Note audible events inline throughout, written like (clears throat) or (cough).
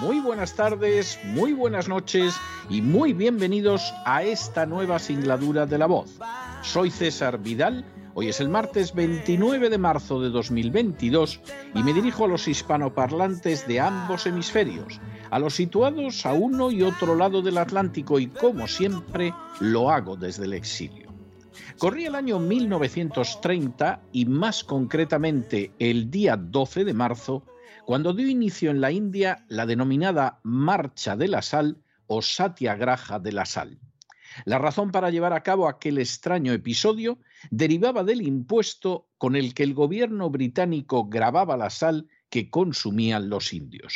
muy buenas tardes, muy buenas noches y muy bienvenidos a esta nueva singladura de la voz. Soy César Vidal, hoy es el martes 29 de marzo de 2022 y me dirijo a los hispanoparlantes de ambos hemisferios, a los situados a uno y otro lado del Atlántico y como siempre lo hago desde el exilio. Corría el año 1930 y más concretamente el día 12 de marzo, cuando dio inicio en la India la denominada Marcha de la Sal o Satyagraha de la Sal. La razón para llevar a cabo aquel extraño episodio derivaba del impuesto con el que el gobierno británico grababa la sal que consumían los indios.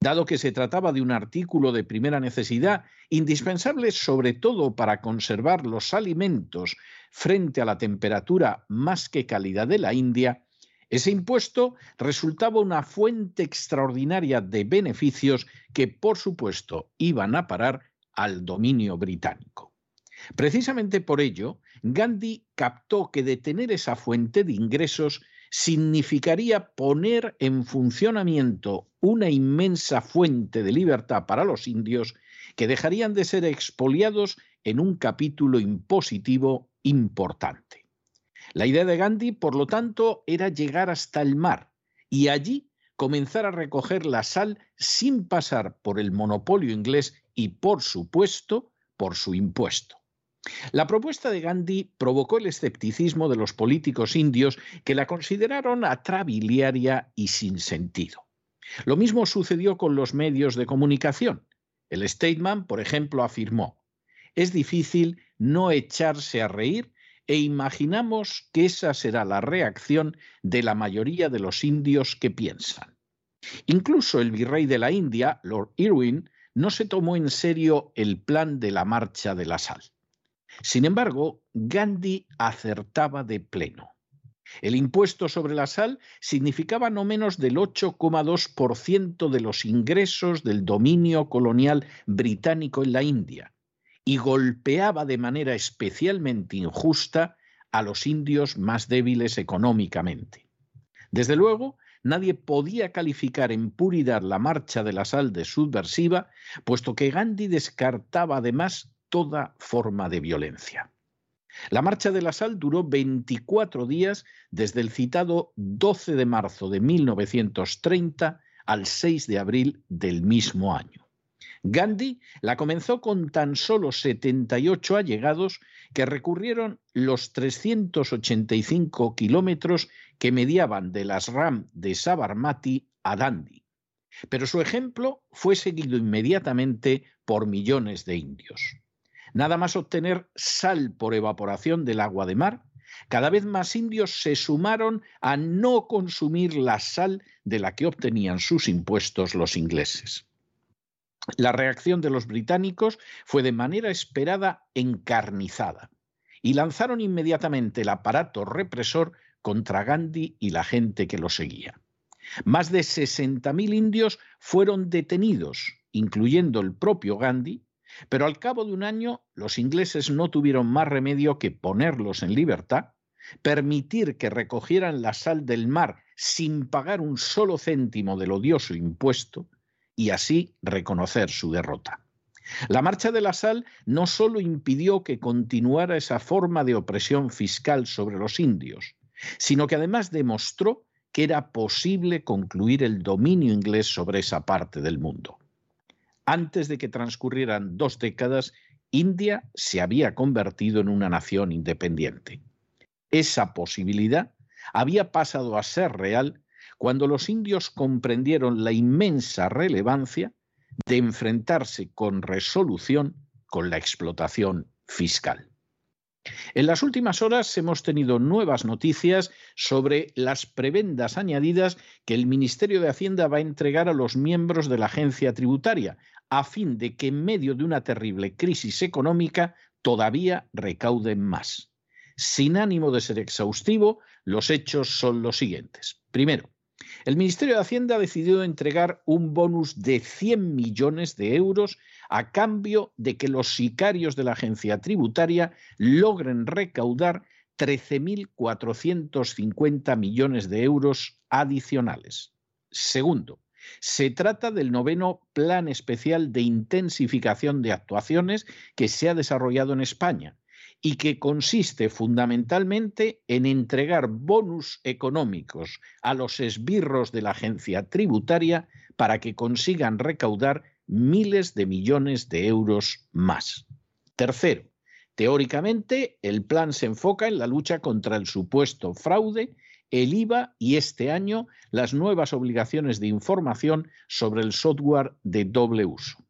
Dado que se trataba de un artículo de primera necesidad, indispensable sobre todo para conservar los alimentos frente a la temperatura más que cálida de la India, ese impuesto resultaba una fuente extraordinaria de beneficios que, por supuesto, iban a parar al dominio británico. Precisamente por ello, Gandhi captó que detener esa fuente de ingresos significaría poner en funcionamiento una inmensa fuente de libertad para los indios que dejarían de ser expoliados en un capítulo impositivo importante. La idea de Gandhi, por lo tanto, era llegar hasta el mar y allí comenzar a recoger la sal sin pasar por el monopolio inglés y, por supuesto, por su impuesto. La propuesta de Gandhi provocó el escepticismo de los políticos indios que la consideraron atrabiliaria y sin sentido. Lo mismo sucedió con los medios de comunicación. El Statement, por ejemplo, afirmó, es difícil no echarse a reír e imaginamos que esa será la reacción de la mayoría de los indios que piensan. Incluso el virrey de la India, Lord Irwin, no se tomó en serio el plan de la marcha de la sal. Sin embargo, Gandhi acertaba de pleno. El impuesto sobre la sal significaba no menos del 8,2% de los ingresos del dominio colonial británico en la India, y golpeaba de manera especialmente injusta a los indios más débiles económicamente. Desde luego, nadie podía calificar en puridad la marcha de la sal de subversiva, puesto que Gandhi descartaba además toda forma de violencia. La marcha de la sal duró 24 días desde el citado 12 de marzo de 1930 al 6 de abril del mismo año. Gandhi la comenzó con tan solo 78 allegados que recurrieron los 385 kilómetros que mediaban de las Ram de Sabarmati a Dandi. Pero su ejemplo fue seguido inmediatamente por millones de indios. Nada más obtener sal por evaporación del agua de mar, cada vez más indios se sumaron a no consumir la sal de la que obtenían sus impuestos los ingleses. La reacción de los británicos fue de manera esperada encarnizada y lanzaron inmediatamente el aparato represor contra Gandhi y la gente que lo seguía. Más de 60.000 indios fueron detenidos, incluyendo el propio Gandhi, pero al cabo de un año los ingleses no tuvieron más remedio que ponerlos en libertad, permitir que recogieran la sal del mar sin pagar un solo céntimo del odioso impuesto, y así reconocer su derrota. La marcha de la sal no solo impidió que continuara esa forma de opresión fiscal sobre los indios, sino que además demostró que era posible concluir el dominio inglés sobre esa parte del mundo. Antes de que transcurrieran dos décadas, India se había convertido en una nación independiente. Esa posibilidad había pasado a ser real cuando los indios comprendieron la inmensa relevancia de enfrentarse con resolución con la explotación fiscal. En las últimas horas hemos tenido nuevas noticias sobre las prebendas añadidas que el Ministerio de Hacienda va a entregar a los miembros de la agencia tributaria, a fin de que en medio de una terrible crisis económica todavía recauden más. Sin ánimo de ser exhaustivo, los hechos son los siguientes. Primero, el Ministerio de Hacienda ha decidido entregar un bonus de 100 millones de euros a cambio de que los sicarios de la agencia tributaria logren recaudar 13.450 millones de euros adicionales. Segundo, se trata del noveno Plan Especial de Intensificación de Actuaciones que se ha desarrollado en España y que consiste fundamentalmente en entregar bonus económicos a los esbirros de la agencia tributaria para que consigan recaudar miles de millones de euros más. Tercero, teóricamente el plan se enfoca en la lucha contra el supuesto fraude, el IVA y este año las nuevas obligaciones de información sobre el software de doble uso.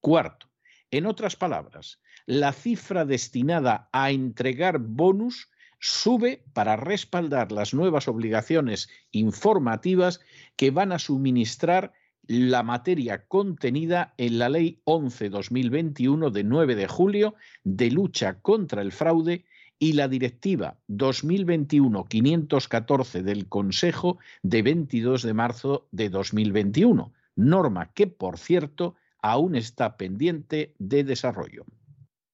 Cuarto, en otras palabras, la cifra destinada a entregar bonus sube para respaldar las nuevas obligaciones informativas que van a suministrar la materia contenida en la Ley 11-2021 de 9 de julio de lucha contra el fraude y la Directiva 2021-514 del Consejo de 22 de marzo de 2021, norma que, por cierto, aún está pendiente de desarrollo.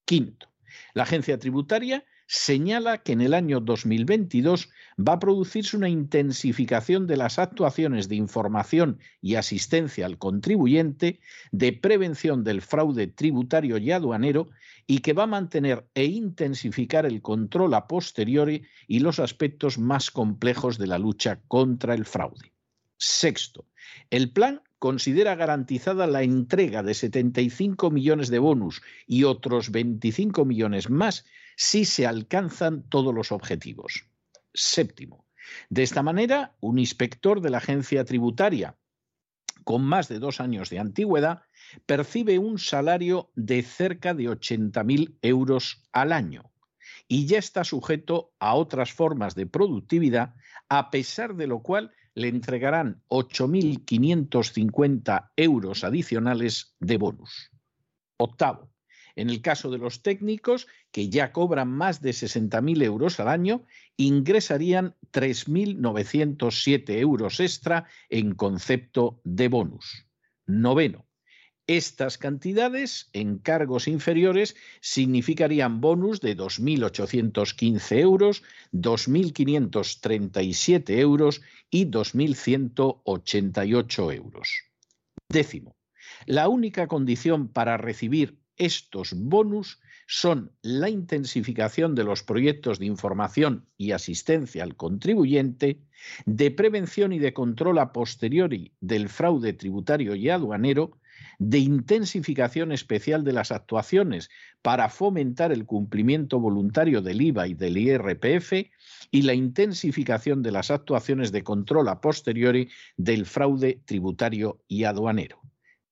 Quinto, la agencia tributaria señala que en el año 2022 va a producirse una intensificación de las actuaciones de información y asistencia al contribuyente, de prevención del fraude tributario y aduanero, y que va a mantener e intensificar el control a posteriori y los aspectos más complejos de la lucha contra el fraude. Sexto, el plan considera garantizada la entrega de 75 millones de bonus y otros 25 millones más si se alcanzan todos los objetivos. Séptimo, de esta manera, un inspector de la agencia tributaria con más de dos años de antigüedad percibe un salario de cerca de 80.000 euros al año y ya está sujeto a otras formas de productividad, a pesar de lo cual le entregarán 8.550 euros adicionales de bonus. Octavo, en el caso de los técnicos, que ya cobran más de 60.000 euros al año, ingresarían 3.907 euros extra en concepto de bonus. Noveno, estas cantidades en cargos inferiores significarían bonus de 2.815 euros, 2.537 euros y 2.188 euros. Décimo, la única condición para recibir estos bonus son la intensificación de los proyectos de información y asistencia al contribuyente, de prevención y de control a posteriori del fraude tributario y aduanero, de intensificación especial de las actuaciones para fomentar el cumplimiento voluntario del IVA y del IRPF y la intensificación de las actuaciones de control a posteriori del fraude tributario y aduanero.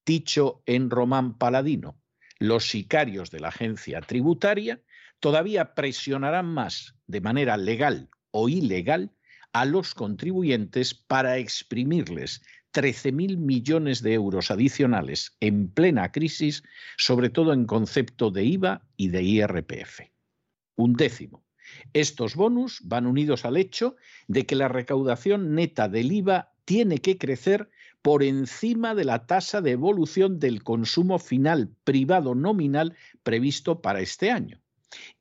Dicho en Román Paladino, los sicarios de la agencia tributaria todavía presionarán más de manera legal o ilegal a los contribuyentes para exprimirles 13.000 millones de euros adicionales en plena crisis, sobre todo en concepto de IVA y de IRPF. Un décimo. Estos bonus van unidos al hecho de que la recaudación neta del IVA tiene que crecer por encima de la tasa de evolución del consumo final privado nominal previsto para este año.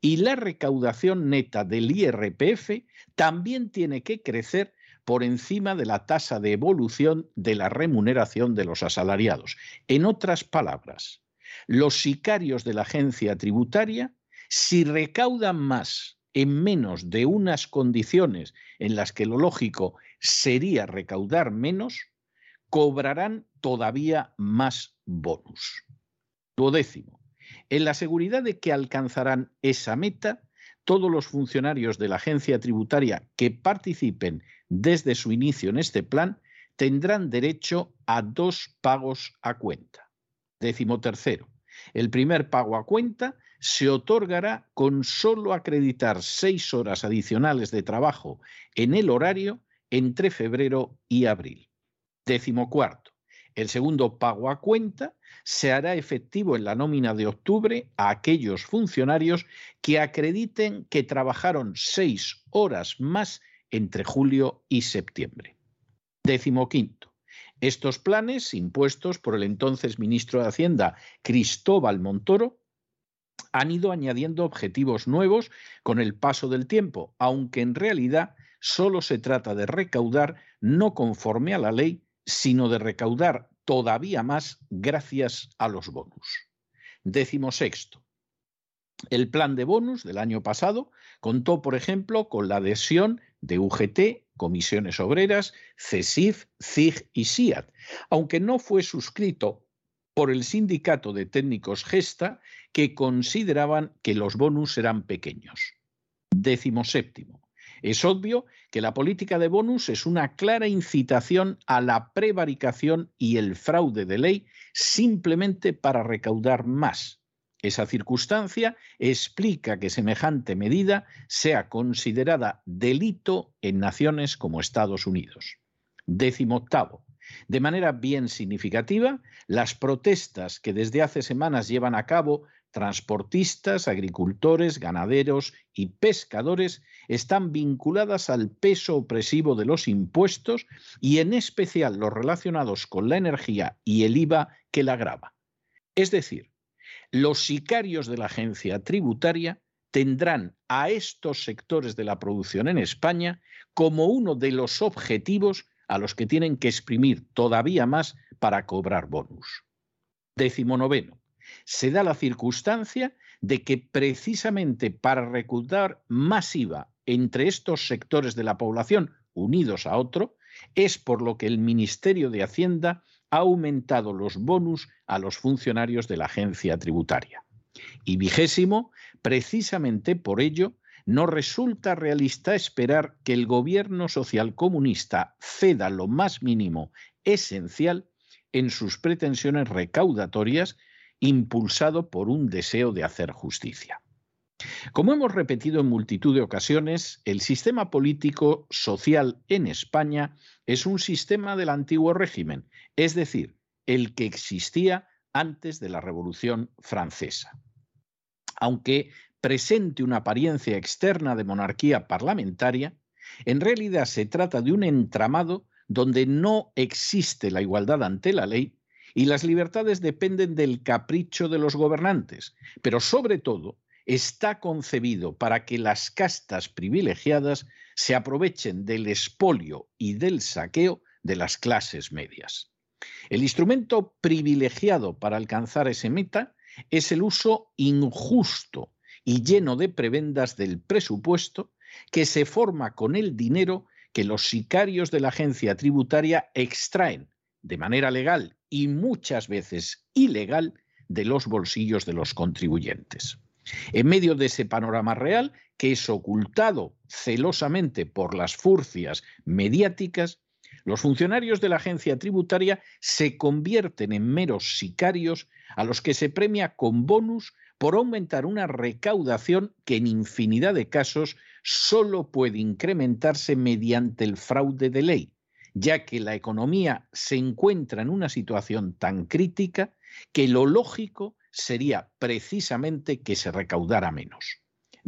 Y la recaudación neta del IRPF también tiene que crecer por encima de la tasa de evolución de la remuneración de los asalariados. En otras palabras, los sicarios de la agencia tributaria, si recaudan más en menos de unas condiciones en las que lo lógico sería recaudar menos, cobrarán todavía más bonus. Duodécimo. En la seguridad de que alcanzarán esa meta, todos los funcionarios de la agencia tributaria que participen desde su inicio en este plan tendrán derecho a dos pagos a cuenta. Décimo tercero. El primer pago a cuenta se otorgará con solo acreditar seis horas adicionales de trabajo en el horario entre febrero y abril. Décimo cuarto. El segundo pago a cuenta se hará efectivo en la nómina de octubre a aquellos funcionarios que acrediten que trabajaron seis horas más entre julio y septiembre. Décimo quinto. Estos planes, impuestos por el entonces ministro de Hacienda Cristóbal Montoro, han ido añadiendo objetivos nuevos con el paso del tiempo, aunque en realidad solo se trata de recaudar no conforme a la ley, sino de recaudar todavía más gracias a los bonus. Décimo sexto. El plan de bonus del año pasado contó, por ejemplo, con la adhesión de UGT, Comisiones Obreras, CESIF, CIG y SIAT, aunque no fue suscrito por el sindicato de técnicos Gesta, que consideraban que los bonus eran pequeños. Décimo séptimo. Es obvio que la política de bonus es una clara incitación a la prevaricación y el fraude de ley simplemente para recaudar más. Esa circunstancia explica que semejante medida sea considerada delito en naciones como Estados Unidos. Décimo octavo. De manera bien significativa, las protestas que desde hace semanas llevan a cabo transportistas, agricultores, ganaderos y pescadores están vinculadas al peso opresivo de los impuestos y en especial los relacionados con la energía y el IVA que la grava. Es decir, los sicarios de la agencia tributaria tendrán a estos sectores de la producción en España como uno de los objetivos a los que tienen que exprimir todavía más para cobrar bonus. Décimo noveno. Se da la circunstancia de que precisamente para reclutar masiva entre estos sectores de la población unidos a otro, es por lo que el Ministerio de Hacienda ha aumentado los bonus a los funcionarios de la agencia tributaria. Y vigésimo, precisamente por ello, no resulta realista esperar que el gobierno social comunista ceda lo más mínimo esencial en sus pretensiones recaudatorias, impulsado por un deseo de hacer justicia. Como hemos repetido en multitud de ocasiones, el sistema político social en España es un sistema del antiguo régimen, es decir, el que existía antes de la Revolución Francesa. Aunque presente una apariencia externa de monarquía parlamentaria, en realidad se trata de un entramado donde no existe la igualdad ante la ley y las libertades dependen del capricho de los gobernantes, pero sobre todo está concebido para que las castas privilegiadas se aprovechen del espolio y del saqueo de las clases medias. El instrumento privilegiado para alcanzar ese meta es el uso injusto y lleno de prebendas del presupuesto que se forma con el dinero que los sicarios de la agencia tributaria extraen de manera legal y muchas veces ilegal de los bolsillos de los contribuyentes. En medio de ese panorama real, que es ocultado celosamente por las furcias mediáticas, los funcionarios de la agencia tributaria se convierten en meros sicarios a los que se premia con bonus por aumentar una recaudación que en infinidad de casos solo puede incrementarse mediante el fraude de ley, ya que la economía se encuentra en una situación tan crítica que lo lógico sería precisamente que se recaudara menos.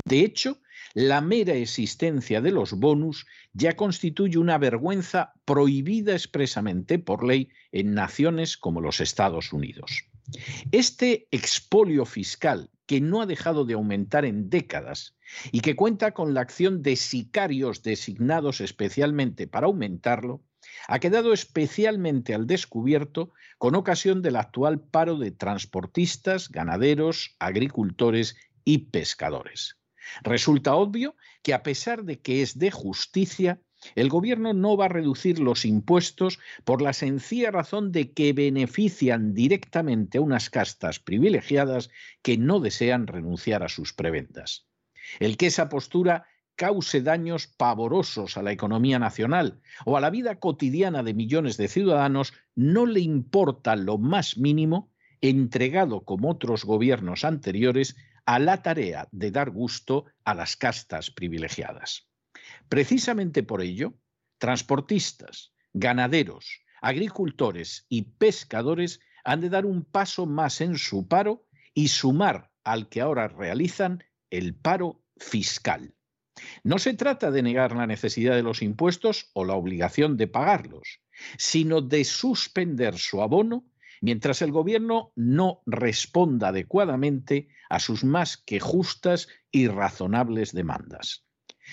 De hecho, la mera existencia de los bonus ya constituye una vergüenza prohibida expresamente por ley en naciones como los Estados Unidos. Este expolio fiscal, que no ha dejado de aumentar en décadas y que cuenta con la acción de sicarios designados especialmente para aumentarlo, ha quedado especialmente al descubierto con ocasión del actual paro de transportistas, ganaderos, agricultores y pescadores. Resulta obvio que a pesar de que es de justicia, El gobierno no va a reducir los impuestos por la sencilla razón de que benefician directamente a unas castas privilegiadas que no desean renunciar a sus prebendas. El que esa postura cause daños pavorosos a la economía nacional o a la vida cotidiana de millones de ciudadanos no le importa lo más mínimo, entregado como otros gobiernos anteriores a la tarea de dar gusto a las castas privilegiadas. Precisamente por ello, transportistas, ganaderos, agricultores y pescadores han de dar un paso más en su paro y sumar al que ahora realizan el paro fiscal. No se trata de negar la necesidad de los impuestos o la obligación de pagarlos, sino de suspender su abono mientras el gobierno no responda adecuadamente a sus más que justas y razonables demandas.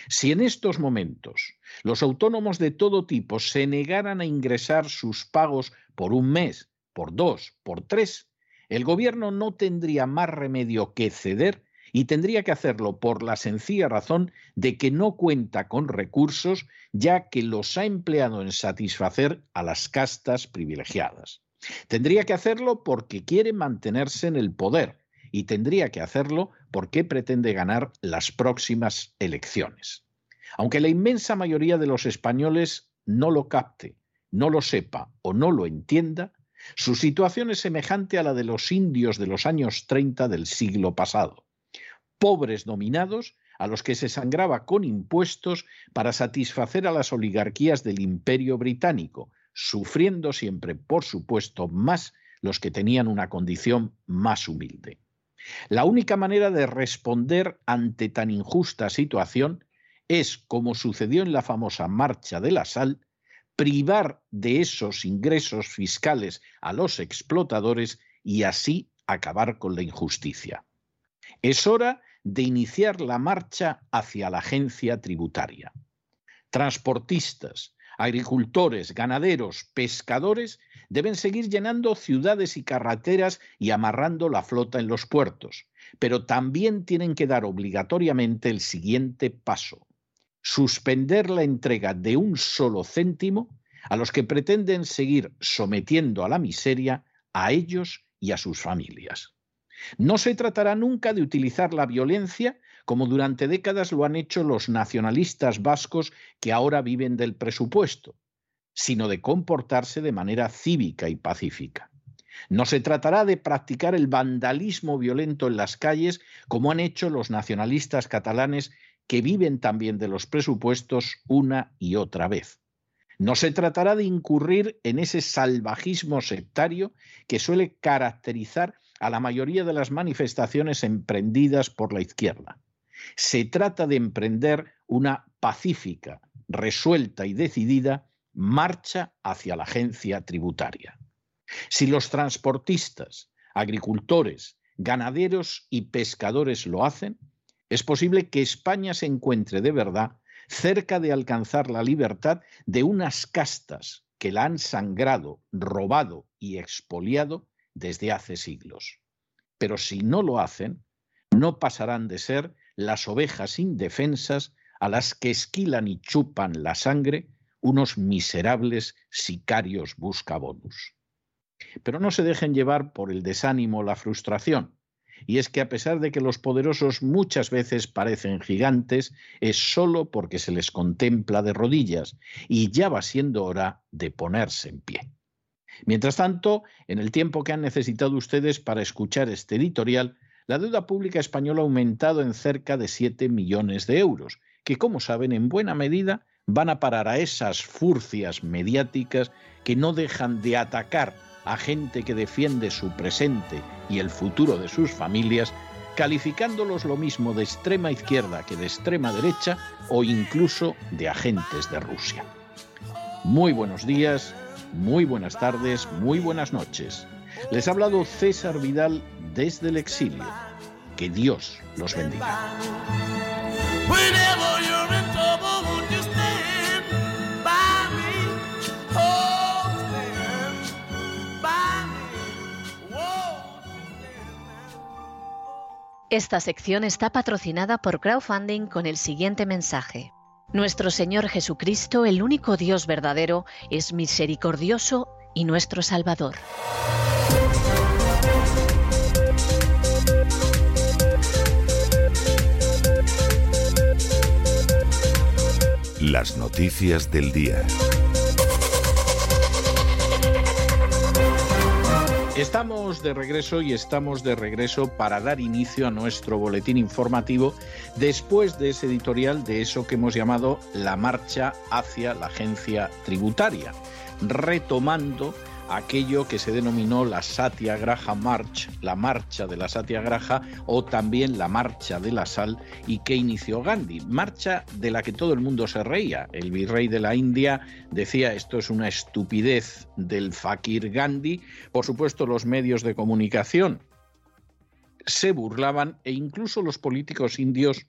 Si en estos momentos los autónomos de todo tipo se negaran a ingresar sus pagos por un mes, por dos, por tres, el gobierno no tendría más remedio que ceder y tendría que hacerlo por la sencilla razón de que no cuenta con recursos ya que los ha empleado en satisfacer a las castas privilegiadas. Tendría que hacerlo porque quiere mantenerse en el poder y tendría que hacerlo porque pretende ganar las próximas elecciones. Aunque la inmensa mayoría de los españoles no lo capte, no lo sepa o no lo entienda, su situación es semejante a la de los indios de los años 30 del siglo pasado, pobres dominados a los que se sangraba con impuestos para satisfacer a las oligarquías del imperio británico, sufriendo siempre, por supuesto, más los que tenían una condición más humilde. La única manera de responder ante tan injusta situación es, como sucedió en la famosa Marcha de la Sal, privar de esos ingresos fiscales a los explotadores y así acabar con la injusticia. Es hora de iniciar la marcha hacia la agencia tributaria. Transportistas, agricultores, ganaderos, pescadores deben seguir llenando ciudades y carreteras y amarrando la flota en los puertos, pero también tienen que dar obligatoriamente el siguiente paso, suspender la entrega de un solo céntimo a los que pretenden seguir sometiendo a la miseria a ellos y a sus familias. No se tratará nunca de utilizar la violencia como durante décadas lo han hecho los nacionalistas vascos que ahora viven del presupuesto, sino de comportarse de manera cívica y pacífica. No se tratará de practicar el vandalismo violento en las calles como han hecho los nacionalistas catalanes que viven también de los presupuestos una y otra vez. No se tratará de incurrir en ese salvajismo sectario que suele caracterizar a la mayoría de las manifestaciones emprendidas por la izquierda. Se trata de emprender una pacífica, resuelta y decidida marcha hacia la agencia tributaria. Si los transportistas, agricultores, ganaderos y pescadores lo hacen, es posible que España se encuentre de verdad cerca de alcanzar la libertad de unas castas que la han sangrado, robado y expoliado desde hace siglos. Pero si no lo hacen, no pasarán de ser las ovejas indefensas a las que esquilan y chupan la sangre unos miserables sicarios buscabonus. Pero no se dejen llevar por el desánimo o la frustración. Y es que a pesar de que los poderosos muchas veces parecen gigantes, es solo porque se les contempla de rodillas y ya va siendo hora de ponerse en pie. Mientras tanto, en el tiempo que han necesitado ustedes para escuchar este editorial, la deuda pública española ha aumentado en cerca de 7 millones de euros, que como saben en buena medida van a parar a esas furcias mediáticas que no dejan de atacar a gente que defiende su presente y el futuro de sus familias, calificándolos lo mismo de extrema izquierda que de extrema derecha o incluso de agentes de Rusia. Muy buenos días, muy buenas tardes, muy buenas noches. Les ha hablado César Vidal desde el exilio. Que Dios los bendiga. Esta sección está patrocinada por crowdfunding con el siguiente mensaje. Nuestro Señor Jesucristo, el único Dios verdadero, es misericordioso y nuestro Salvador. Las noticias del día. Estamos de regreso y estamos de regreso para dar inicio a nuestro boletín informativo después de ese editorial de eso que hemos llamado la marcha hacia la agencia tributaria, retomando aquello que se denominó la Satyagraha March, la marcha de la Satyagraha o también la marcha de la sal y que inició Gandhi, marcha de la que todo el mundo se reía. El virrey de la India decía esto es una estupidez del fakir Gandhi, por supuesto los medios de comunicación se burlaban e incluso los políticos indios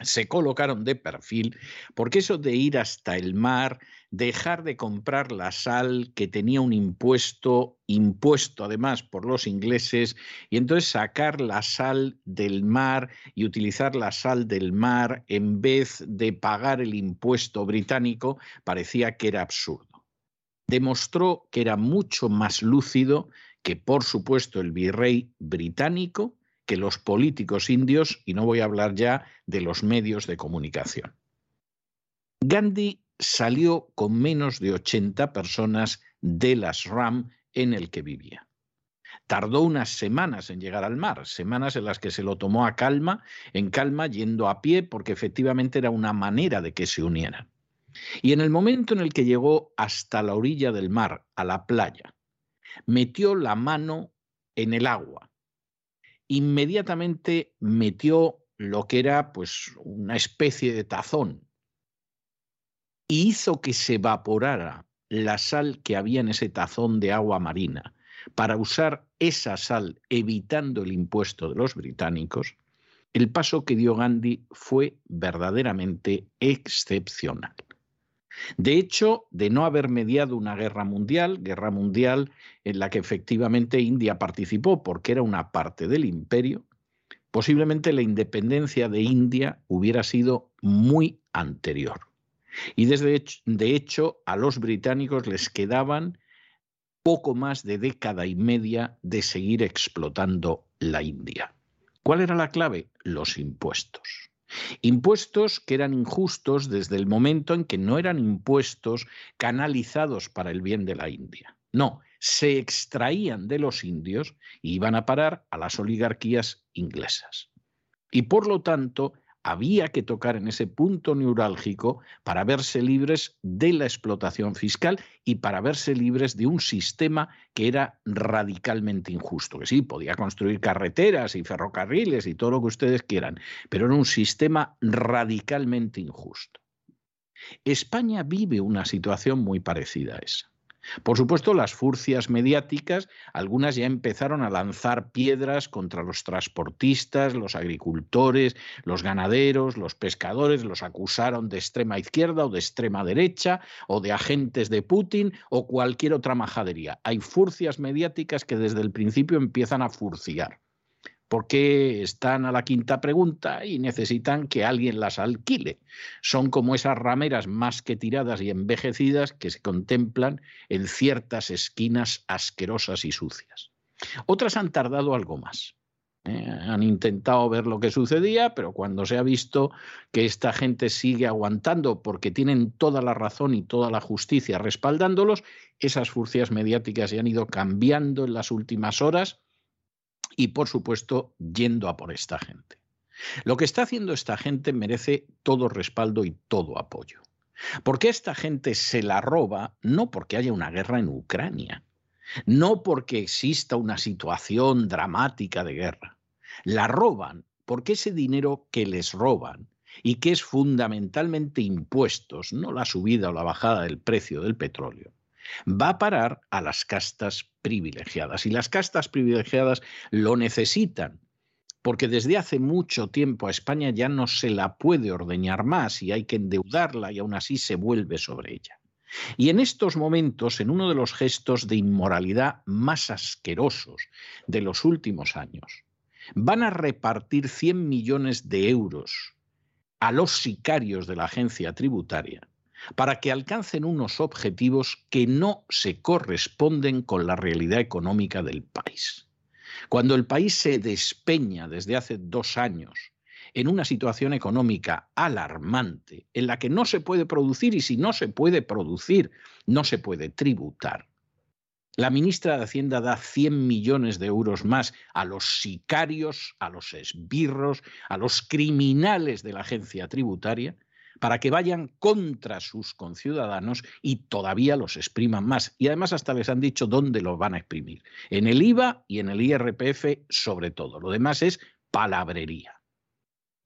se colocaron de perfil, porque eso de ir hasta el mar, dejar de comprar la sal que tenía un impuesto, impuesto además por los ingleses, y entonces sacar la sal del mar y utilizar la sal del mar en vez de pagar el impuesto británico, parecía que era absurdo. Demostró que era mucho más lúcido que, por supuesto, el virrey británico, que los políticos indios, y no voy a hablar ya de los medios de comunicación. Gandhi salió con menos de 80 personas de las RAM en el que vivía. Tardó unas semanas en llegar al mar, semanas en las que se lo tomó a calma, en calma, yendo a pie, porque efectivamente era una manera de que se unieran. Y en el momento en el que llegó hasta la orilla del mar, a la playa, metió la mano en el agua inmediatamente metió lo que era pues una especie de tazón y hizo que se evaporara la sal que había en ese tazón de agua marina para usar esa sal evitando el impuesto de los británicos, el paso que dio Gandhi fue verdaderamente excepcional. De hecho, de no haber mediado una guerra mundial, guerra mundial en la que efectivamente India participó porque era una parte del imperio, posiblemente la independencia de India hubiera sido muy anterior. Y desde de hecho a los británicos les quedaban poco más de década y media de seguir explotando la India. ¿Cuál era la clave? Los impuestos. Impuestos que eran injustos desde el momento en que no eran impuestos canalizados para el bien de la India. No, se extraían de los indios y iban a parar a las oligarquías inglesas. Y por lo tanto, había que tocar en ese punto neurálgico para verse libres de la explotación fiscal y para verse libres de un sistema que era radicalmente injusto. Que sí, podía construir carreteras y ferrocarriles y todo lo que ustedes quieran, pero era un sistema radicalmente injusto. España vive una situación muy parecida a esa. Por supuesto, las furcias mediáticas, algunas ya empezaron a lanzar piedras contra los transportistas, los agricultores, los ganaderos, los pescadores, los acusaron de extrema izquierda o de extrema derecha o de agentes de Putin o cualquier otra majadería. Hay furcias mediáticas que desde el principio empiezan a furciar porque están a la quinta pregunta y necesitan que alguien las alquile. Son como esas rameras más que tiradas y envejecidas que se contemplan en ciertas esquinas asquerosas y sucias. Otras han tardado algo más. ¿eh? han intentado ver lo que sucedía, pero cuando se ha visto que esta gente sigue aguantando porque tienen toda la razón y toda la justicia respaldándolos, esas furcias mediáticas se han ido cambiando en las últimas horas y, por supuesto, yendo a por esta gente. Lo que está haciendo esta gente merece todo respaldo y todo apoyo. Porque esta gente se la roba no porque haya una guerra en Ucrania, no porque exista una situación dramática de guerra. La roban porque ese dinero que les roban y que es fundamentalmente impuestos, no la subida o la bajada del precio del petróleo, va a parar a las castas privilegiadas. Y las castas privilegiadas lo necesitan, porque desde hace mucho tiempo a España ya no se la puede ordeñar más y hay que endeudarla y aún así se vuelve sobre ella. Y en estos momentos, en uno de los gestos de inmoralidad más asquerosos de los últimos años, van a repartir 100 millones de euros a los sicarios de la agencia tributaria para que alcancen unos objetivos que no se corresponden con la realidad económica del país. Cuando el país se despeña desde hace dos años en una situación económica alarmante, en la que no se puede producir y si no se puede producir, no se puede tributar, la ministra de Hacienda da 100 millones de euros más a los sicarios, a los esbirros, a los criminales de la agencia tributaria, para que vayan contra sus conciudadanos y todavía los expriman más. Y además hasta les han dicho dónde los van a exprimir. En el IVA y en el IRPF sobre todo. Lo demás es palabrería.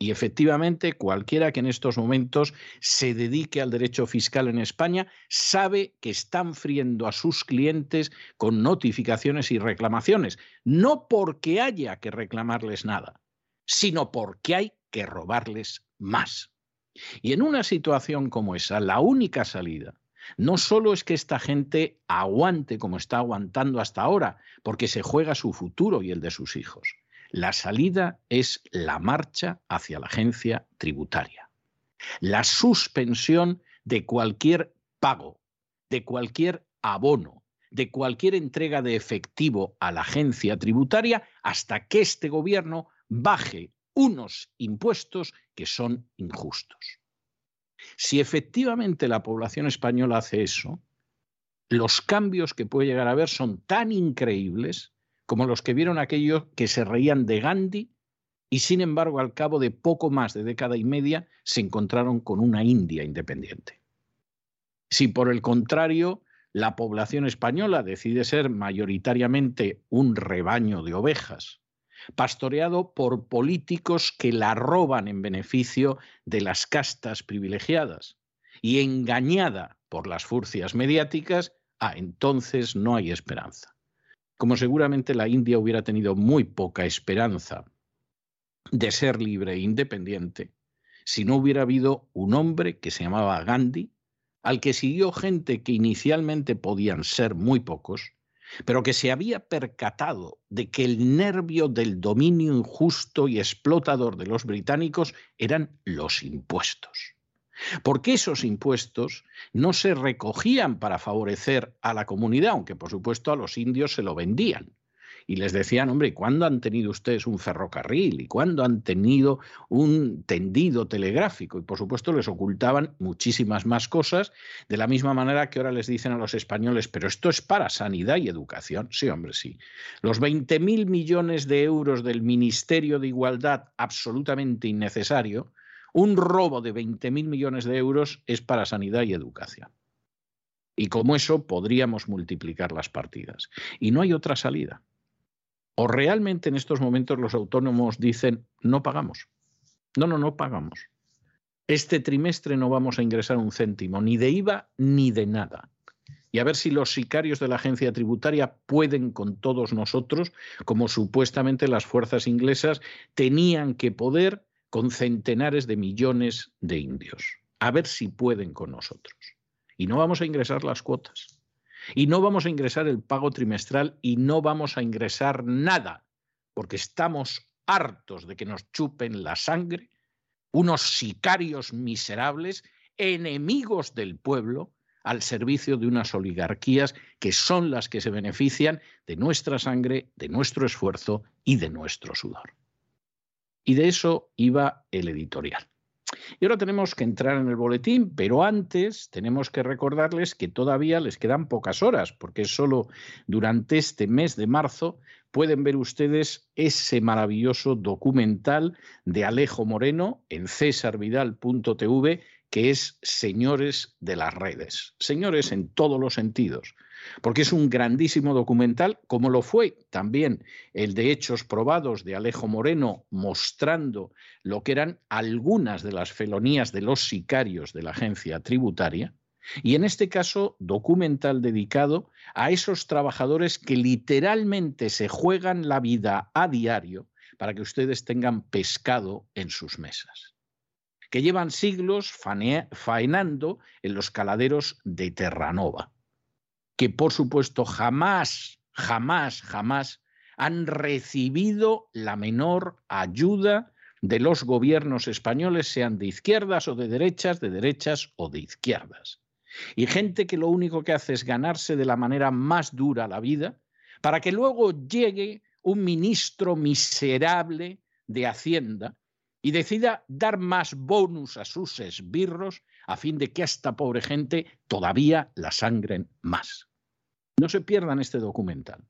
Y efectivamente, cualquiera que en estos momentos se dedique al derecho fiscal en España sabe que están friendo a sus clientes con notificaciones y reclamaciones, no porque haya que reclamarles nada, sino porque hay que robarles más. Y en una situación como esa, la única salida no solo es que esta gente aguante como está aguantando hasta ahora, porque se juega su futuro y el de sus hijos, la salida es la marcha hacia la agencia tributaria. La suspensión de cualquier pago, de cualquier abono, de cualquier entrega de efectivo a la agencia tributaria hasta que este gobierno baje unos impuestos que son injustos. Si efectivamente la población española hace eso, los cambios que puede llegar a haber son tan increíbles como los que vieron aquellos que se reían de Gandhi y sin embargo al cabo de poco más de década y media se encontraron con una India independiente. Si por el contrario la población española decide ser mayoritariamente un rebaño de ovejas, pastoreado por políticos que la roban en beneficio de las castas privilegiadas y engañada por las furcias mediáticas, ah, entonces no hay esperanza. Como seguramente la India hubiera tenido muy poca esperanza de ser libre e independiente si no hubiera habido un hombre que se llamaba Gandhi, al que siguió gente que inicialmente podían ser muy pocos, pero que se había percatado de que el nervio del dominio injusto y explotador de los británicos eran los impuestos porque esos impuestos no se recogían para favorecer a la comunidad, aunque por supuesto a los indios se lo vendían. Y les decían, hombre, ¿cuándo han tenido ustedes un ferrocarril? ¿Y cuándo han tenido un tendido telegráfico? Y por supuesto les ocultaban muchísimas más cosas, de la misma manera que ahora les dicen a los españoles, pero esto es para sanidad y educación. Sí, hombre, sí. Los 20.000 millones de euros del Ministerio de Igualdad, absolutamente innecesario, un robo de 20.000 millones de euros es para sanidad y educación. Y como eso podríamos multiplicar las partidas. Y no hay otra salida. O realmente en estos momentos los autónomos dicen, no pagamos. No, no, no pagamos. Este trimestre no vamos a ingresar un céntimo, ni de IVA ni de nada. Y a ver si los sicarios de la agencia tributaria pueden con todos nosotros, como supuestamente las fuerzas inglesas tenían que poder con centenares de millones de indios. A ver si pueden con nosotros. Y no vamos a ingresar las cuotas. Y no vamos a ingresar el pago trimestral y no vamos a ingresar nada, porque estamos hartos de que nos chupen la sangre unos sicarios miserables, enemigos del pueblo, al servicio de unas oligarquías que son las que se benefician de nuestra sangre, de nuestro esfuerzo y de nuestro sudor. Y de eso iba el editorial. Y ahora tenemos que entrar en el boletín, pero antes tenemos que recordarles que todavía les quedan pocas horas, porque solo durante este mes de marzo pueden ver ustedes ese maravilloso documental de Alejo Moreno en cesarvidal.tv, que es Señores de las Redes. Señores en todos los sentidos porque es un grandísimo documental, como lo fue también el de Hechos Probados de Alejo Moreno, mostrando lo que eran algunas de las felonías de los sicarios de la agencia tributaria, y en este caso documental dedicado a esos trabajadores que literalmente se juegan la vida a diario para que ustedes tengan pescado en sus mesas que llevan siglos faenando en los caladeros de Terranova que por supuesto jamás, jamás, jamás han recibido la menor ayuda de los gobiernos españoles, sean de izquierdas o de derechas, de derechas o de izquierdas. Y gente que lo único que hace es ganarse de la manera más dura la vida para que luego llegue un ministro miserable de Hacienda y decida dar más bonus a sus esbirros a fin de que a esta pobre gente todavía la sangren más. No se pierdan este documental,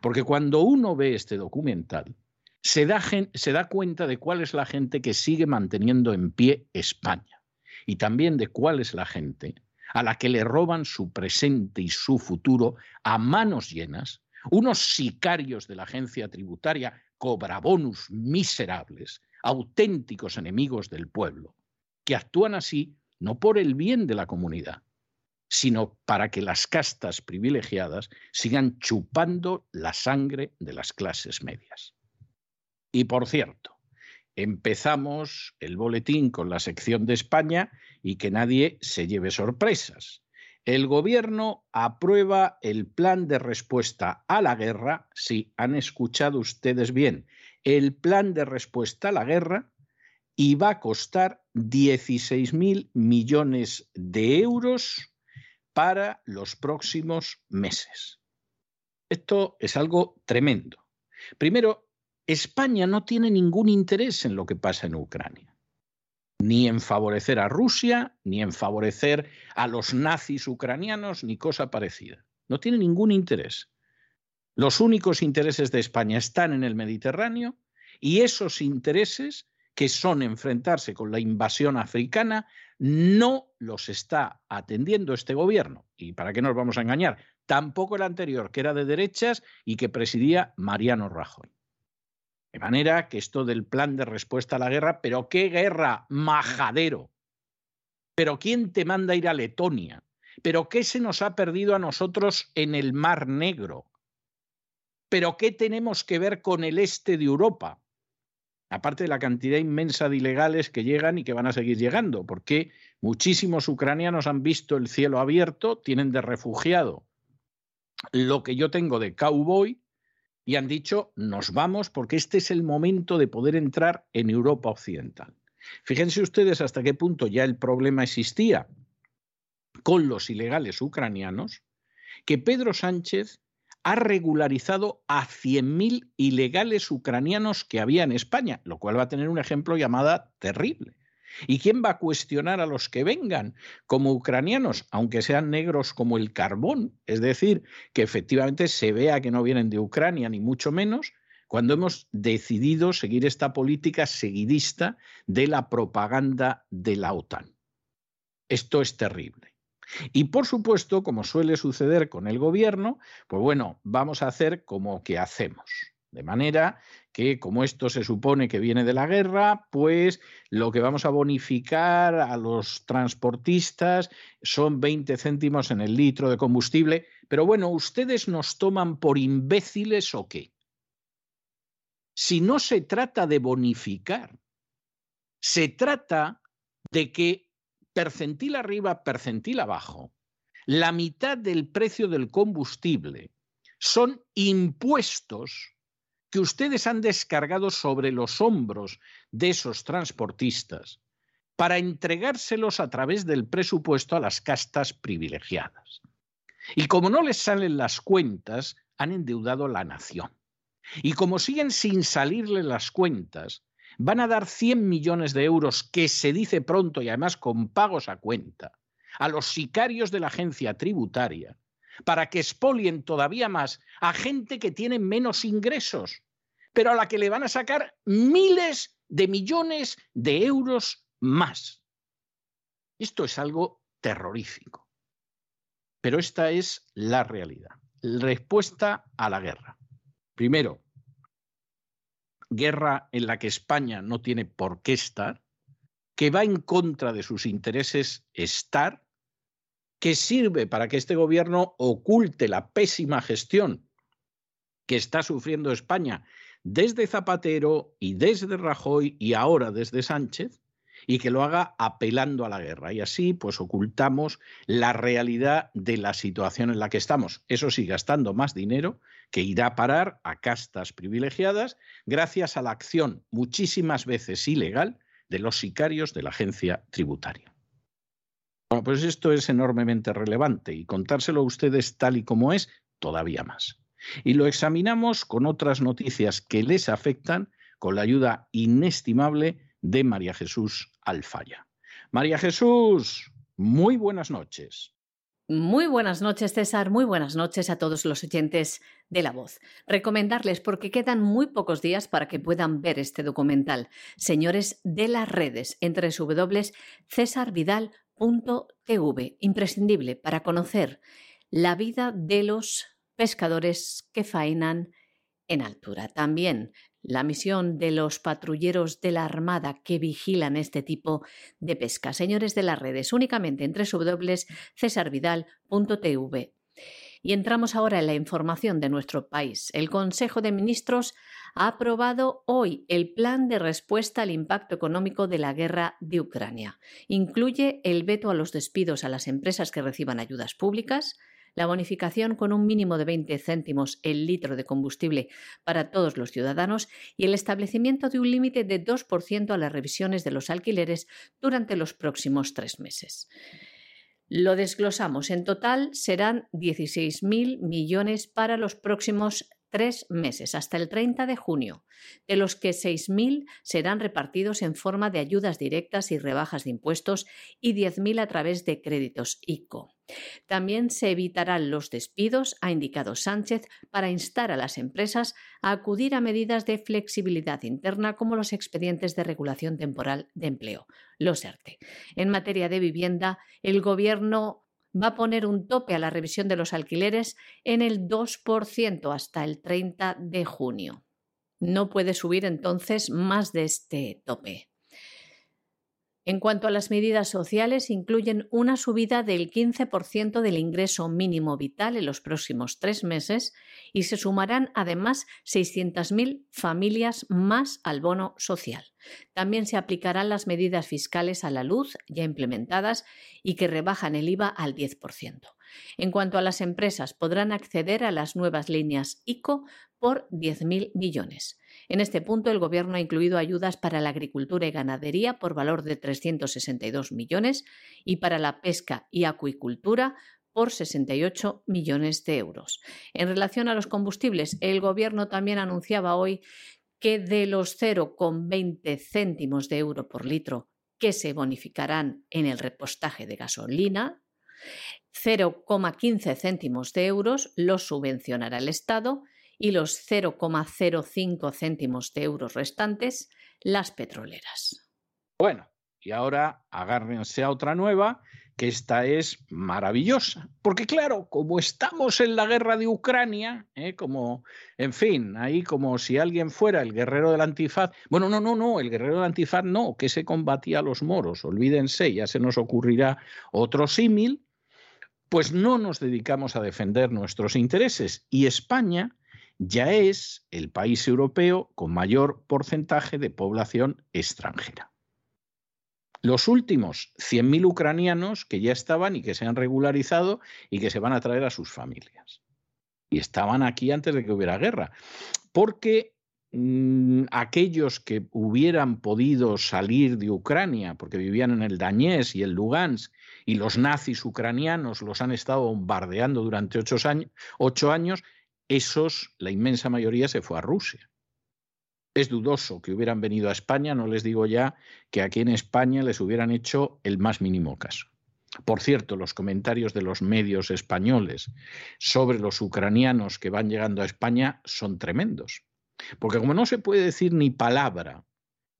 porque cuando uno ve este documental, se da, se da cuenta de cuál es la gente que sigue manteniendo en pie España y también de cuál es la gente a la que le roban su presente y su futuro a manos llenas, unos sicarios de la agencia tributaria cobrabonus miserables, auténticos enemigos del pueblo, que actúan así no por el bien de la comunidad, sino para que las castas privilegiadas sigan chupando la sangre de las clases medias. Y por cierto, empezamos el boletín con la sección de España y que nadie se lleve sorpresas. El gobierno aprueba el plan de respuesta a la guerra, si han escuchado ustedes bien, el plan de respuesta a la guerra y va a costar 16.000 millones de euros para los próximos meses. Esto es algo tremendo. Primero, España no tiene ningún interés en lo que pasa en Ucrania, ni en favorecer a Rusia, ni en favorecer a los nazis ucranianos, ni cosa parecida. No tiene ningún interés. Los únicos intereses de España están en el Mediterráneo y esos intereses, que son enfrentarse con la invasión africana, no los está atendiendo este gobierno. ¿Y para qué nos vamos a engañar? Tampoco el anterior, que era de derechas y que presidía Mariano Rajoy. De manera que esto del plan de respuesta a la guerra, pero qué guerra, majadero. Pero ¿quién te manda ir a Letonia? ¿Pero qué se nos ha perdido a nosotros en el Mar Negro? ¿Pero qué tenemos que ver con el este de Europa? Aparte de la cantidad inmensa de ilegales que llegan y que van a seguir llegando, porque muchísimos ucranianos han visto el cielo abierto, tienen de refugiado lo que yo tengo de cowboy y han dicho, nos vamos porque este es el momento de poder entrar en Europa Occidental. Fíjense ustedes hasta qué punto ya el problema existía con los ilegales ucranianos, que Pedro Sánchez ha regularizado a 100.000 ilegales ucranianos que había en España, lo cual va a tener un ejemplo llamada terrible. ¿Y quién va a cuestionar a los que vengan como ucranianos, aunque sean negros como el carbón? Es decir, que efectivamente se vea que no vienen de Ucrania, ni mucho menos, cuando hemos decidido seguir esta política seguidista de la propaganda de la OTAN. Esto es terrible. Y por supuesto, como suele suceder con el gobierno, pues bueno, vamos a hacer como que hacemos. De manera que como esto se supone que viene de la guerra, pues lo que vamos a bonificar a los transportistas son 20 céntimos en el litro de combustible. Pero bueno, ¿ustedes nos toman por imbéciles o qué? Si no se trata de bonificar, se trata de que percentil arriba, percentil abajo, la mitad del precio del combustible son impuestos que ustedes han descargado sobre los hombros de esos transportistas para entregárselos a través del presupuesto a las castas privilegiadas. Y como no les salen las cuentas, han endeudado la nación. Y como siguen sin salirle las cuentas, van a dar 100 millones de euros, que se dice pronto y además con pagos a cuenta, a los sicarios de la agencia tributaria, para que expolien todavía más a gente que tiene menos ingresos, pero a la que le van a sacar miles de millones de euros más. Esto es algo terrorífico. Pero esta es la realidad. Respuesta a la guerra. Primero, guerra en la que España no tiene por qué estar, que va en contra de sus intereses estar, que sirve para que este gobierno oculte la pésima gestión que está sufriendo España desde Zapatero y desde Rajoy y ahora desde Sánchez, y que lo haga apelando a la guerra. Y así, pues ocultamos la realidad de la situación en la que estamos. Eso sí, gastando más dinero que irá a parar a castas privilegiadas gracias a la acción muchísimas veces ilegal de los sicarios de la agencia tributaria. Bueno, pues esto es enormemente relevante y contárselo a ustedes tal y como es, todavía más. Y lo examinamos con otras noticias que les afectan con la ayuda inestimable de María Jesús Alfaya. María Jesús, muy buenas noches. Muy buenas noches, César. Muy buenas noches a todos los oyentes de La Voz. Recomendarles, porque quedan muy pocos días para que puedan ver este documental, Señores de las Redes, entre www.cesarvidal.tv, imprescindible para conocer la vida de los pescadores que faenan en altura. También la misión de los patrulleros de la Armada que vigilan este tipo de pesca. Señores de las redes, únicamente en www.cesarvidal.tv. Y entramos ahora en la información de nuestro país. El Consejo de Ministros ha aprobado hoy el plan de respuesta al impacto económico de la guerra de Ucrania. Incluye el veto a los despidos a las empresas que reciban ayudas públicas, la bonificación con un mínimo de 20 céntimos el litro de combustible para todos los ciudadanos y el establecimiento de un límite de 2% a las revisiones de los alquileres durante los próximos tres meses. Lo desglosamos. En total serán 16.000 millones para los próximos tres meses, hasta el 30 de junio, de los que 6.000 serán repartidos en forma de ayudas directas y rebajas de impuestos y 10.000 a través de créditos ICO. También se evitarán los despidos, ha indicado Sánchez, para instar a las empresas a acudir a medidas de flexibilidad interna como los expedientes de regulación temporal de empleo, los ERTE. En materia de vivienda, el Gobierno va a poner un tope a la revisión de los alquileres en el 2% hasta el 30 de junio. No puede subir entonces más de este tope. En cuanto a las medidas sociales, incluyen una subida del 15% del ingreso mínimo vital en los próximos tres meses y se sumarán además 600.000 familias más al bono social. También se aplicarán las medidas fiscales a la luz ya implementadas y que rebajan el IVA al 10%. En cuanto a las empresas, podrán acceder a las nuevas líneas ICO por 10.000 millones. En este punto, el Gobierno ha incluido ayudas para la agricultura y ganadería por valor de 362 millones y para la pesca y acuicultura por 68 millones de euros. En relación a los combustibles, el Gobierno también anunciaba hoy que de los 0,20 céntimos de euro por litro que se bonificarán en el repostaje de gasolina, 0,15 céntimos de euros los subvencionará el Estado y los 0,05 céntimos de euros restantes las petroleras. Bueno, y ahora agárrense a otra nueva, que esta es maravillosa. Porque claro, como estamos en la guerra de Ucrania, ¿eh? como, en fin, ahí como si alguien fuera el guerrero del antifaz. Bueno, no, no, no, el guerrero del antifaz no, que se combatía a los moros, olvídense, ya se nos ocurrirá otro símil. Pues no nos dedicamos a defender nuestros intereses. Y España ya es el país europeo con mayor porcentaje de población extranjera. Los últimos 100.000 ucranianos que ya estaban y que se han regularizado y que se van a traer a sus familias. Y estaban aquí antes de que hubiera guerra. Porque mm, aquellos que hubieran podido salir de Ucrania, porque vivían en el Dañés y el Lugansk, y los nazis ucranianos los han estado bombardeando durante ocho años, ocho años esos, la inmensa mayoría, se fue a Rusia. Es dudoso que hubieran venido a España, no les digo ya que aquí en España les hubieran hecho el más mínimo caso. Por cierto, los comentarios de los medios españoles sobre los ucranianos que van llegando a España son tremendos. Porque como no se puede decir ni palabra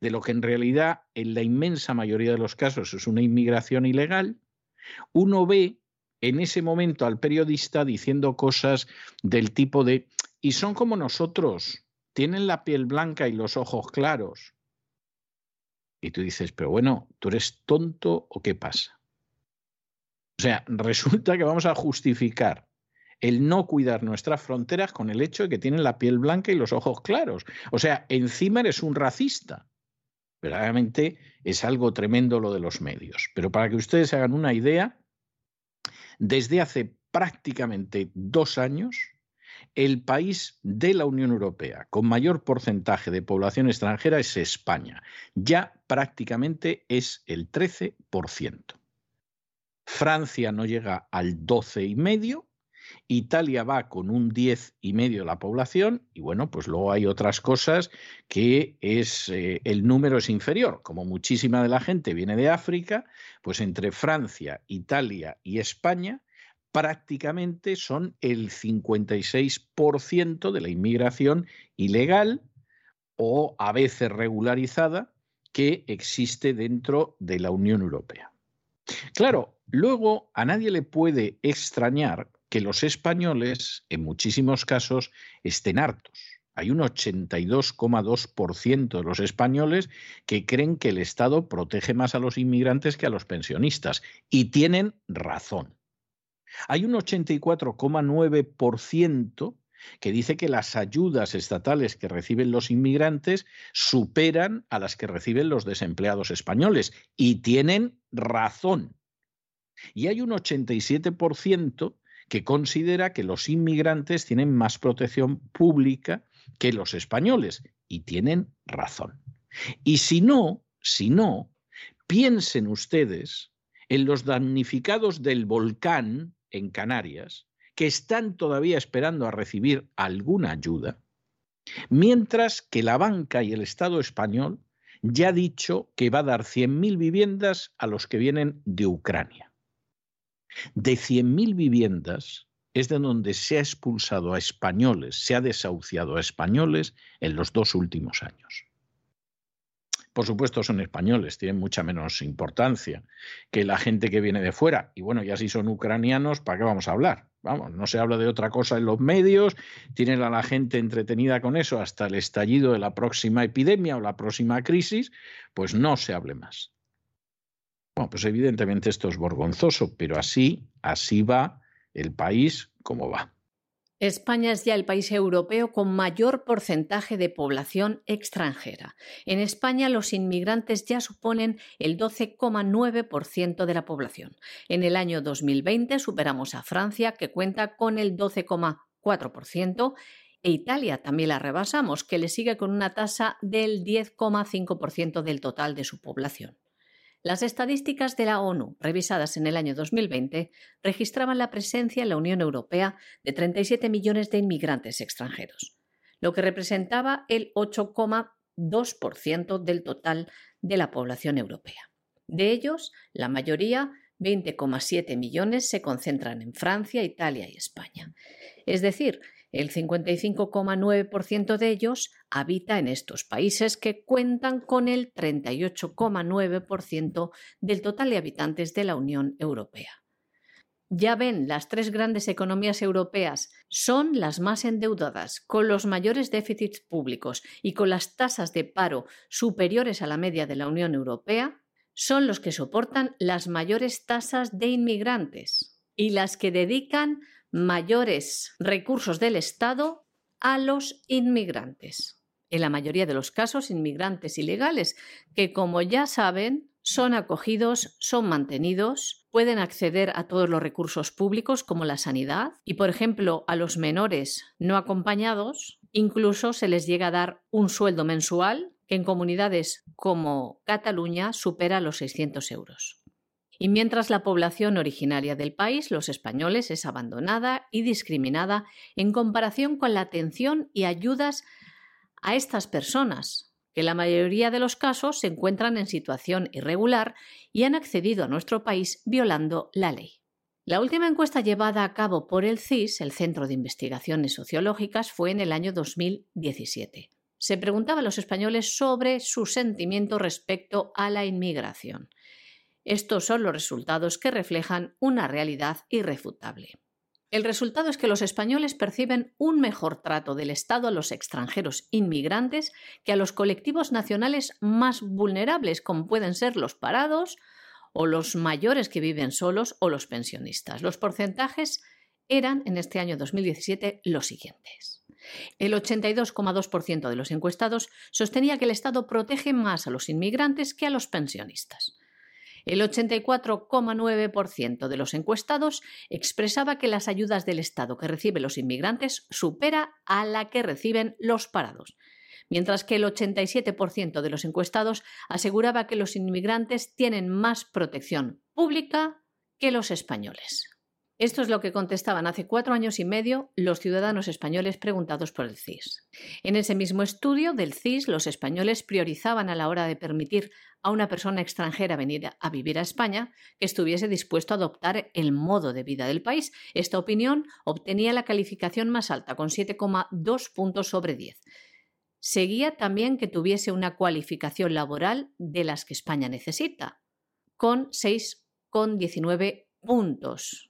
de lo que en realidad en la inmensa mayoría de los casos es una inmigración ilegal, uno ve en ese momento al periodista diciendo cosas del tipo de, y son como nosotros, tienen la piel blanca y los ojos claros. Y tú dices, pero bueno, ¿tú eres tonto o qué pasa? O sea, (laughs) resulta que vamos a justificar el no cuidar nuestras fronteras con el hecho de que tienen la piel blanca y los ojos claros. O sea, encima eres un racista. Verdaderamente es algo tremendo lo de los medios. Pero para que ustedes hagan una idea, desde hace prácticamente dos años, el país de la Unión Europea con mayor porcentaje de población extranjera es España. Ya prácticamente es el 13%. Francia no llega al 12,5%. Italia va con un 10,5% de la población y bueno, pues luego hay otras cosas que es eh, el número es inferior. Como muchísima de la gente viene de África, pues entre Francia, Italia y España prácticamente son el 56% de la inmigración ilegal o a veces regularizada que existe dentro de la Unión Europea. Claro, luego a nadie le puede extrañar que los españoles, en muchísimos casos, estén hartos. Hay un 82,2% de los españoles que creen que el Estado protege más a los inmigrantes que a los pensionistas. Y tienen razón. Hay un 84,9% que dice que las ayudas estatales que reciben los inmigrantes superan a las que reciben los desempleados españoles. Y tienen razón. Y hay un 87% que considera que los inmigrantes tienen más protección pública que los españoles. Y tienen razón. Y si no, si no, piensen ustedes en los damnificados del volcán en Canarias que están todavía esperando a recibir alguna ayuda, mientras que la banca y el Estado español ya ha dicho que va a dar 100.000 viviendas a los que vienen de Ucrania. De 100.000 viviendas es de donde se ha expulsado a españoles, se ha desahuciado a españoles en los dos últimos años por supuesto, son españoles, tienen mucha menos importancia que la gente que viene de fuera. Y bueno, ya si son ucranianos, ¿para qué vamos a hablar? Vamos, no se habla de otra cosa en los medios, tienen a la gente entretenida con eso hasta el estallido de la próxima epidemia o la próxima crisis, pues no se hable más. Bueno, pues evidentemente esto es vergonzoso, pero así, así va el país como va. España es ya el país europeo con mayor porcentaje de población extranjera. En España los inmigrantes ya suponen el 12,9% de la población. En el año 2020 superamos a Francia, que cuenta con el 12,4%, e Italia también la rebasamos, que le sigue con una tasa del 10,5% del total de su población. Las estadísticas de la ONU, revisadas en el año 2020, registraban la presencia en la Unión Europea de 37 millones de inmigrantes extranjeros, lo que representaba el 8,2% del total de la población europea. De ellos, la mayoría, 20,7 millones, se concentran en Francia, Italia y España. Es decir, el 55,9% de ellos habita en estos países que cuentan con el 38,9% del total de habitantes de la Unión Europea. Ya ven, las tres grandes economías europeas son las más endeudadas, con los mayores déficits públicos y con las tasas de paro superiores a la media de la Unión Europea, son los que soportan las mayores tasas de inmigrantes y las que dedican mayores recursos del Estado a los inmigrantes. En la mayoría de los casos, inmigrantes ilegales, que como ya saben, son acogidos, son mantenidos, pueden acceder a todos los recursos públicos como la sanidad y, por ejemplo, a los menores no acompañados, incluso se les llega a dar un sueldo mensual que en comunidades como Cataluña supera los 600 euros y mientras la población originaria del país, los españoles, es abandonada y discriminada en comparación con la atención y ayudas a estas personas, que la mayoría de los casos se encuentran en situación irregular y han accedido a nuestro país violando la ley. La última encuesta llevada a cabo por el CIS, el Centro de Investigaciones Sociológicas, fue en el año 2017. Se preguntaba a los españoles sobre su sentimiento respecto a la inmigración. Estos son los resultados que reflejan una realidad irrefutable. El resultado es que los españoles perciben un mejor trato del Estado a los extranjeros inmigrantes que a los colectivos nacionales más vulnerables, como pueden ser los parados o los mayores que viven solos o los pensionistas. Los porcentajes eran en este año 2017 los siguientes. El 82,2% de los encuestados sostenía que el Estado protege más a los inmigrantes que a los pensionistas. El 84,9% de los encuestados expresaba que las ayudas del Estado que reciben los inmigrantes supera a la que reciben los parados, mientras que el 87% de los encuestados aseguraba que los inmigrantes tienen más protección pública que los españoles. Esto es lo que contestaban hace cuatro años y medio los ciudadanos españoles preguntados por el CIS. En ese mismo estudio del CIS, los españoles priorizaban a la hora de permitir a una persona extranjera venir a vivir a España que estuviese dispuesto a adoptar el modo de vida del país. Esta opinión obtenía la calificación más alta, con 7,2 puntos sobre 10. Seguía también que tuviese una cualificación laboral de las que España necesita, con 6,19 puntos.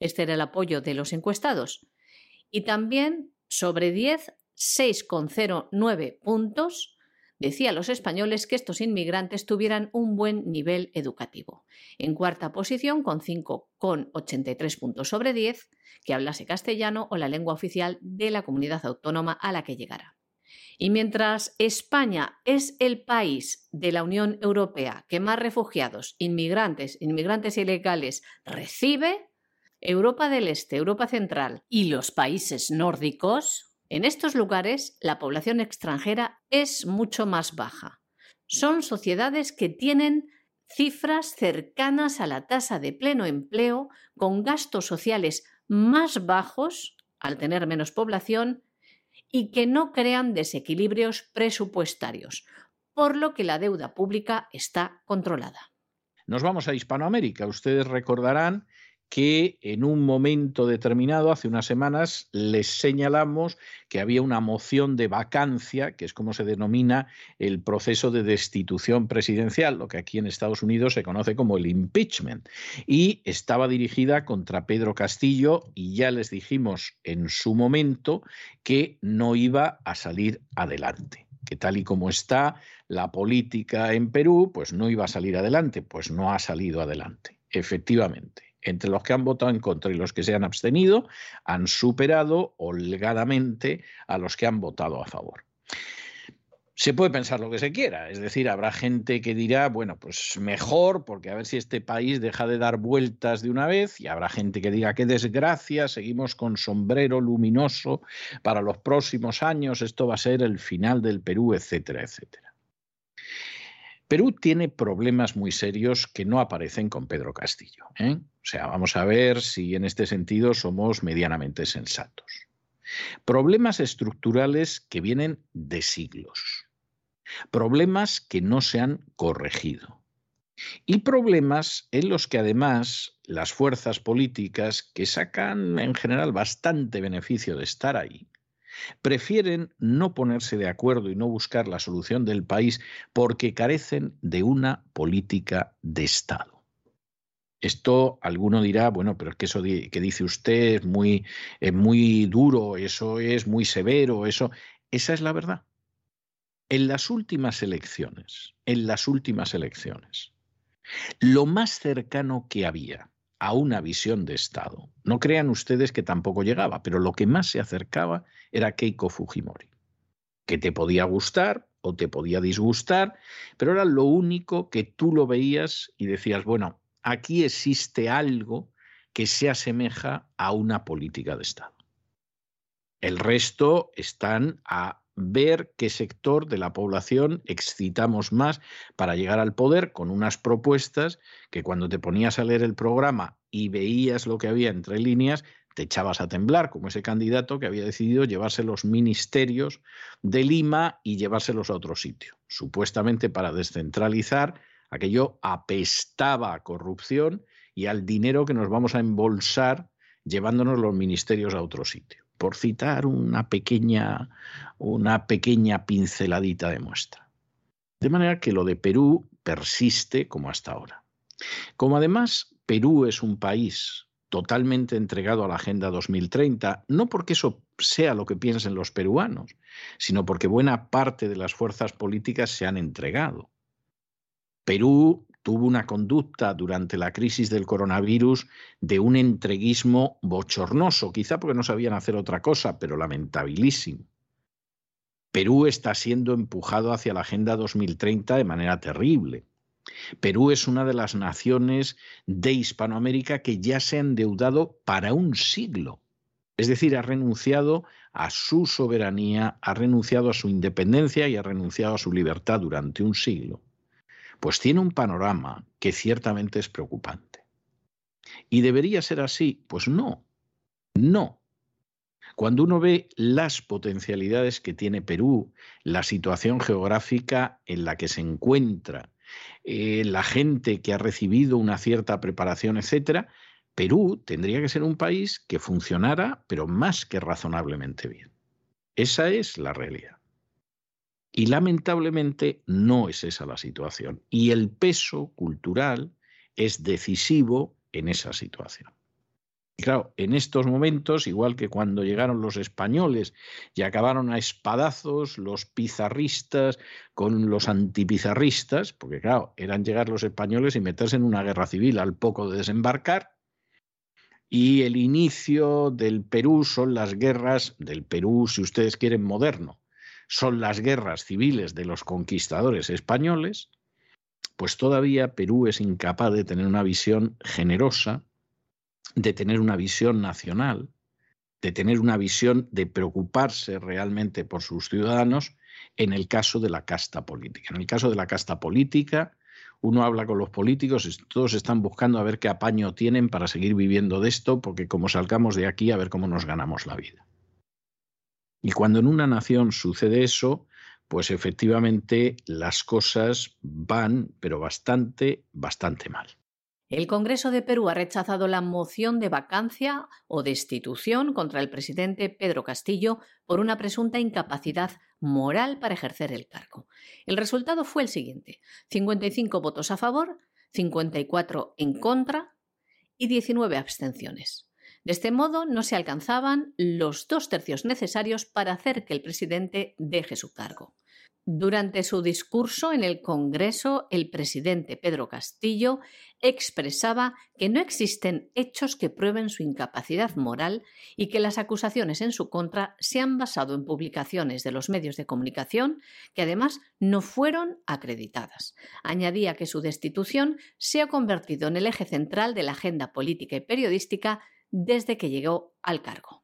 Este era el apoyo de los encuestados. Y también sobre 10, 6,09 puntos decía los españoles que estos inmigrantes tuvieran un buen nivel educativo. En cuarta posición, con 5,83 puntos sobre 10, que hablase castellano o la lengua oficial de la comunidad autónoma a la que llegara. Y mientras España es el país de la Unión Europea que más refugiados, inmigrantes, inmigrantes ilegales recibe, Europa del Este, Europa Central y los países nórdicos, en estos lugares la población extranjera es mucho más baja. Son sociedades que tienen cifras cercanas a la tasa de pleno empleo, con gastos sociales más bajos, al tener menos población, y que no crean desequilibrios presupuestarios, por lo que la deuda pública está controlada. Nos vamos a Hispanoamérica. Ustedes recordarán que en un momento determinado, hace unas semanas, les señalamos que había una moción de vacancia, que es como se denomina el proceso de destitución presidencial, lo que aquí en Estados Unidos se conoce como el impeachment, y estaba dirigida contra Pedro Castillo y ya les dijimos en su momento que no iba a salir adelante que tal y como está la política en Perú, pues no iba a salir adelante, pues no ha salido adelante, efectivamente entre los que han votado en contra y los que se han abstenido, han superado holgadamente a los que han votado a favor. Se puede pensar lo que se quiera, es decir, habrá gente que dirá, bueno, pues mejor, porque a ver si este país deja de dar vueltas de una vez, y habrá gente que diga, qué desgracia, seguimos con sombrero luminoso para los próximos años, esto va a ser el final del Perú, etcétera, etcétera. Perú tiene problemas muy serios que no aparecen con Pedro Castillo. ¿eh? O sea, vamos a ver si en este sentido somos medianamente sensatos. Problemas estructurales que vienen de siglos. Problemas que no se han corregido. Y problemas en los que además las fuerzas políticas, que sacan en general bastante beneficio de estar ahí, Prefieren no ponerse de acuerdo y no buscar la solución del país porque carecen de una política de Estado. Esto alguno dirá, bueno, pero es que eso que dice usted es muy, es muy duro, eso es muy severo, eso. Esa es la verdad. En las últimas elecciones, en las últimas elecciones, lo más cercano que había a una visión de Estado. No crean ustedes que tampoco llegaba, pero lo que más se acercaba era Keiko Fujimori, que te podía gustar o te podía disgustar, pero era lo único que tú lo veías y decías, bueno, aquí existe algo que se asemeja a una política de Estado. El resto están a ver qué sector de la población excitamos más para llegar al poder con unas propuestas que cuando te ponías a leer el programa y veías lo que había entre líneas, te echabas a temblar, como ese candidato que había decidido llevarse los ministerios de Lima y llevárselos a otro sitio, supuestamente para descentralizar. Aquello apestaba a corrupción y al dinero que nos vamos a embolsar llevándonos los ministerios a otro sitio por citar una pequeña, una pequeña pinceladita de muestra. De manera que lo de Perú persiste como hasta ahora. Como además Perú es un país totalmente entregado a la Agenda 2030, no porque eso sea lo que piensen los peruanos, sino porque buena parte de las fuerzas políticas se han entregado. Perú tuvo una conducta durante la crisis del coronavirus de un entreguismo bochornoso, quizá porque no sabían hacer otra cosa, pero lamentabilísimo. Perú está siendo empujado hacia la Agenda 2030 de manera terrible. Perú es una de las naciones de Hispanoamérica que ya se ha endeudado para un siglo. Es decir, ha renunciado a su soberanía, ha renunciado a su independencia y ha renunciado a su libertad durante un siglo. Pues tiene un panorama que ciertamente es preocupante. ¿Y debería ser así? Pues no, no. Cuando uno ve las potencialidades que tiene Perú, la situación geográfica en la que se encuentra, eh, la gente que ha recibido una cierta preparación, etcétera, Perú tendría que ser un país que funcionara, pero más que razonablemente bien. Esa es la realidad. Y lamentablemente no es esa la situación. Y el peso cultural es decisivo en esa situación. Claro, en estos momentos, igual que cuando llegaron los españoles y acabaron a espadazos los pizarristas con los antipizarristas, porque claro, eran llegar los españoles y meterse en una guerra civil al poco de desembarcar, y el inicio del Perú son las guerras del Perú, si ustedes quieren, moderno, son las guerras civiles de los conquistadores españoles, pues todavía Perú es incapaz de tener una visión generosa de tener una visión nacional, de tener una visión de preocuparse realmente por sus ciudadanos en el caso de la casta política. En el caso de la casta política, uno habla con los políticos todos están buscando a ver qué apaño tienen para seguir viviendo de esto, porque como salgamos de aquí, a ver cómo nos ganamos la vida. Y cuando en una nación sucede eso, pues efectivamente las cosas van, pero bastante, bastante mal. El Congreso de Perú ha rechazado la moción de vacancia o destitución contra el presidente Pedro Castillo por una presunta incapacidad moral para ejercer el cargo. El resultado fue el siguiente: 55 votos a favor, 54 en contra y 19 abstenciones. De este modo, no se alcanzaban los dos tercios necesarios para hacer que el presidente deje su cargo. Durante su discurso en el Congreso, el presidente Pedro Castillo expresaba que no existen hechos que prueben su incapacidad moral y que las acusaciones en su contra se han basado en publicaciones de los medios de comunicación que además no fueron acreditadas. Añadía que su destitución se ha convertido en el eje central de la agenda política y periodística desde que llegó al cargo.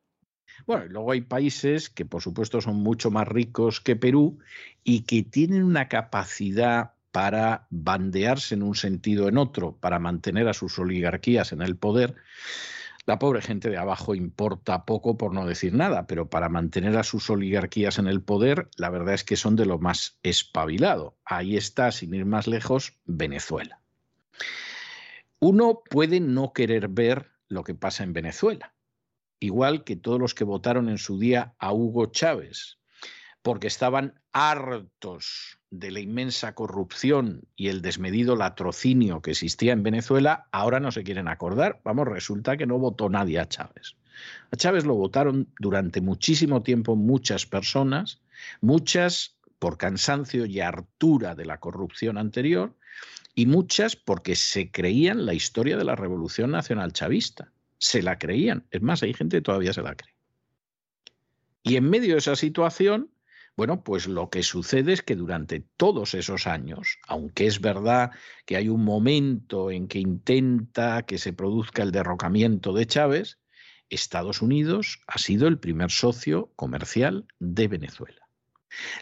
Bueno, luego hay países que por supuesto son mucho más ricos que Perú y que tienen una capacidad para bandearse en un sentido o en otro, para mantener a sus oligarquías en el poder. La pobre gente de abajo importa poco por no decir nada, pero para mantener a sus oligarquías en el poder, la verdad es que son de lo más espabilado. Ahí está, sin ir más lejos, Venezuela. Uno puede no querer ver lo que pasa en Venezuela igual que todos los que votaron en su día a Hugo Chávez, porque estaban hartos de la inmensa corrupción y el desmedido latrocinio que existía en Venezuela, ahora no se quieren acordar. Vamos, resulta que no votó nadie a Chávez. A Chávez lo votaron durante muchísimo tiempo muchas personas, muchas por cansancio y hartura de la corrupción anterior, y muchas porque se creían la historia de la Revolución Nacional Chavista se la creían. Es más, hay gente que todavía se la cree. Y en medio de esa situación, bueno, pues lo que sucede es que durante todos esos años, aunque es verdad que hay un momento en que intenta que se produzca el derrocamiento de Chávez, Estados Unidos ha sido el primer socio comercial de Venezuela.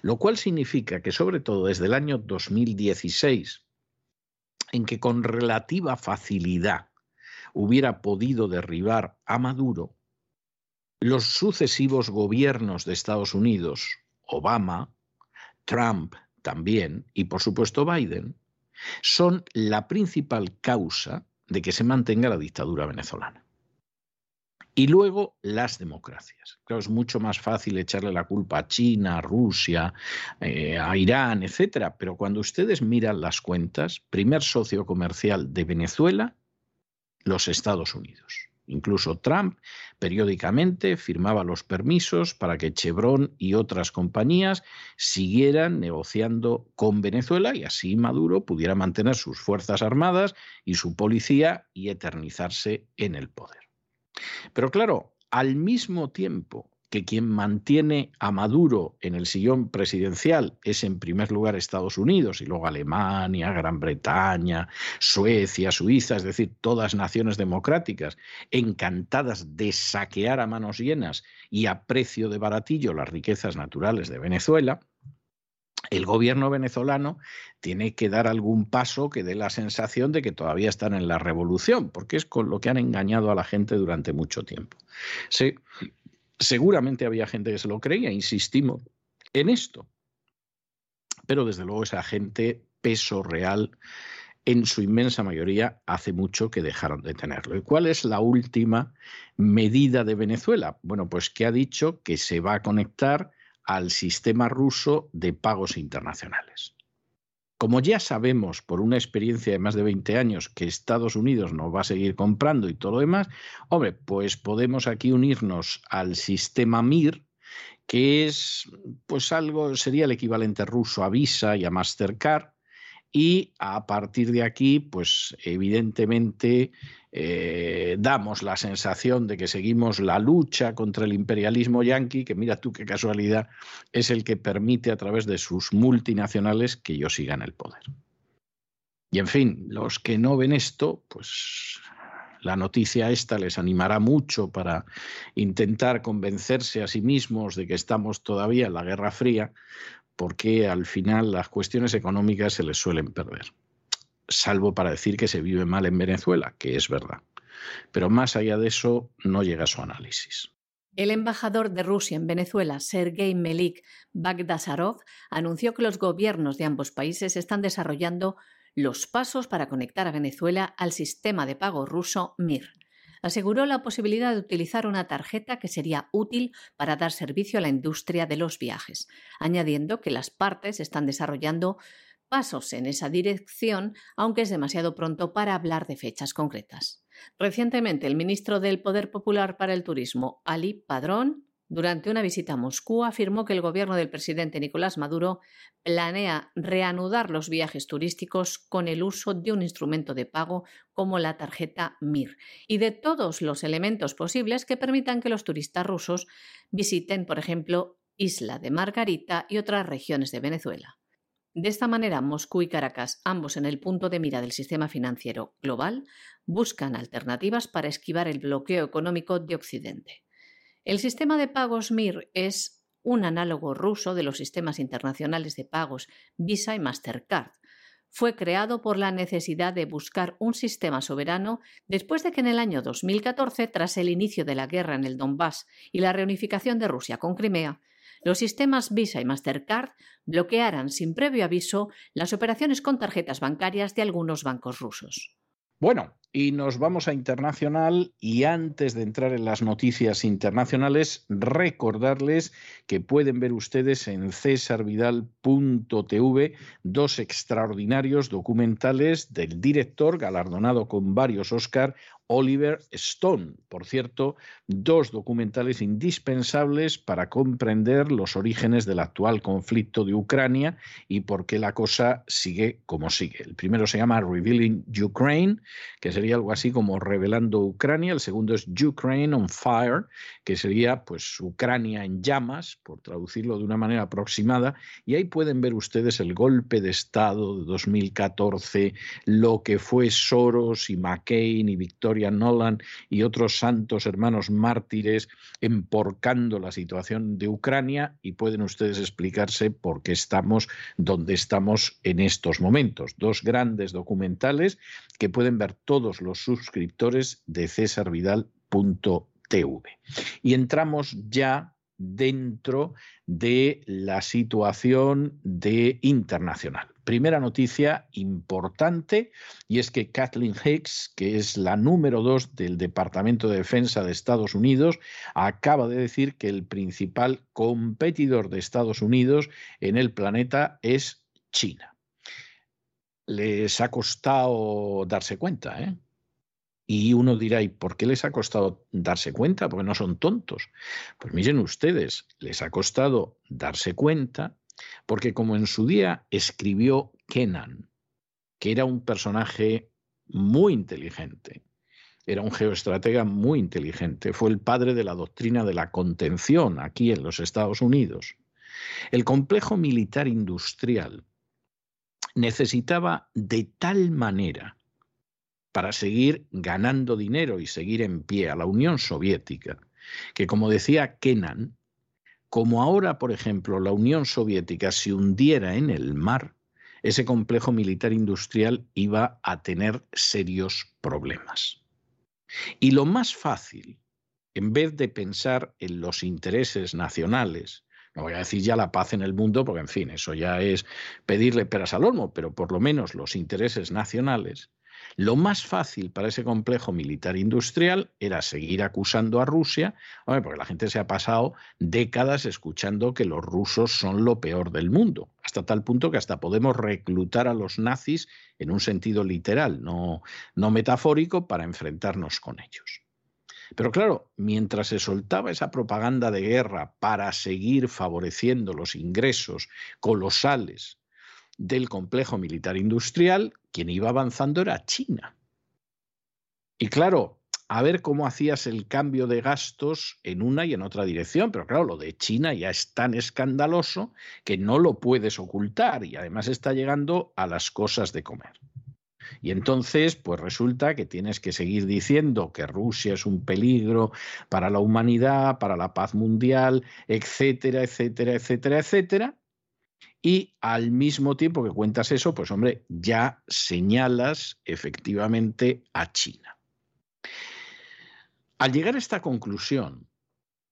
Lo cual significa que sobre todo desde el año 2016, en que con relativa facilidad hubiera podido derribar a Maduro, los sucesivos gobiernos de Estados Unidos, Obama, Trump también, y por supuesto Biden, son la principal causa de que se mantenga la dictadura venezolana. Y luego las democracias. Claro, es mucho más fácil echarle la culpa a China, a Rusia, eh, a Irán, etcétera. Pero cuando ustedes miran las cuentas, primer socio comercial de Venezuela, los Estados Unidos. Incluso Trump periódicamente firmaba los permisos para que Chevron y otras compañías siguieran negociando con Venezuela y así Maduro pudiera mantener sus Fuerzas Armadas y su policía y eternizarse en el poder. Pero claro, al mismo tiempo que quien mantiene a Maduro en el sillón presidencial es en primer lugar Estados Unidos y luego Alemania, Gran Bretaña, Suecia, Suiza, es decir, todas naciones democráticas encantadas de saquear a manos llenas y a precio de baratillo las riquezas naturales de Venezuela, el gobierno venezolano tiene que dar algún paso que dé la sensación de que todavía están en la revolución, porque es con lo que han engañado a la gente durante mucho tiempo. Sí, Seguramente había gente que se lo creía, insistimos en esto. Pero desde luego esa gente, peso real, en su inmensa mayoría, hace mucho que dejaron de tenerlo. ¿Y cuál es la última medida de Venezuela? Bueno, pues que ha dicho que se va a conectar al sistema ruso de pagos internacionales. Como ya sabemos por una experiencia de más de 20 años que Estados Unidos nos va a seguir comprando y todo lo demás, hombre, pues podemos aquí unirnos al sistema MIR, que es pues algo, sería el equivalente ruso a Visa y a Mastercard, y a partir de aquí, pues evidentemente eh, damos la sensación de que seguimos la lucha contra el imperialismo yanqui, que mira tú qué casualidad, es el que permite a través de sus multinacionales que ellos sigan el poder. Y en fin, los que no ven esto, pues la noticia esta les animará mucho para intentar convencerse a sí mismos de que estamos todavía en la Guerra Fría, porque al final las cuestiones económicas se les suelen perder, salvo para decir que se vive mal en Venezuela, que es verdad. Pero más allá de eso, no llega a su análisis. El embajador de Rusia en Venezuela, Sergei Melik Bagdasarov, anunció que los gobiernos de ambos países están desarrollando los pasos para conectar a Venezuela al sistema de pago ruso MIR aseguró la posibilidad de utilizar una tarjeta que sería útil para dar servicio a la industria de los viajes, añadiendo que las partes están desarrollando pasos en esa dirección, aunque es demasiado pronto para hablar de fechas concretas. Recientemente, el ministro del Poder Popular para el Turismo, Ali Padrón, durante una visita a Moscú, afirmó que el gobierno del presidente Nicolás Maduro planea reanudar los viajes turísticos con el uso de un instrumento de pago como la tarjeta MIR y de todos los elementos posibles que permitan que los turistas rusos visiten, por ejemplo, Isla de Margarita y otras regiones de Venezuela. De esta manera, Moscú y Caracas, ambos en el punto de mira del sistema financiero global, buscan alternativas para esquivar el bloqueo económico de Occidente. El sistema de pagos MIR es un análogo ruso de los sistemas internacionales de pagos Visa y Mastercard. Fue creado por la necesidad de buscar un sistema soberano después de que en el año 2014, tras el inicio de la guerra en el Donbass y la reunificación de Rusia con Crimea, los sistemas Visa y Mastercard bloquearan sin previo aviso las operaciones con tarjetas bancarias de algunos bancos rusos. Bueno, y nos vamos a internacional y antes de entrar en las noticias internacionales, recordarles que pueden ver ustedes en cesarvidal.tv dos extraordinarios documentales del director galardonado con varios Oscar, Oliver Stone. Por cierto, dos documentales indispensables para comprender los orígenes del actual conflicto de Ucrania y por qué la cosa sigue como sigue. El primero se llama Revealing Ukraine, que sería algo así como Revelando Ucrania. El segundo es Ukraine on Fire, que sería pues Ucrania en llamas, por traducirlo de una manera aproximada. Y ahí pueden ver ustedes el golpe de Estado de 2014, lo que fue Soros y McCain y Victoria Nolan y otros santos hermanos mártires emporcando la situación de Ucrania y pueden ustedes explicarse por qué estamos donde estamos en estos momentos. Dos grandes documentales que pueden ver todos los suscriptores de cesarvidal.tv. Y entramos ya dentro de la situación de internacional. Primera noticia importante y es que Kathleen Hicks, que es la número dos del Departamento de Defensa de Estados Unidos, acaba de decir que el principal competidor de Estados Unidos en el planeta es China. Les ha costado darse cuenta, ¿eh? Y uno dirá, ¿y por qué les ha costado darse cuenta? Porque no son tontos. Pues miren ustedes, les ha costado darse cuenta porque como en su día escribió Kenan, que era un personaje muy inteligente, era un geoestratega muy inteligente, fue el padre de la doctrina de la contención aquí en los Estados Unidos. El complejo militar industrial necesitaba de tal manera para seguir ganando dinero y seguir en pie a la Unión Soviética, que como decía Kennan, como ahora, por ejemplo, la Unión Soviética se hundiera en el mar, ese complejo militar industrial iba a tener serios problemas. Y lo más fácil, en vez de pensar en los intereses nacionales, no voy a decir ya la paz en el mundo, porque en fin, eso ya es pedirle peras al olmo, pero por lo menos los intereses nacionales, lo más fácil para ese complejo militar industrial era seguir acusando a Rusia, porque la gente se ha pasado décadas escuchando que los rusos son lo peor del mundo, hasta tal punto que hasta podemos reclutar a los nazis en un sentido literal, no, no metafórico, para enfrentarnos con ellos. Pero claro, mientras se soltaba esa propaganda de guerra para seguir favoreciendo los ingresos colosales del complejo militar industrial, quien iba avanzando era China. Y claro, a ver cómo hacías el cambio de gastos en una y en otra dirección, pero claro, lo de China ya es tan escandaloso que no lo puedes ocultar y además está llegando a las cosas de comer. Y entonces, pues resulta que tienes que seguir diciendo que Rusia es un peligro para la humanidad, para la paz mundial, etcétera, etcétera, etcétera, etcétera. Y al mismo tiempo que cuentas eso, pues hombre, ya señalas efectivamente a China. Al llegar a esta conclusión,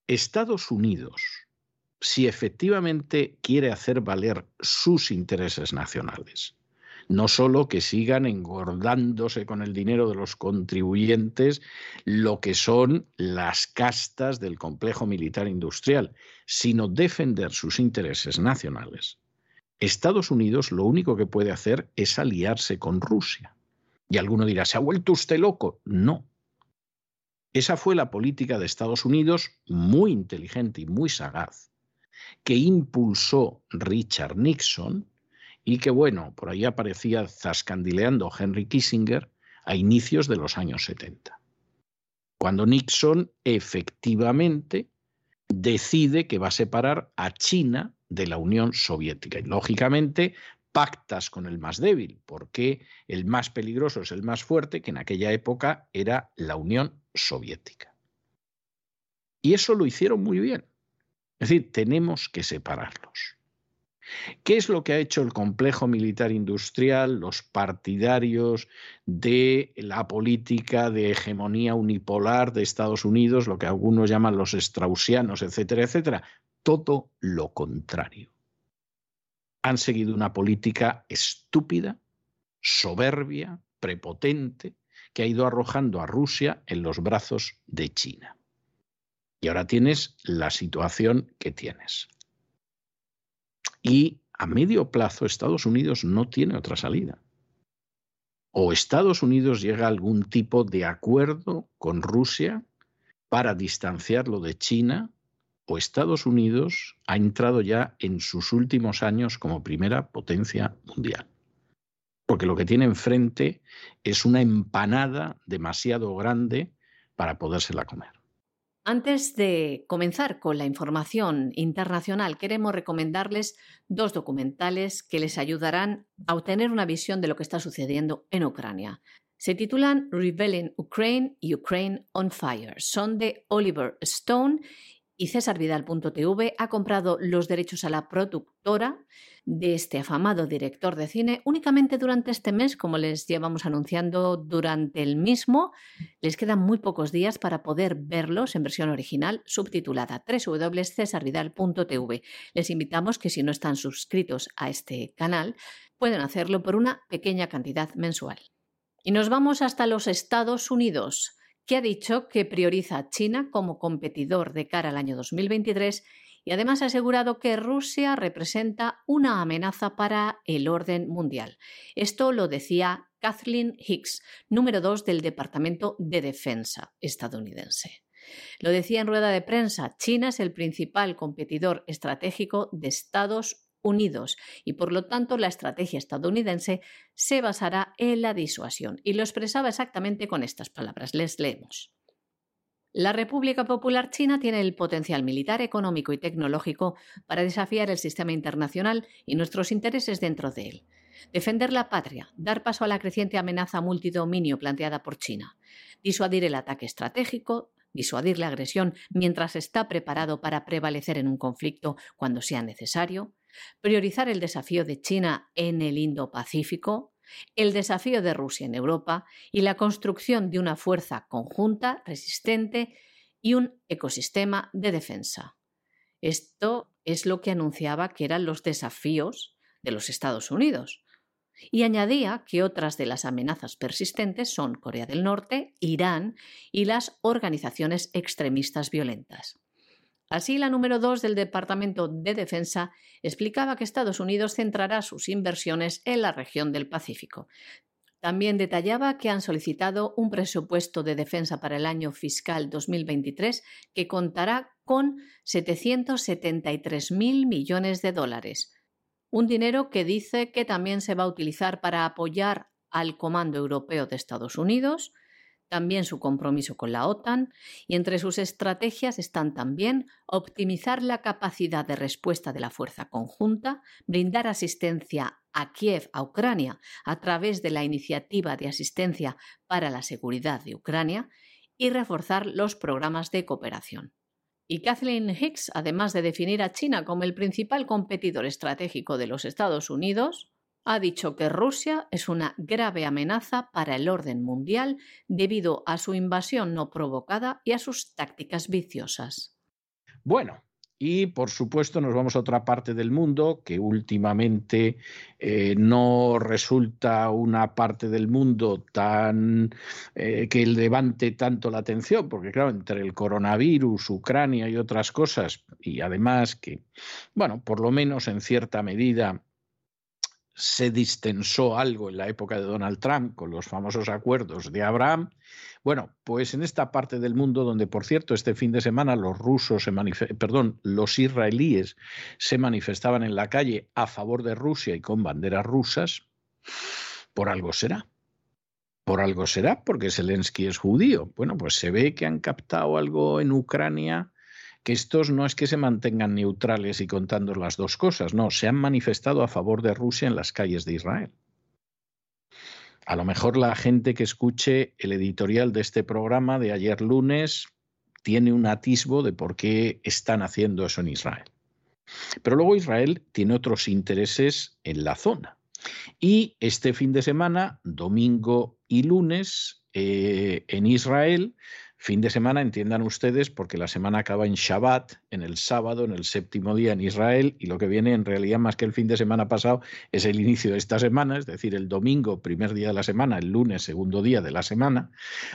Estados Unidos, si efectivamente quiere hacer valer sus intereses nacionales, no solo que sigan engordándose con el dinero de los contribuyentes lo que son las castas del complejo militar industrial, sino defender sus intereses nacionales, Estados Unidos lo único que puede hacer es aliarse con Rusia. Y alguno dirá, ¿se ha vuelto usted loco? No. Esa fue la política de Estados Unidos muy inteligente y muy sagaz, que impulsó Richard Nixon y que, bueno, por ahí aparecía zascandileando Henry Kissinger a inicios de los años 70. Cuando Nixon efectivamente decide que va a separar a China de la Unión Soviética. Y lógicamente pactas con el más débil, porque el más peligroso es el más fuerte, que en aquella época era la Unión Soviética. Y eso lo hicieron muy bien. Es decir, tenemos que separarlos. ¿Qué es lo que ha hecho el complejo militar industrial, los partidarios de la política de hegemonía unipolar de Estados Unidos, lo que algunos llaman los straussianos, etcétera, etcétera? Todo lo contrario. Han seguido una política estúpida, soberbia, prepotente, que ha ido arrojando a Rusia en los brazos de China. Y ahora tienes la situación que tienes. Y a medio plazo Estados Unidos no tiene otra salida. O Estados Unidos llega a algún tipo de acuerdo con Rusia para distanciarlo de China Estados Unidos ha entrado ya en sus últimos años como primera potencia mundial. Porque lo que tiene enfrente es una empanada demasiado grande para podérsela comer. Antes de comenzar con la información internacional, queremos recomendarles dos documentales que les ayudarán a obtener una visión de lo que está sucediendo en Ucrania. Se titulan Rebelling Ukraine y Ukraine on Fire. Son de Oliver Stone y Cesarvidal.tv ha comprado los derechos a la productora de este afamado director de cine únicamente durante este mes, como les llevamos anunciando durante el mismo. Les quedan muy pocos días para poder verlos en versión original subtitulada www.cesarvidal.tv. Les invitamos que si no están suscritos a este canal, pueden hacerlo por una pequeña cantidad mensual. Y nos vamos hasta los Estados Unidos que ha dicho que prioriza a China como competidor de cara al año 2023 y además ha asegurado que Rusia representa una amenaza para el orden mundial. Esto lo decía Kathleen Hicks, número 2 del Departamento de Defensa estadounidense. Lo decía en rueda de prensa, China es el principal competidor estratégico de Estados Unidos y por lo tanto la estrategia estadounidense se basará en la disuasión. Y lo expresaba exactamente con estas palabras. Les leemos. La República Popular China tiene el potencial militar, económico y tecnológico para desafiar el sistema internacional y nuestros intereses dentro de él. Defender la patria, dar paso a la creciente amenaza multidominio planteada por China, disuadir el ataque estratégico, disuadir la agresión mientras está preparado para prevalecer en un conflicto cuando sea necesario, priorizar el desafío de China en el Indo-Pacífico, el desafío de Rusia en Europa y la construcción de una fuerza conjunta, resistente y un ecosistema de defensa. Esto es lo que anunciaba que eran los desafíos de los Estados Unidos. Y añadía que otras de las amenazas persistentes son Corea del Norte, Irán y las organizaciones extremistas violentas. Así, la número dos del Departamento de Defensa explicaba que Estados Unidos centrará sus inversiones en la región del Pacífico. También detallaba que han solicitado un presupuesto de defensa para el año fiscal 2023 que contará con 773.000 millones de dólares. Un dinero que dice que también se va a utilizar para apoyar al Comando Europeo de Estados Unidos, también su compromiso con la OTAN y entre sus estrategias están también optimizar la capacidad de respuesta de la fuerza conjunta, brindar asistencia a Kiev, a Ucrania, a través de la Iniciativa de Asistencia para la Seguridad de Ucrania y reforzar los programas de cooperación. Y Kathleen Hicks, además de definir a China como el principal competidor estratégico de los Estados Unidos, ha dicho que Rusia es una grave amenaza para el orden mundial debido a su invasión no provocada y a sus tácticas viciosas. Bueno, y por supuesto nos vamos a otra parte del mundo que últimamente eh, no resulta una parte del mundo tan eh, que levante tanto la atención, porque claro, entre el coronavirus, Ucrania y otras cosas, y además que, bueno, por lo menos en cierta medida se distensó algo en la época de Donald Trump con los famosos acuerdos de Abraham. Bueno, pues en esta parte del mundo donde, por cierto, este fin de semana los rusos se perdón, los israelíes se manifestaban en la calle a favor de Rusia y con banderas rusas, por algo será. Por algo será, porque Zelensky es judío. Bueno, pues se ve que han captado algo en Ucrania que estos no es que se mantengan neutrales y contando las dos cosas, no, se han manifestado a favor de Rusia en las calles de Israel. A lo mejor la gente que escuche el editorial de este programa de ayer lunes tiene un atisbo de por qué están haciendo eso en Israel. Pero luego Israel tiene otros intereses en la zona. Y este fin de semana, domingo y lunes, eh, en Israel Fin de semana, entiendan ustedes, porque la semana acaba en Shabbat, en el sábado, en el séptimo día en Israel, y lo que viene en realidad más que el fin de semana pasado es el inicio de esta semana, es decir, el domingo, primer día de la semana, el lunes, segundo día de la semana,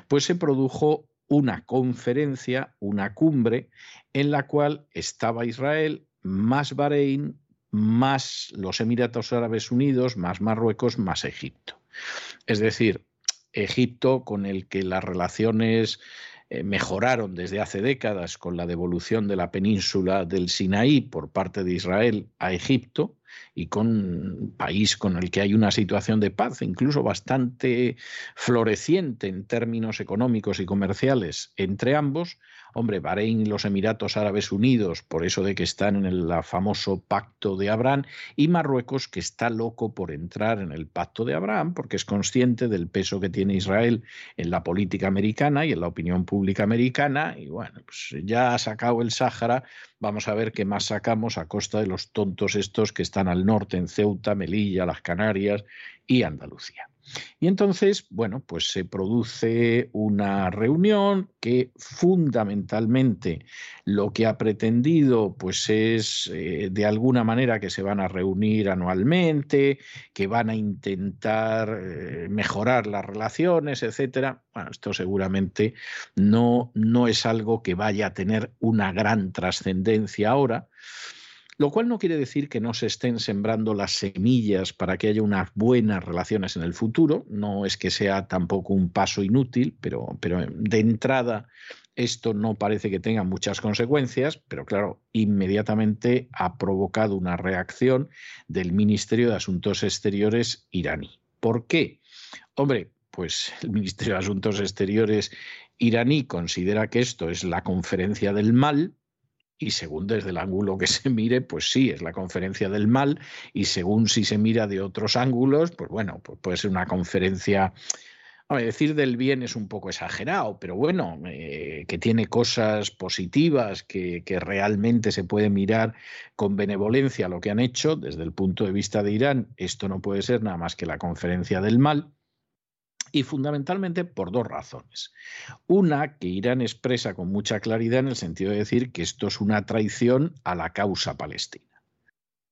pues se produjo una conferencia, una cumbre, en la cual estaba Israel, más Bahrein, más los Emiratos Árabes Unidos, más Marruecos, más Egipto. Es decir, Egipto con el que las relaciones eh, mejoraron desde hace décadas con la devolución de la península del Sinaí por parte de Israel a Egipto y con un país con el que hay una situación de paz, incluso bastante floreciente en términos económicos y comerciales entre ambos, Hombre, Bahrein los Emiratos Árabes Unidos, por eso de que están en el famoso pacto de Abraham, y Marruecos, que está loco por entrar en el pacto de Abraham, porque es consciente del peso que tiene Israel en la política americana y en la opinión pública americana, y bueno, pues ya ha sacado el Sáhara, vamos a ver qué más sacamos a costa de los tontos estos que están al norte, en Ceuta, Melilla, las Canarias y Andalucía. Y entonces, bueno, pues se produce una reunión que fundamentalmente lo que ha pretendido pues es eh, de alguna manera que se van a reunir anualmente, que van a intentar eh, mejorar las relaciones, etcétera. Bueno, esto seguramente no, no es algo que vaya a tener una gran trascendencia ahora. Lo cual no quiere decir que no se estén sembrando las semillas para que haya unas buenas relaciones en el futuro. No es que sea tampoco un paso inútil, pero, pero de entrada Esto no parece que tenga muchas consecuencias, pero claro, inmediatamente ha provocado una reacción del Ministerio de Asuntos Exteriores iraní. ¿Por qué? Hombre, pues el Ministerio de Asuntos Exteriores iraní considera que esto es la conferencia del mal, y según desde el ángulo que se mire, pues sí, es la conferencia del mal, y según si se mira de otros ángulos, pues bueno, pues puede ser una conferencia a decir del bien es un poco exagerado, pero bueno, eh, que tiene cosas positivas, que, que, realmente se puede mirar con benevolencia lo que han hecho desde el punto de vista de Irán. Esto no puede ser nada más que la conferencia del mal. Y fundamentalmente por dos razones. Una, que Irán expresa con mucha claridad en el sentido de decir que esto es una traición a la causa palestina.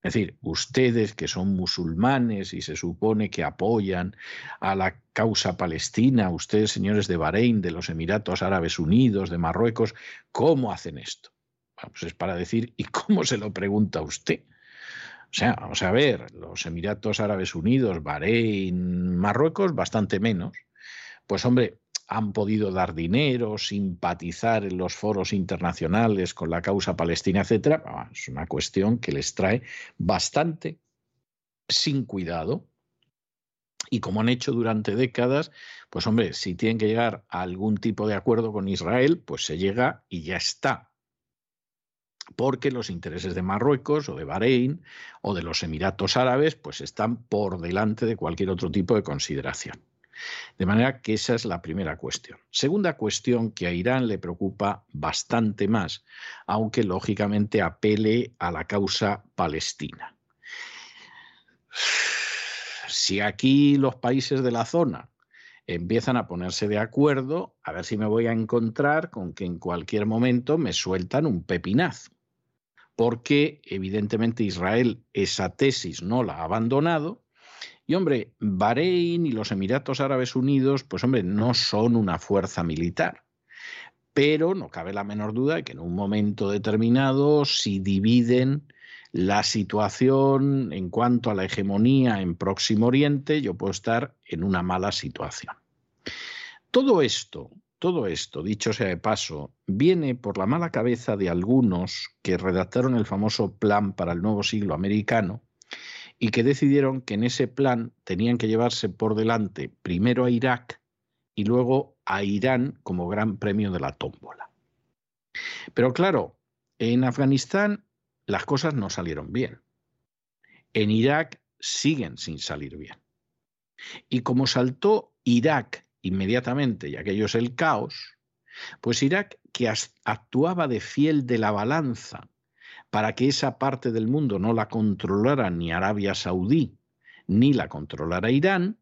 Es decir, ustedes que son musulmanes y se supone que apoyan a la causa palestina, ustedes señores de Bahrein, de los Emiratos Árabes Unidos, de Marruecos, ¿cómo hacen esto? pues es para decir, ¿y cómo se lo pregunta usted? O sea, vamos a ver, los Emiratos Árabes Unidos, Bahrein, Marruecos, bastante menos. Pues hombre, han podido dar dinero, simpatizar en los foros internacionales con la causa palestina, etcétera, es una cuestión que les trae bastante sin cuidado. Y como han hecho durante décadas, pues hombre, si tienen que llegar a algún tipo de acuerdo con Israel, pues se llega y ya está. Porque los intereses de Marruecos o de Bahrein o de los Emiratos Árabes, pues están por delante de cualquier otro tipo de consideración. De manera que esa es la primera cuestión. Segunda cuestión que a Irán le preocupa bastante más, aunque lógicamente apele a la causa palestina. Si aquí los países de la zona empiezan a ponerse de acuerdo, a ver si me voy a encontrar con que en cualquier momento me sueltan un pepinazo. Porque evidentemente Israel esa tesis no la ha abandonado y hombre, Bahrein y los Emiratos Árabes Unidos, pues hombre, no son una fuerza militar. Pero no cabe la menor duda de que en un momento determinado, si dividen la situación en cuanto a la hegemonía en Próximo Oriente, yo puedo estar en una mala situación. Todo esto, todo esto, dicho sea de paso, viene por la mala cabeza de algunos que redactaron el famoso plan para el nuevo siglo americano, y que decidieron que en ese plan tenían que llevarse por delante primero a Irak y luego a Irán como gran premio de la tómbola. Pero claro, en Afganistán las cosas no salieron bien. En Irak siguen sin salir bien. Y como saltó Irak inmediatamente, y aquello es el caos, pues Irak, que actuaba de fiel de la balanza para que esa parte del mundo no la controlara ni Arabia Saudí ni la controlara Irán,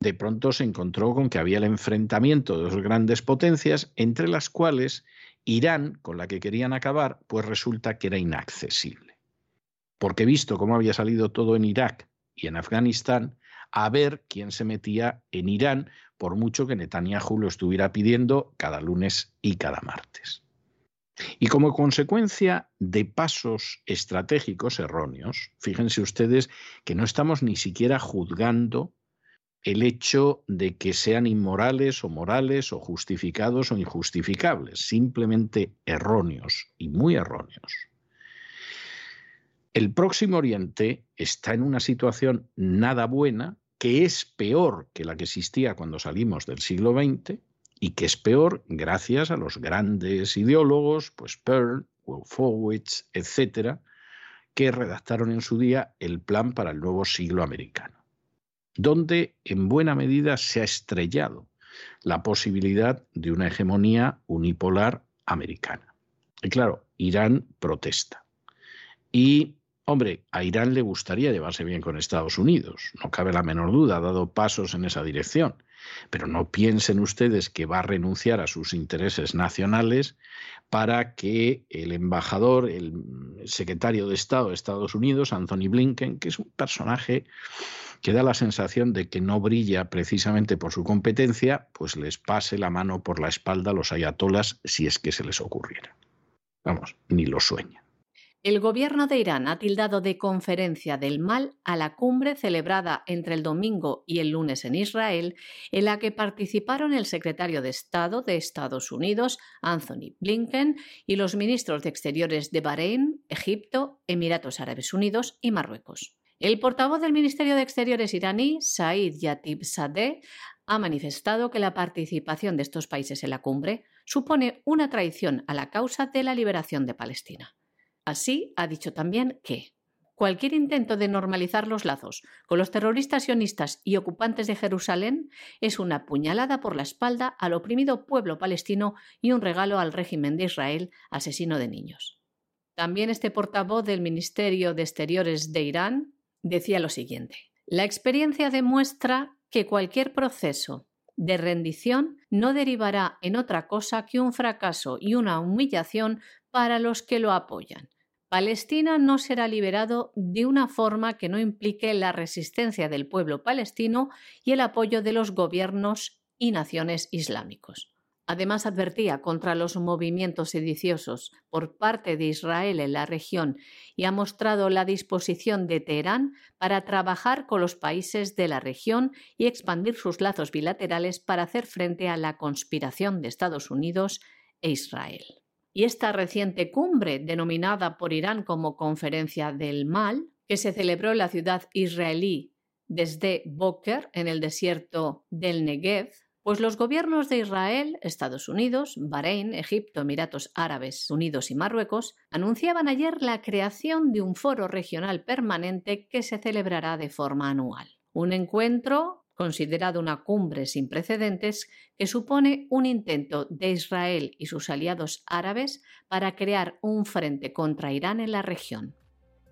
de pronto se encontró con que había el enfrentamiento de dos grandes potencias, entre las cuales Irán, con la que querían acabar, pues resulta que era inaccesible. Porque visto cómo había salido todo en Irak y en Afganistán, a ver quién se metía en Irán, por mucho que Netanyahu lo estuviera pidiendo cada lunes y cada martes. Y como consecuencia de pasos estratégicos erróneos, fíjense ustedes que no estamos ni siquiera juzgando el hecho de que sean inmorales o morales o justificados o injustificables, simplemente erróneos y muy erróneos. El próximo Oriente está en una situación nada buena, que es peor que la que existía cuando salimos del siglo XX, y que es peor gracias a los grandes ideólogos, pues Pearl, Wolfowitz, etcétera, que redactaron en su día el plan para el nuevo siglo americano, donde en buena medida se ha estrellado la posibilidad de una hegemonía unipolar americana. Y claro, Irán protesta. Y, hombre, a Irán le gustaría llevarse bien con Estados Unidos, no cabe la menor duda, ha dado pasos en esa dirección. Pero no piensen ustedes que va a renunciar a sus intereses nacionales para que el embajador, el secretario de Estado de Estados Unidos, Anthony Blinken, que es un personaje que da la sensación de que no brilla precisamente por su competencia, pues les pase la mano por la espalda a los ayatolas si es que se les ocurriera. Vamos, ni lo sueñan. El gobierno de Irán ha tildado de conferencia del mal a la cumbre celebrada entre el domingo y el lunes en Israel, en la que participaron el secretario de Estado de Estados Unidos, Anthony Blinken, y los ministros de Exteriores de Bahrein, Egipto, Emiratos Árabes Unidos y Marruecos. El portavoz del Ministerio de Exteriores iraní, Said Yatib Sadeh, ha manifestado que la participación de estos países en la cumbre supone una traición a la causa de la liberación de Palestina. Así, ha dicho también que cualquier intento de normalizar los lazos con los terroristas sionistas y ocupantes de Jerusalén es una puñalada por la espalda al oprimido pueblo palestino y un regalo al régimen de Israel asesino de niños. También este portavoz del Ministerio de Exteriores de Irán decía lo siguiente. La experiencia demuestra que cualquier proceso de rendición no derivará en otra cosa que un fracaso y una humillación para los que lo apoyan. Palestina no será liberado de una forma que no implique la resistencia del pueblo palestino y el apoyo de los gobiernos y naciones islámicos. Además, advertía contra los movimientos sediciosos por parte de Israel en la región y ha mostrado la disposición de Teherán para trabajar con los países de la región y expandir sus lazos bilaterales para hacer frente a la conspiración de Estados Unidos e Israel. Y esta reciente cumbre, denominada por Irán como Conferencia del Mal, que se celebró en la ciudad israelí desde Boker, en el desierto del Negev, pues los gobiernos de Israel, Estados Unidos, Bahrein, Egipto, Emiratos Árabes Unidos y Marruecos anunciaban ayer la creación de un foro regional permanente que se celebrará de forma anual. Un encuentro considerado una cumbre sin precedentes que supone un intento de Israel y sus aliados árabes para crear un frente contra Irán en la región.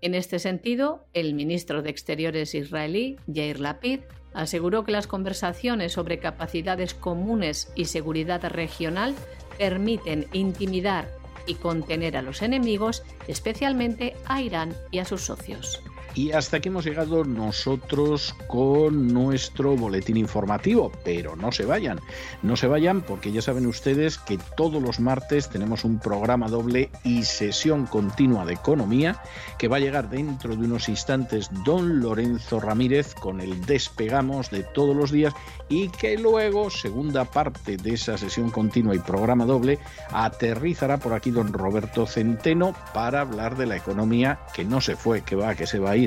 En este sentido, el ministro de Exteriores israelí, Yair Lapid, aseguró que las conversaciones sobre capacidades comunes y seguridad regional permiten intimidar y contener a los enemigos, especialmente a Irán y a sus socios. Y hasta aquí hemos llegado nosotros con nuestro boletín informativo, pero no se vayan, no se vayan porque ya saben ustedes que todos los martes tenemos un programa doble y sesión continua de economía que va a llegar dentro de unos instantes don Lorenzo Ramírez con el despegamos de todos los días y que luego, segunda parte de esa sesión continua y programa doble, aterrizará por aquí don Roberto Centeno para hablar de la economía que no se fue, que va, que se va a ir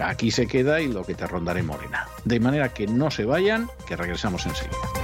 Aquí se queda y lo que te rondaré morena. De manera que no se vayan, que regresamos enseguida.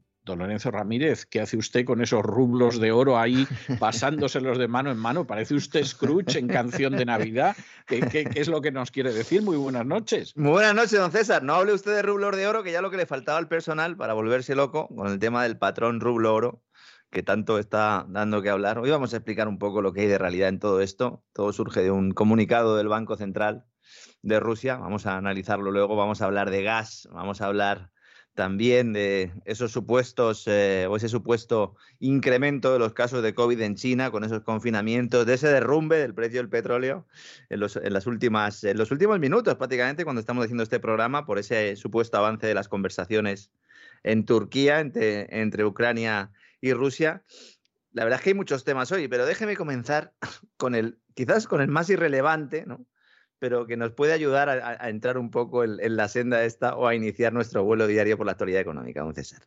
Don Lorenzo Ramírez, ¿qué hace usted con esos rublos de oro ahí pasándoselos de mano en mano? Parece usted Scrooge en canción de Navidad. ¿Qué, es lo que nos quiere decir? Muy buenas noches. Muy buenas noches, don César. No hable usted de rublos de oro, que ya lo que le faltaba al personal para volverse loco con el tema del patrón rublo oro, que tanto está dando que hablar. Hoy vamos a explicar un poco lo que hay de realidad en todo esto. Todo surge de un comunicado del Banco Central de Rusia. Vamos a analizarlo luego. Vamos a hablar de gas, vamos a hablar también de esos supuestos eh, o ese supuesto incremento de los casos de COVID en China con esos confinamientos, de ese derrumbe del precio del petróleo en los, en las últimas, en los últimos minutos prácticamente cuando estamos haciendo este programa por ese supuesto avance de las conversaciones en Turquía entre, entre Ucrania y Rusia. La verdad es que hay muchos temas hoy, pero déjeme comenzar con el, quizás con el más irrelevante, ¿no? Pero que nos puede ayudar a, entrar un poco en, la senda esta o a iniciar nuestro vuelo diario por la actualidad económica, don César.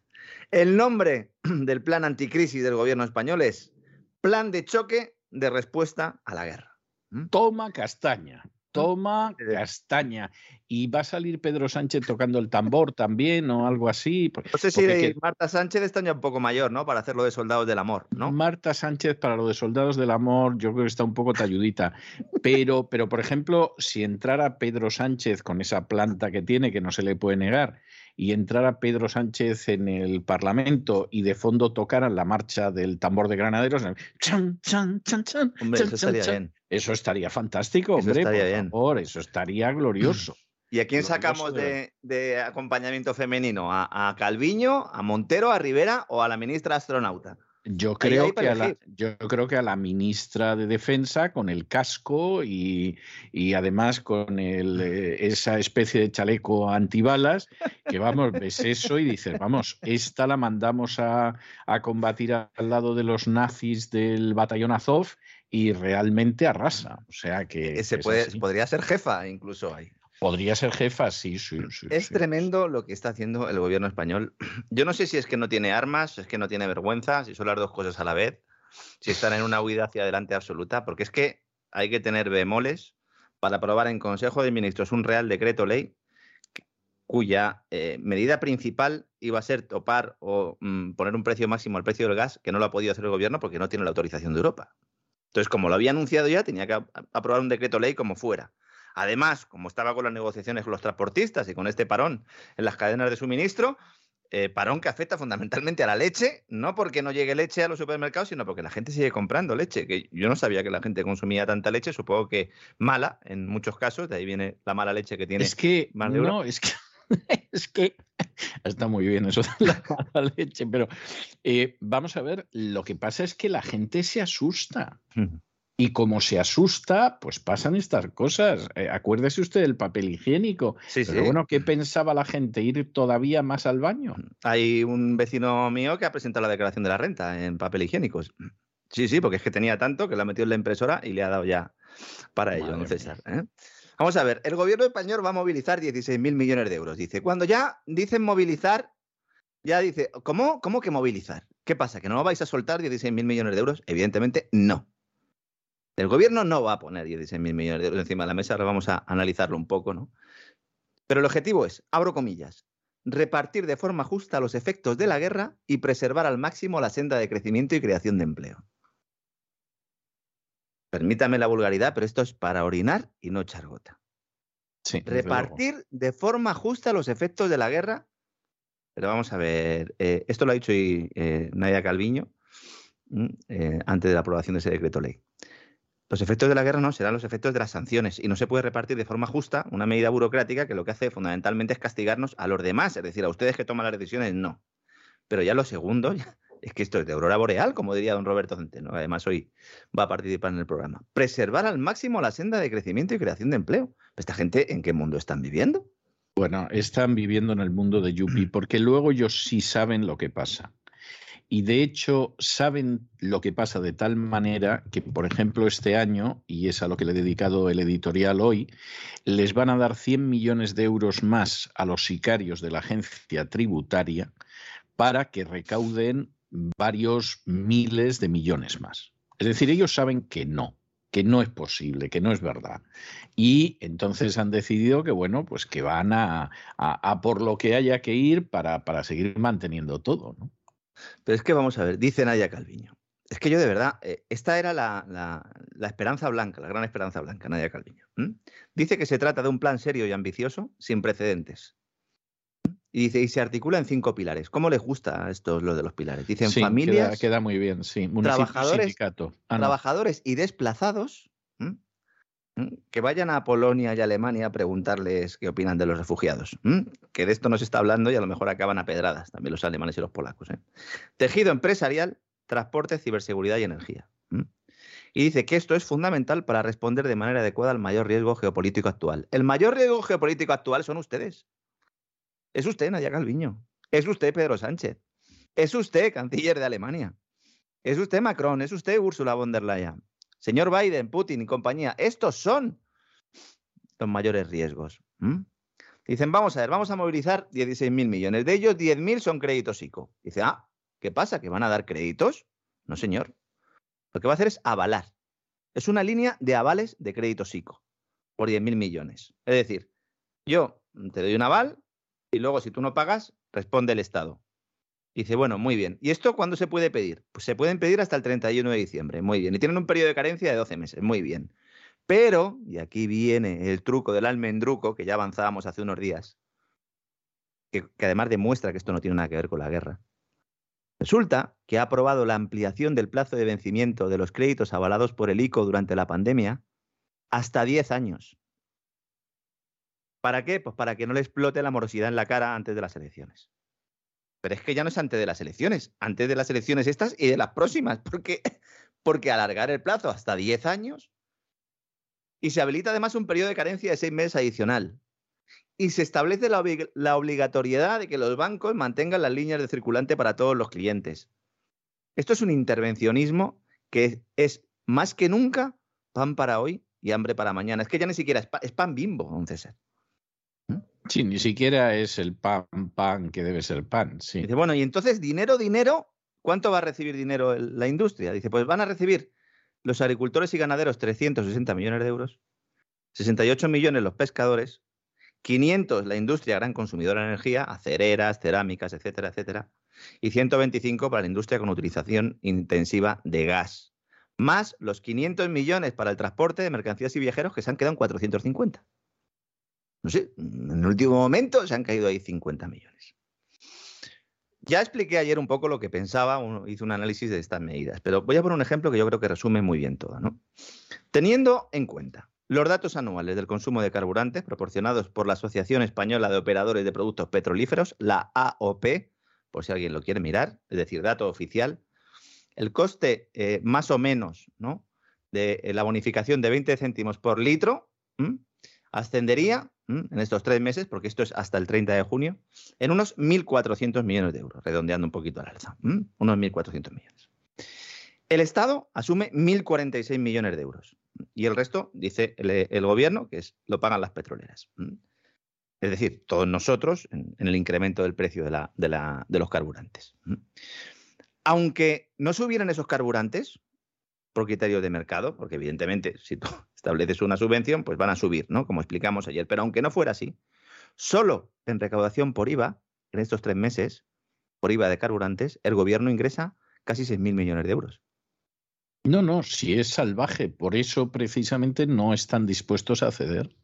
El nombre (clears throat) del plan anticrisis del gobierno español es Plan de Choque de Respuesta a la Guerra. ¿Mm? Toma castaña. Toma castaña. Y va a salir Pedro Sánchez tocando el tambor también o algo así. No sé si Marta Sánchez está ya un poco mayor, ¿no? Para hacerlo de Soldados del Amor, ¿no? Marta Sánchez para lo de Soldados del Amor yo creo que está un poco talludita. Pero, pero por ejemplo, si entrara Pedro Sánchez con esa planta que tiene, que no se le puede negar, y entrara Pedro Sánchez en el Parlamento y de fondo tocaran la marcha del tambor de granaderos, chan, chan, chan, chan, hombre, eso estaría bien. Eso estaría fantástico, hombre, eso estaría por favor, eso estaría glorioso. (clears throat) ¿Y a quién sacamos de, acompañamiento femenino? ¿A, ¿A, Calviño, a Montero, a Rivera o a la ministra astronauta? Yo creo, que a la, yo creo que a la ministra de Defensa con el casco y, además con el, eh, esa especie de chaleco antibalas, que vamos, ves (laughs) eso y dices, vamos, esta la mandamos a, combatir al lado de los nazis del batallón Azov y realmente arrasa. O sea que... Ese puede, podría ser jefa incluso ahí. Podría ser jefa, sí, sí, sí. Es tremendo lo que está haciendo el gobierno español. (clears throat) Yo no sé si es que no tiene armas, es que no tiene vergüenza, si son las dos cosas a la vez, si están en una huida hacia adelante absoluta, porque es que hay que tener bemoles para aprobar en Consejo de Ministros un Real Decreto Ley cuya eh, medida principal iba a ser topar o mm, poner un precio máximo al precio del gas, que no lo ha podido hacer el gobierno porque no tiene la autorización de Europa. Entonces, como lo había anunciado ya, tenía que aprobar un decreto ley como fuera. Además, como estaba con las negociaciones con los transportistas y con este parón en las cadenas de suministro, eh, parón que afecta fundamentalmente a la leche, no porque no llegue leche a los supermercados, sino porque la gente sigue comprando leche, que yo no sabía que la gente consumía tanta leche, supongo que mala en muchos casos, de ahí viene la mala leche que tiene. Es que, no, es que, (laughs) es que está muy bien eso de la (laughs) leche, pero eh, vamos a ver, lo que pasa es que la gente se asusta. Y como se asusta, pues pasan estas cosas. Eh, acuérdese usted del papel higiénico. Sí, Pero bueno, ¿qué pensaba la gente? ¿Ir todavía más al baño? Hay un vecino mío que ha presentado la declaración de la renta en papel higiénico. Sí, sí, porque es que tenía tanto que lo ha metido en la impresora y le ha dado ya para ello, don César. ¿eh? Vamos a ver, el gobierno español va a movilizar 16.000 millones de euros. Dice, cuando ya dicen movilizar, ya dice, ¿cómo, ¿cómo que movilizar? ¿Qué pasa? ¿Que no vais a soltar 16.000 millones de euros? Evidentemente no. El gobierno no va a poner 16.000 millones de euros encima de la mesa, ahora vamos a analizarlo un poco, ¿no? Pero el objetivo es, abro comillas, repartir de forma justa los efectos de la guerra y preservar al máximo la senda de crecimiento y creación de empleo. Permítame la vulgaridad, pero esto es para orinar y no echar gota. Sí, repartir de forma justa los efectos de la guerra. Pero vamos a ver, eh, esto lo ha dicho eh, Nadia Calviño eh, antes de la aprobación de ese decreto ley. Los efectos de la guerra no serán los efectos de las sanciones y no se puede repartir de forma justa una medida burocrática que lo que hace fundamentalmente es castigarnos a los demás, es decir, a ustedes que toman las decisiones, no. Pero ya lo segundo, (laughs) es que esto es de aurora boreal, como diría don Roberto Centeno, además hoy va a participar en el programa. Preservar al máximo la senda de crecimiento y creación de empleo. ¿Esta gente en qué mundo están viviendo? Bueno, están viviendo en el mundo de Yupi, (clears throat) porque luego ellos sí saben lo que pasa y de hecho saben lo que pasa de tal manera que, por ejemplo, este año, y es a lo que le he dedicado el editorial hoy, les van a dar 100 millones de euros más a los sicarios de la agencia tributaria para que recauden varios miles de millones más. Es decir, ellos saben que no, que no es posible, que no es verdad. Y entonces han decidido que, bueno, pues que van a, a, por lo que haya que ir para, para seguir manteniendo todo. Pero es que vamos a ver, dice Nadia Calviño. Es que yo de verdad, eh, esta era la, esperanza blanca, la gran esperanza blanca, Nadia Calviño. Dice que se trata de un plan serio y ambicioso, sin precedentes. Y dice, y se articula en cinco pilares. ¿Cómo les gusta a estos lo de los pilares? Dicen familias. Queda, muy bien, sí. trabajadores, ah, trabajadores y desplazados que vayan a Polonia y Alemania a preguntarles qué opinan de los refugiados. Que de esto no se está hablando y a lo mejor acaban a pedradas también los alemanes y los polacos. ¿eh? Tejido empresarial, transporte, ciberseguridad y energía. Y dice que esto es fundamental para responder de manera adecuada al mayor riesgo geopolítico actual. El mayor riesgo geopolítico actual son ustedes. Es usted, Nadia Calviño. Es usted, Pedro Sánchez. Es usted, canciller de Alemania. Es usted, Macron. Es usted, Ursula von der Leyen. Señor Biden, Putin y compañía, estos son los mayores riesgos. Dicen, vamos a ver, vamos a movilizar 16.000 millones. De ellos, 10.000 son créditos ICO. Dice, ah, ¿qué pasa? ¿Que van a dar créditos? No, señor. Lo que va a hacer es avalar. Es una línea de avales de créditos ICO por 10.000 millones. Es decir, yo te doy un aval y luego si tú no pagas, responde el Estado. Dice, bueno, muy bien. ¿Y esto cuándo se puede pedir? Pues se pueden pedir hasta el 31 de diciembre. Muy bien. Y tienen un periodo de carencia de 12 meses. Muy bien. Pero, y aquí viene el truco del almendruco, que ya avanzábamos hace unos días, que, además demuestra que esto no tiene nada que ver con la guerra. Resulta que ha aprobado la ampliación del plazo de vencimiento de los créditos avalados por el ICO durante la pandemia hasta 10 años. ¿Para qué? Pues para que no le explote la morosidad en la cara antes de las elecciones. Pero es que ya no es antes de las elecciones, antes de las elecciones estas y de las próximas, porque, (laughs) porque alargar el plazo hasta 10 años y se habilita además un periodo de carencia de seis meses adicional. Y se establece la, la obligatoriedad de que los bancos mantengan las líneas de circulante para todos los clientes. Esto es un intervencionismo que es más que nunca pan para hoy y hambre para mañana. Es que ya ni siquiera es pan, bimbo, don César. Sí, ni siquiera es el pan, pan que debe ser pan. Sí. Dice, bueno, y entonces dinero, dinero, ¿cuánto va a recibir dinero la industria? Dice, pues van a recibir los agricultores y ganaderos 360 millones de euros, 68 millones los pescadores, 500 la industria gran consumidora de energía, acereras, cerámicas, etcétera, etcétera, y 125 para la industria con utilización intensiva de gas, más los 500 millones para el transporte de mercancías y viajeros que se han quedado en 450. No sé, en el último momento se han caído ahí 50 millones. Ya expliqué ayer un poco lo que pensaba, hice un análisis de estas medidas, pero voy a poner un ejemplo que yo creo que resume muy bien todo. Teniendo en cuenta los datos anuales del consumo de carburantes proporcionados por la Asociación Española de Operadores de Productos Petrolíferos, la AOP, por si alguien lo quiere mirar, es decir, dato oficial, el coste eh, más o menos ¿no? de eh, la bonificación de 20 céntimos por litro ascendería en estos tres meses, porque esto es hasta el 30 de junio, en unos 1.400 millones de euros, redondeando un poquito al alza. Unos 1.400 millones. El Estado asume 1.046 millones de euros y el resto, dice el, gobierno, que es, lo pagan las petroleras. Es decir, todos nosotros en, el incremento del precio de, la, de los carburantes. Aunque no subieran esos carburantes, por criterio de mercado, porque evidentemente si tú (laughs) estableces una subvención, pues van a subir, ¿no? Como explicamos ayer. Pero aunque no fuera así, solo en recaudación por IVA, en estos tres meses, por IVA de carburantes, el gobierno ingresa casi 6.000 millones de euros. No, no, si es salvaje, por eso precisamente no están dispuestos a ceder.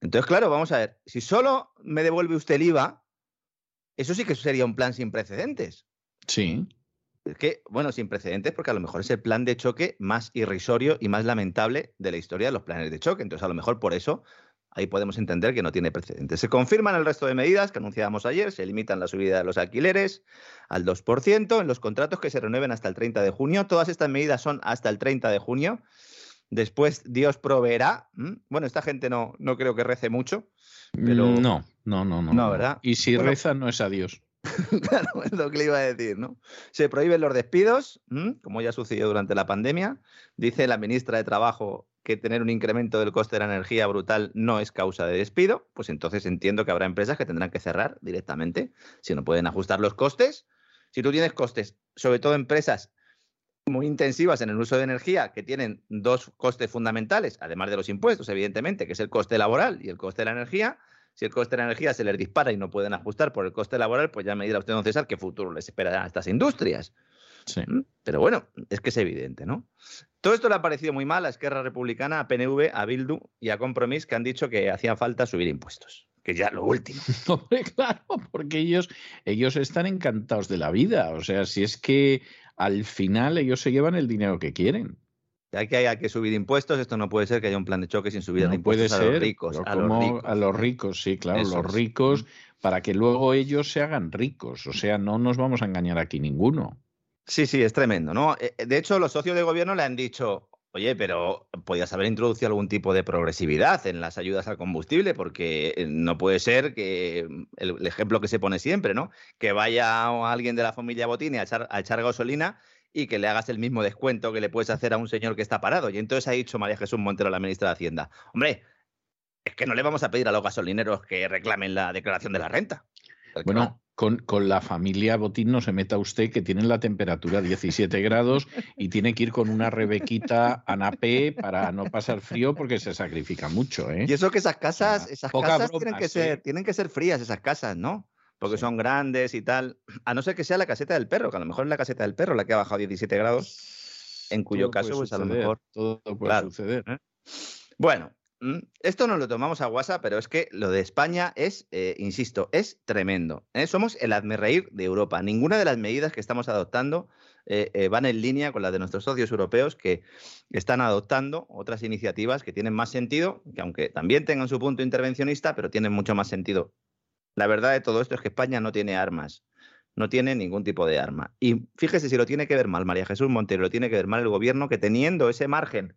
Entonces, claro, vamos a ver, si solo me devuelve usted el IVA, eso sí que sería un plan sin precedentes. Sí. Es que, bueno, sin precedentes, porque a lo mejor es el plan de choque más irrisorio y más lamentable de la historia de los planes de choque. Entonces, a lo mejor por eso ahí podemos entender que no tiene precedentes. Se confirman el resto de medidas que anunciábamos ayer, se limitan la subida de los alquileres al 2% en los contratos que se renueven hasta el 30 de junio. Todas estas medidas son hasta el 30 de junio. Después Dios proveerá. Bueno, esta gente no, no creo que rece mucho. Pero... No, no, no, no. No, ¿verdad? Y si reza no es a Dios. (laughs) claro, es lo que le iba a decir, ¿no? Se prohíben los despidos, como ya sucedió durante la pandemia. Dice la ministra de Trabajo que tener un incremento del coste de la energía brutal no es causa de despido, pues entonces entiendo que habrá empresas que tendrán que cerrar directamente si no pueden ajustar los costes. Si tú tienes costes, sobre todo empresas muy intensivas en el uso de energía, que tienen dos costes fundamentales, además de los impuestos, evidentemente, que es el coste laboral y el coste de la energía, si el coste de la energía se les dispara y no pueden ajustar por el coste laboral, pues ya me dirá usted, don César, qué futuro les espera a estas industrias. Sí. ¿Mm? Pero bueno, es que es evidente, ¿no? Todo esto le ha parecido muy mal a Esquerra Republicana, a PNV, a Bildu y a Compromís, que han dicho que hacía falta subir impuestos. Que ya lo último. (laughs) Hombre, claro, porque ellos, ellos están encantados de la vida. O sea, si es que al final ellos se llevan el dinero que quieren. Ya que haya que subir impuestos, esto no puede ser que haya un plan de choque sin subir impuestos a los ricos. A los ricos. a los ricos, sí, claro, los ricos, para que luego ellos se hagan ricos. O sea, no nos vamos a engañar aquí ninguno. Sí, sí, es tremendo, ¿no? Eh, de hecho, los socios de gobierno le han dicho, oye, pero podías haber introducido algún tipo de progresividad en las ayudas al combustible, porque eh, no puede ser que el, ejemplo que se pone siempre, ¿no? Que vaya alguien de la familia Botini a echar, a echar gasolina y que le hagas el mismo descuento que le puedes hacer a un señor que está parado. Y entonces ha dicho María Jesús Montero, la ministra de Hacienda, hombre, es que no le vamos a pedir a los gasolineros que reclamen la declaración de la renta. Bueno, con, con, la familia Botín no se meta usted que tienen la temperatura 17 grados y tiene que ir con una rebequita anapé para no pasar frío porque se sacrifica mucho. ¿eh? Y eso que esas casas, esas casas tienen, que ser, tienen que ser frías, esas casas, ¿no? Porque son grandes y tal. (clears throat) A no ser que sea la caseta del perro, que a lo mejor es la caseta del perro la que ha bajado 17 grados, en cuyo caso, pues a lo mejor. Todo puede suceder. ¿eh? Bueno, Mm, esto no lo tomamos a WhatsApp, pero es que lo de España es, eh, insisto, es tremendo. ¿eh? Somos el reír de Europa. Ninguna de las medidas que estamos adoptando eh, van en línea con las de nuestros socios europeos que están adoptando otras iniciativas que tienen más sentido, que aunque también tengan su punto intervencionista, pero tienen mucho más sentido. La verdad de todo esto es que España no tiene armas. No tiene ningún tipo de arma. Y fíjese si lo tiene que ver mal María Jesús Montero, lo tiene que ver mal el gobierno, que teniendo ese margen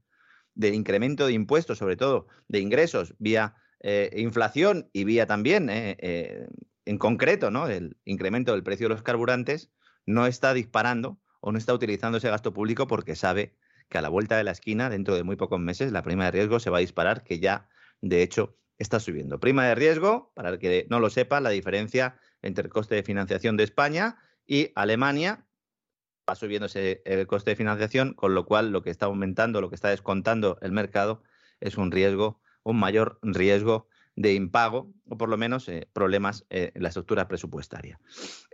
de incremento de impuestos, sobre todo de ingresos, vía eh, inflación y vía también, eh, eh, en concreto, ¿no? el incremento del precio de los carburantes, no está disparando o no está utilizando ese gasto público porque sabe que a la vuelta de la esquina, dentro de muy pocos meses, la prima de riesgo se va a disparar, que ya, de hecho, está subiendo. Prima de riesgo, para el que no lo sepa, la diferencia entre el coste de financiación de España y Alemania, va subiéndose el coste de financiación, con lo cual lo que está aumentando, lo que está descontando el mercado es un riesgo, un mayor riesgo de impago o por lo menos eh, problemas eh, en la estructura presupuestaria.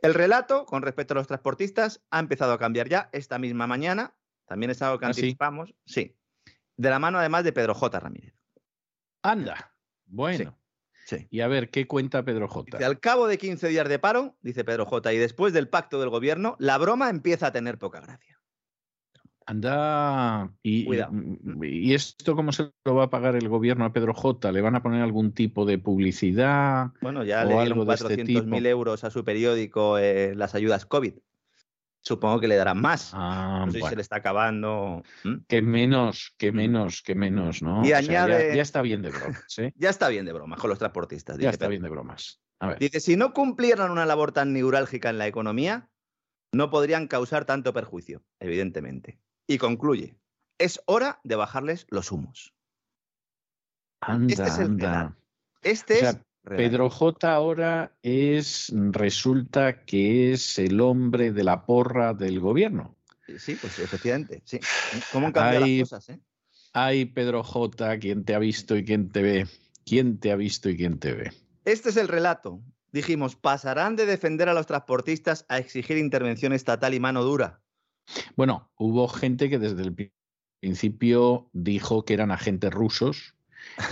El relato con respecto a los transportistas ha empezado a cambiar ya esta misma mañana. También es algo que ¿Ah, anticipamos. Sí? De la mano además de Pedro J. Ramírez. Anda. Bueno. Y a ver, ¿qué cuenta Pedro J? al cabo de 15 días de paro, dice Pedro J, y después del pacto del gobierno, la broma empieza a tener poca gracia. Anda. Y, y, esto cómo se lo va a pagar el gobierno a Pedro J? ¿Le van a poner algún tipo de publicidad? Bueno, ya le dieron 400.000 este euros a su periódico eh, las ayudas COVID supongo que le darán más. Ah, no sé si se le está acabando. Que menos, que menos, que menos, ¿no? Y añade... ya, está bien de bromas. (laughs) ¿eh? ya está bien de bromas con los transportistas. Ya está bien de bromas. Dice, si no cumplieran una labor tan neurálgica en la economía, no podrían causar tanto perjuicio, evidentemente. Y concluye, es hora de bajarles los humos. Anda, este es el anda. Este es Pedro J ahora es, resulta que es el hombre de la porra del gobierno. Sí, pues efectivamente, sí. ¿Cómo han cambiado las cosas, eh? Ay, Pedro J, ¿quién te ha visto y quién te ve? ¿Quién te ha visto y quién te ve? Este es el relato. Dijimos, pasarán de defender a los transportistas a exigir intervención estatal y mano dura. Bueno, hubo gente que desde el principio dijo que eran agentes rusos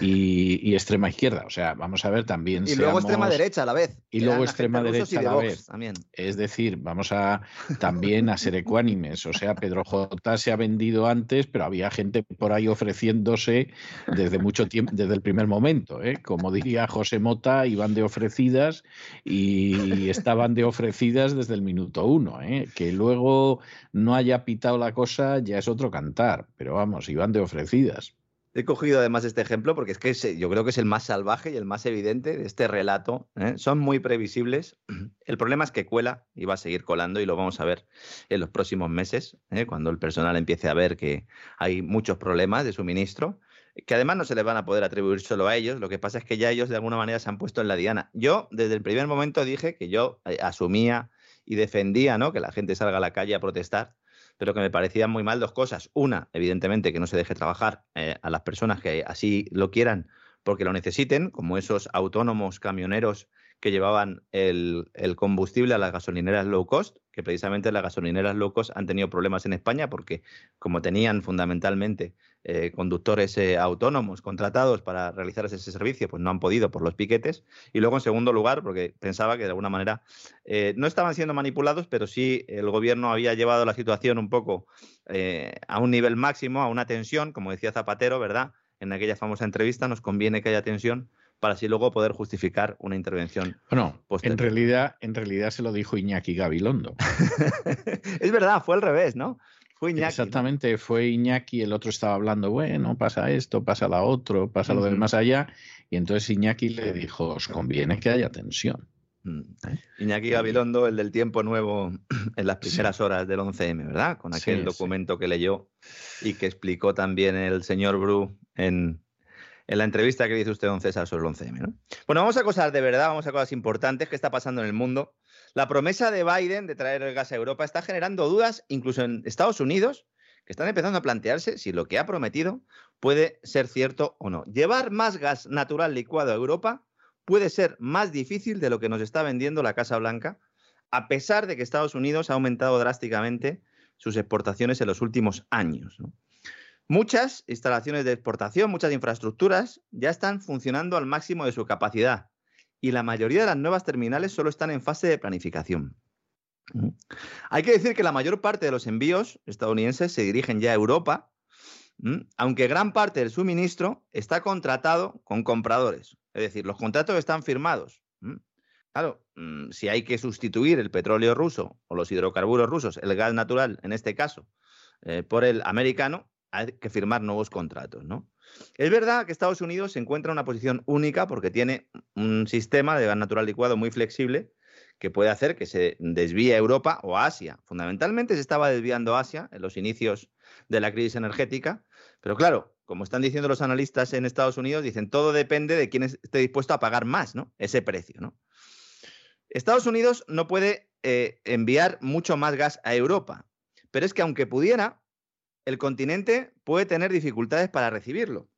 y, extrema izquierda. O sea, vamos a ver también. Y luego extrema derecha a la vez. Y luego extrema derecha a la vez. También. Es decir, vamos a también a ser ecuánimes. O sea, Pedro J se ha vendido antes, pero había gente por ahí ofreciéndose desde mucho tiempo, desde el primer momento. ¿eh? Como diría José Mota, iban de ofrecidas y estaban de ofrecidas desde el minuto uno. ¿eh? Que luego no haya pitado la cosa ya es otro cantar, pero vamos, iban de ofrecidas. He cogido además este ejemplo porque es que yo creo que es el más salvaje y el más evidente de este relato. ¿eh? Son muy previsibles. (clears throat) El problema es que cuela y va a seguir colando y lo vamos a ver en los próximos meses, ¿eh? cuando el personal empiece a ver que hay muchos problemas de suministro, que además no se les van a poder atribuir solo a ellos. Lo que pasa es que ya ellos de alguna manera se han puesto en la diana. Yo desde el primer momento dije que yo eh, asumía y defendía ¿no? que la gente salga a la calle a protestar pero que me parecían muy mal dos cosas. Una, evidentemente, que no se deje trabajar eh, a las personas que así lo quieran porque lo necesiten, como esos autónomos camioneros que llevaban el, combustible a las gasolineras low cost, que precisamente las gasolineras low cost han tenido problemas en España porque como tenían fundamentalmente eh, conductores eh, autónomos contratados para realizar ese servicio, pues no han podido por los piquetes. Y luego, en segundo lugar, porque pensaba que de alguna manera eh, no estaban siendo manipulados, pero sí el gobierno había llevado la situación un poco a un nivel máximo, a una tensión, como decía Zapatero, ¿verdad? En aquella famosa entrevista nos conviene que haya tensión para así luego poder justificar una intervención. Bueno, en realidad, en realidad se lo dijo Iñaki Gabilondo. (laughs) es verdad, fue al revés, ¿no? Fue Iñaki. Exactamente, fue Iñaki, el otro estaba hablando, bueno, pasa esto, pasa la otro, pasa lo del más allá, y entonces Iñaki le dijo, os conviene que haya tensión. Mm. Iñaki Gabilondo, el del tiempo nuevo (clears throat) en las primeras horas del 11M, ¿verdad? Con aquel documento que leyó y que explicó también el señor Bru en, en la entrevista que dice usted, don César, sobre el 11M. ¿no? Bueno, vamos a cosas de verdad, vamos a cosas importantes que está pasando en el mundo. La promesa de Biden de traer el gas a Europa está generando dudas, incluso en Estados Unidos, que están empezando a plantearse si lo que ha prometido puede ser cierto o no. Llevar más gas natural licuado a Europa puede ser más difícil de lo que nos está vendiendo la Casa Blanca, a pesar de que Estados Unidos ha aumentado drásticamente sus exportaciones en los últimos años. Muchas instalaciones de exportación, muchas infraestructuras ya están funcionando al máximo de su capacidad y la mayoría de las nuevas terminales solo están en fase de planificación. Hay que decir que la mayor parte de los envíos estadounidenses se dirigen ya a Europa, aunque gran parte del suministro está contratado con compradores. Es decir, los contratos están firmados. Claro, mm, si hay que sustituir el petróleo ruso o los hidrocarburos rusos, el gas natural en este caso, eh, por el americano, hay que firmar nuevos contratos, ¿no? Es verdad que Estados Unidos se encuentra en una posición única porque tiene un sistema de gas natural licuado muy flexible que puede hacer que se desvíe a Europa o a Asia. Fundamentalmente se estaba desviando a Asia en los inicios de la crisis energética, pero claro, como están diciendo los analistas en Estados Unidos, dicen todo depende de quién esté dispuesto a pagar más, ¿no? Ese precio, ¿no? Estados Unidos no puede eh, enviar mucho más gas a Europa, pero es que aunque pudiera, el continente puede tener dificultades para recibirlo.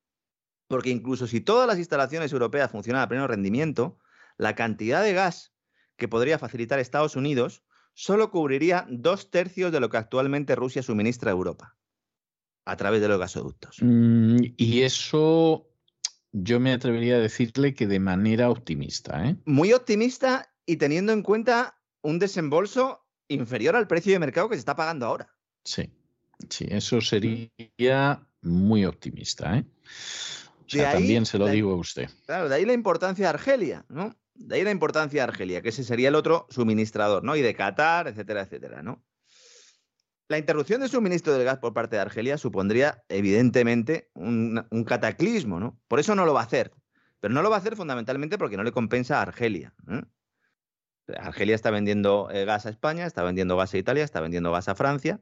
Porque incluso si todas las instalaciones europeas funcionan a pleno rendimiento, la cantidad de gas que podría facilitar Estados Unidos solo cubriría dos tercios de lo que actualmente Rusia suministra a Europa a través de los gasoductos. Mm, y eso yo me atrevería a decirle que de manera optimista. ¿eh? Muy optimista y teniendo en cuenta un desembolso inferior al precio de mercado que se está pagando ahora. Sí, sí, eso sería muy optimista. ¿eh? O sea, también se lo digo a usted. Claro, de ahí la importancia de Argelia, ¿no? De ahí la importancia de Argelia, que ese sería el otro suministrador, ¿no? Y de Qatar, etcétera, etcétera, ¿no? La interrupción de suministro del gas por parte de Argelia supondría, evidentemente, un, cataclismo, ¿no? Por eso no lo va a hacer. Pero no lo va a hacer fundamentalmente porque no le compensa a Argelia. Argelia está vendiendo eh, gas a España, está vendiendo gas a Italia, está vendiendo gas a Francia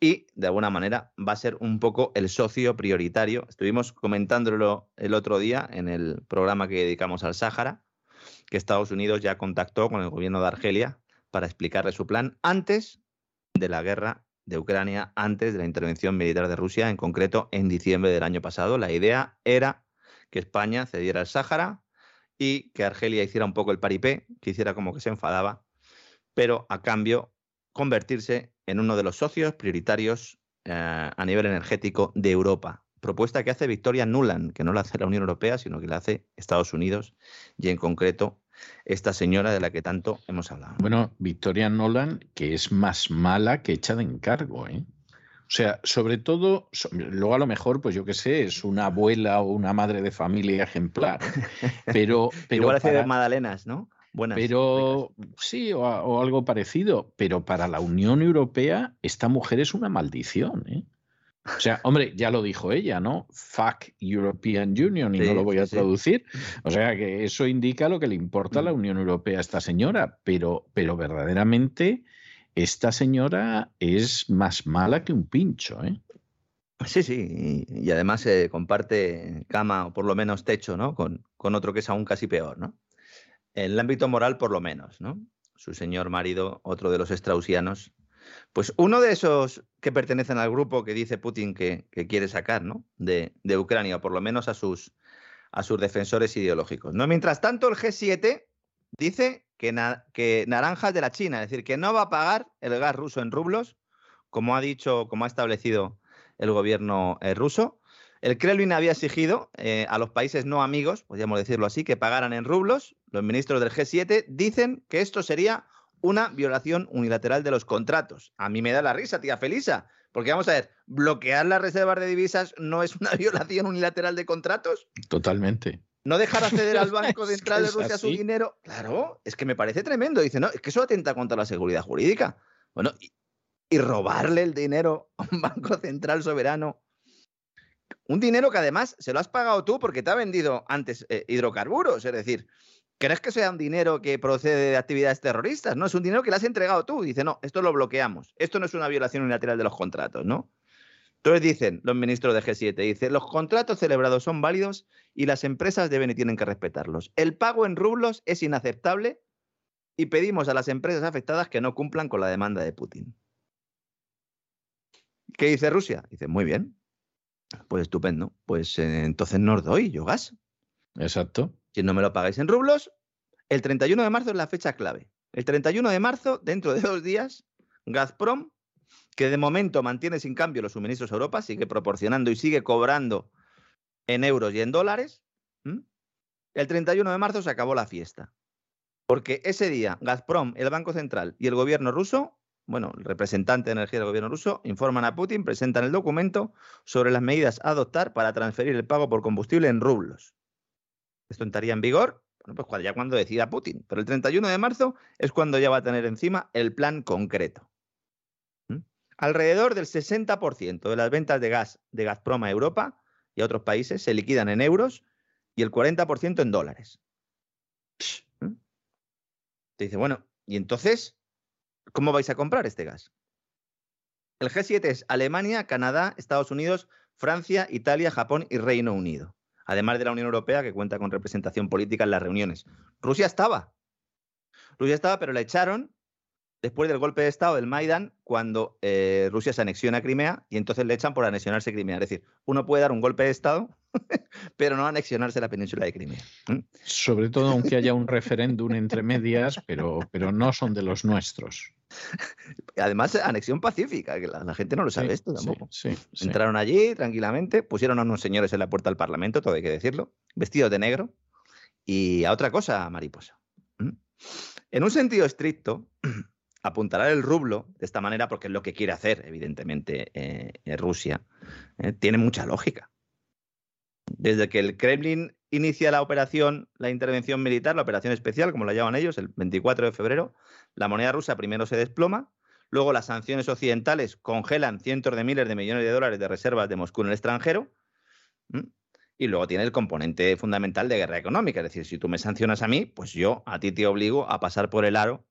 y de alguna manera va a ser un poco el socio prioritario. Estuvimos comentándolo el otro día en el programa que dedicamos al Sáhara que Estados Unidos ya contactó con el gobierno de Argelia para explicarle su plan antes de la guerra de Ucrania, antes de la intervención militar de Rusia, en concreto en diciembre del año pasado. La idea era que España cediera el Sáhara y que Argelia hiciera un poco el paripé, que hiciera como que se enfadaba, pero a cambio convertirse en uno de los socios prioritarios eh, a nivel energético de Europa propuesta que hace Victoria Nuland, que no la hace la Unión Europea, sino que la hace Estados Unidos y en concreto esta señora de la que tanto hemos hablado. Bueno, Victoria Nolan, que es más mala que hecha de encargo, ¿eh? O sea, sobre todo, luego a lo mejor, pues yo qué sé, es una abuela o una madre de familia ejemplar. (laughs) Pero, pero Igual hace de Madalenas, ¿no? Buenas. Pero sí, o, o, algo parecido. Pero para la Unión Europea, esta mujer es una maldición. ¿eh? O sea, hombre, ya lo dijo ella, ¿no? Fuck European Union y no lo voy a traducir. O sea, que eso indica lo que le importa a la mm. Unión Europea a esta señora, pero, pero verdaderamente esta señora es más mala que un pincho, ¿eh? Sí, sí, y, además se comparte cama o por lo menos techo, ¿no? Con, con otro que es aún casi peor, ¿no? En el ámbito moral, por lo menos, ¿no? Su señor marido, otro de los straussianos, pues uno de esos que pertenecen al grupo que dice Putin que, quiere sacar ¿no? de, Ucrania, por lo menos a sus, defensores ideológicos. ¿no? Mientras tanto, el G7 dice que, que naranjas de la China, es decir, que no va a pagar el gas ruso en rublos, como ha dicho, como ha establecido el gobierno eh, ruso. El Kremlin había exigido eh, a los países no amigos, podríamos decirlo así, que pagaran en rublos. Los ministros del G7 dicen que esto sería una violación unilateral de los contratos. A mí me da la risa, tía Felisa, porque vamos a ver, bloquear las reservas de divisas no es una (laughs) violación unilateral de contratos. Totalmente. No dejar acceder al (laughs) Banco Central de Rusia su dinero. Claro, es que me parece tremendo. Dice, no, es que eso atenta contra la seguridad jurídica. Bueno, y, robarle el dinero a un (laughs) Banco Central soberano. Un dinero que además se lo has pagado tú porque te ha vendido antes eh, hidrocarburos. Es decir, ¿Crees que sea un dinero que procede de actividades terroristas? No, es un dinero que le has entregado tú. Dice, no, esto lo bloqueamos. Esto no es una violación unilateral de los contratos, ¿no? Entonces dicen los ministros de G7, dice, los contratos celebrados son válidos y las empresas deben y tienen que respetarlos. El pago en rublos es inaceptable y pedimos a las empresas afectadas que no cumplan con la demanda de Putin. ¿Qué dice Rusia? Dice, muy bien, pues estupendo, pues eh, entonces no os doy yo gas. Exacto. Si no me lo pagáis en rublos, el 31 de marzo es la fecha clave. El 31 de marzo, dentro de dos días, Gazprom que de momento mantiene sin cambio los suministros a Europa, sigue proporcionando y sigue cobrando en euros y en dólares, el 31 de marzo se acabó la fiesta. Porque ese día Gazprom, el Banco Central y el gobierno ruso, bueno, el representante de energía del gobierno ruso, informan a Putin, presentan el documento sobre las medidas a adoptar para transferir el pago por combustible en rublos. Esto entraría en vigor, bueno, pues ya cuando decida Putin. Pero el 31 de marzo es cuando ya va a tener encima el plan concreto. Alrededor del 60% de las ventas de gas de Gazprom a Europa y a otros países se liquidan en euros y el 40% en dólares. ¿Mm? Te dice, bueno, ¿y entonces cómo vais a comprar este gas? El G7 es Alemania, Canadá, Estados Unidos, Francia, Italia, Japón y Reino Unido. Además de la Unión Europea, que cuenta con representación política en las reuniones. Rusia estaba. Rusia estaba, pero la echaron después del golpe de Estado del Maidan, cuando eh, Rusia se anexiona a Crimea y entonces le echan por anexionarse Crimea. Es decir, uno puede dar un golpe de Estado, (laughs) pero no anexionarse la península de Crimea. Sobre todo aunque haya un referéndum entre medias, pero no son de los nuestros. Además, anexión pacífica, que la, gente no lo sabe esto tampoco. Sí, Entraron allí tranquilamente, pusieron a unos señores en la puerta del Parlamento, todo hay que decirlo, vestidos de negro, y a otra cosa, mariposa. En un sentido estricto, (clears throat) apuntará el rublo de esta manera porque es lo que quiere hacer, evidentemente, eh, Rusia. Eh, tiene mucha lógica. Desde que el Kremlin inicia la operación, la intervención militar, la operación especial, como la llaman ellos, el 24 de febrero, la moneda rusa primero se desploma, luego las sanciones occidentales congelan cientos de miles de millones de dólares de reservas de Moscú en el extranjero, y luego tiene el componente fundamental de guerra económica, es decir, si tú me sancionas a mí, pues yo a ti te obligo a pasar por el aro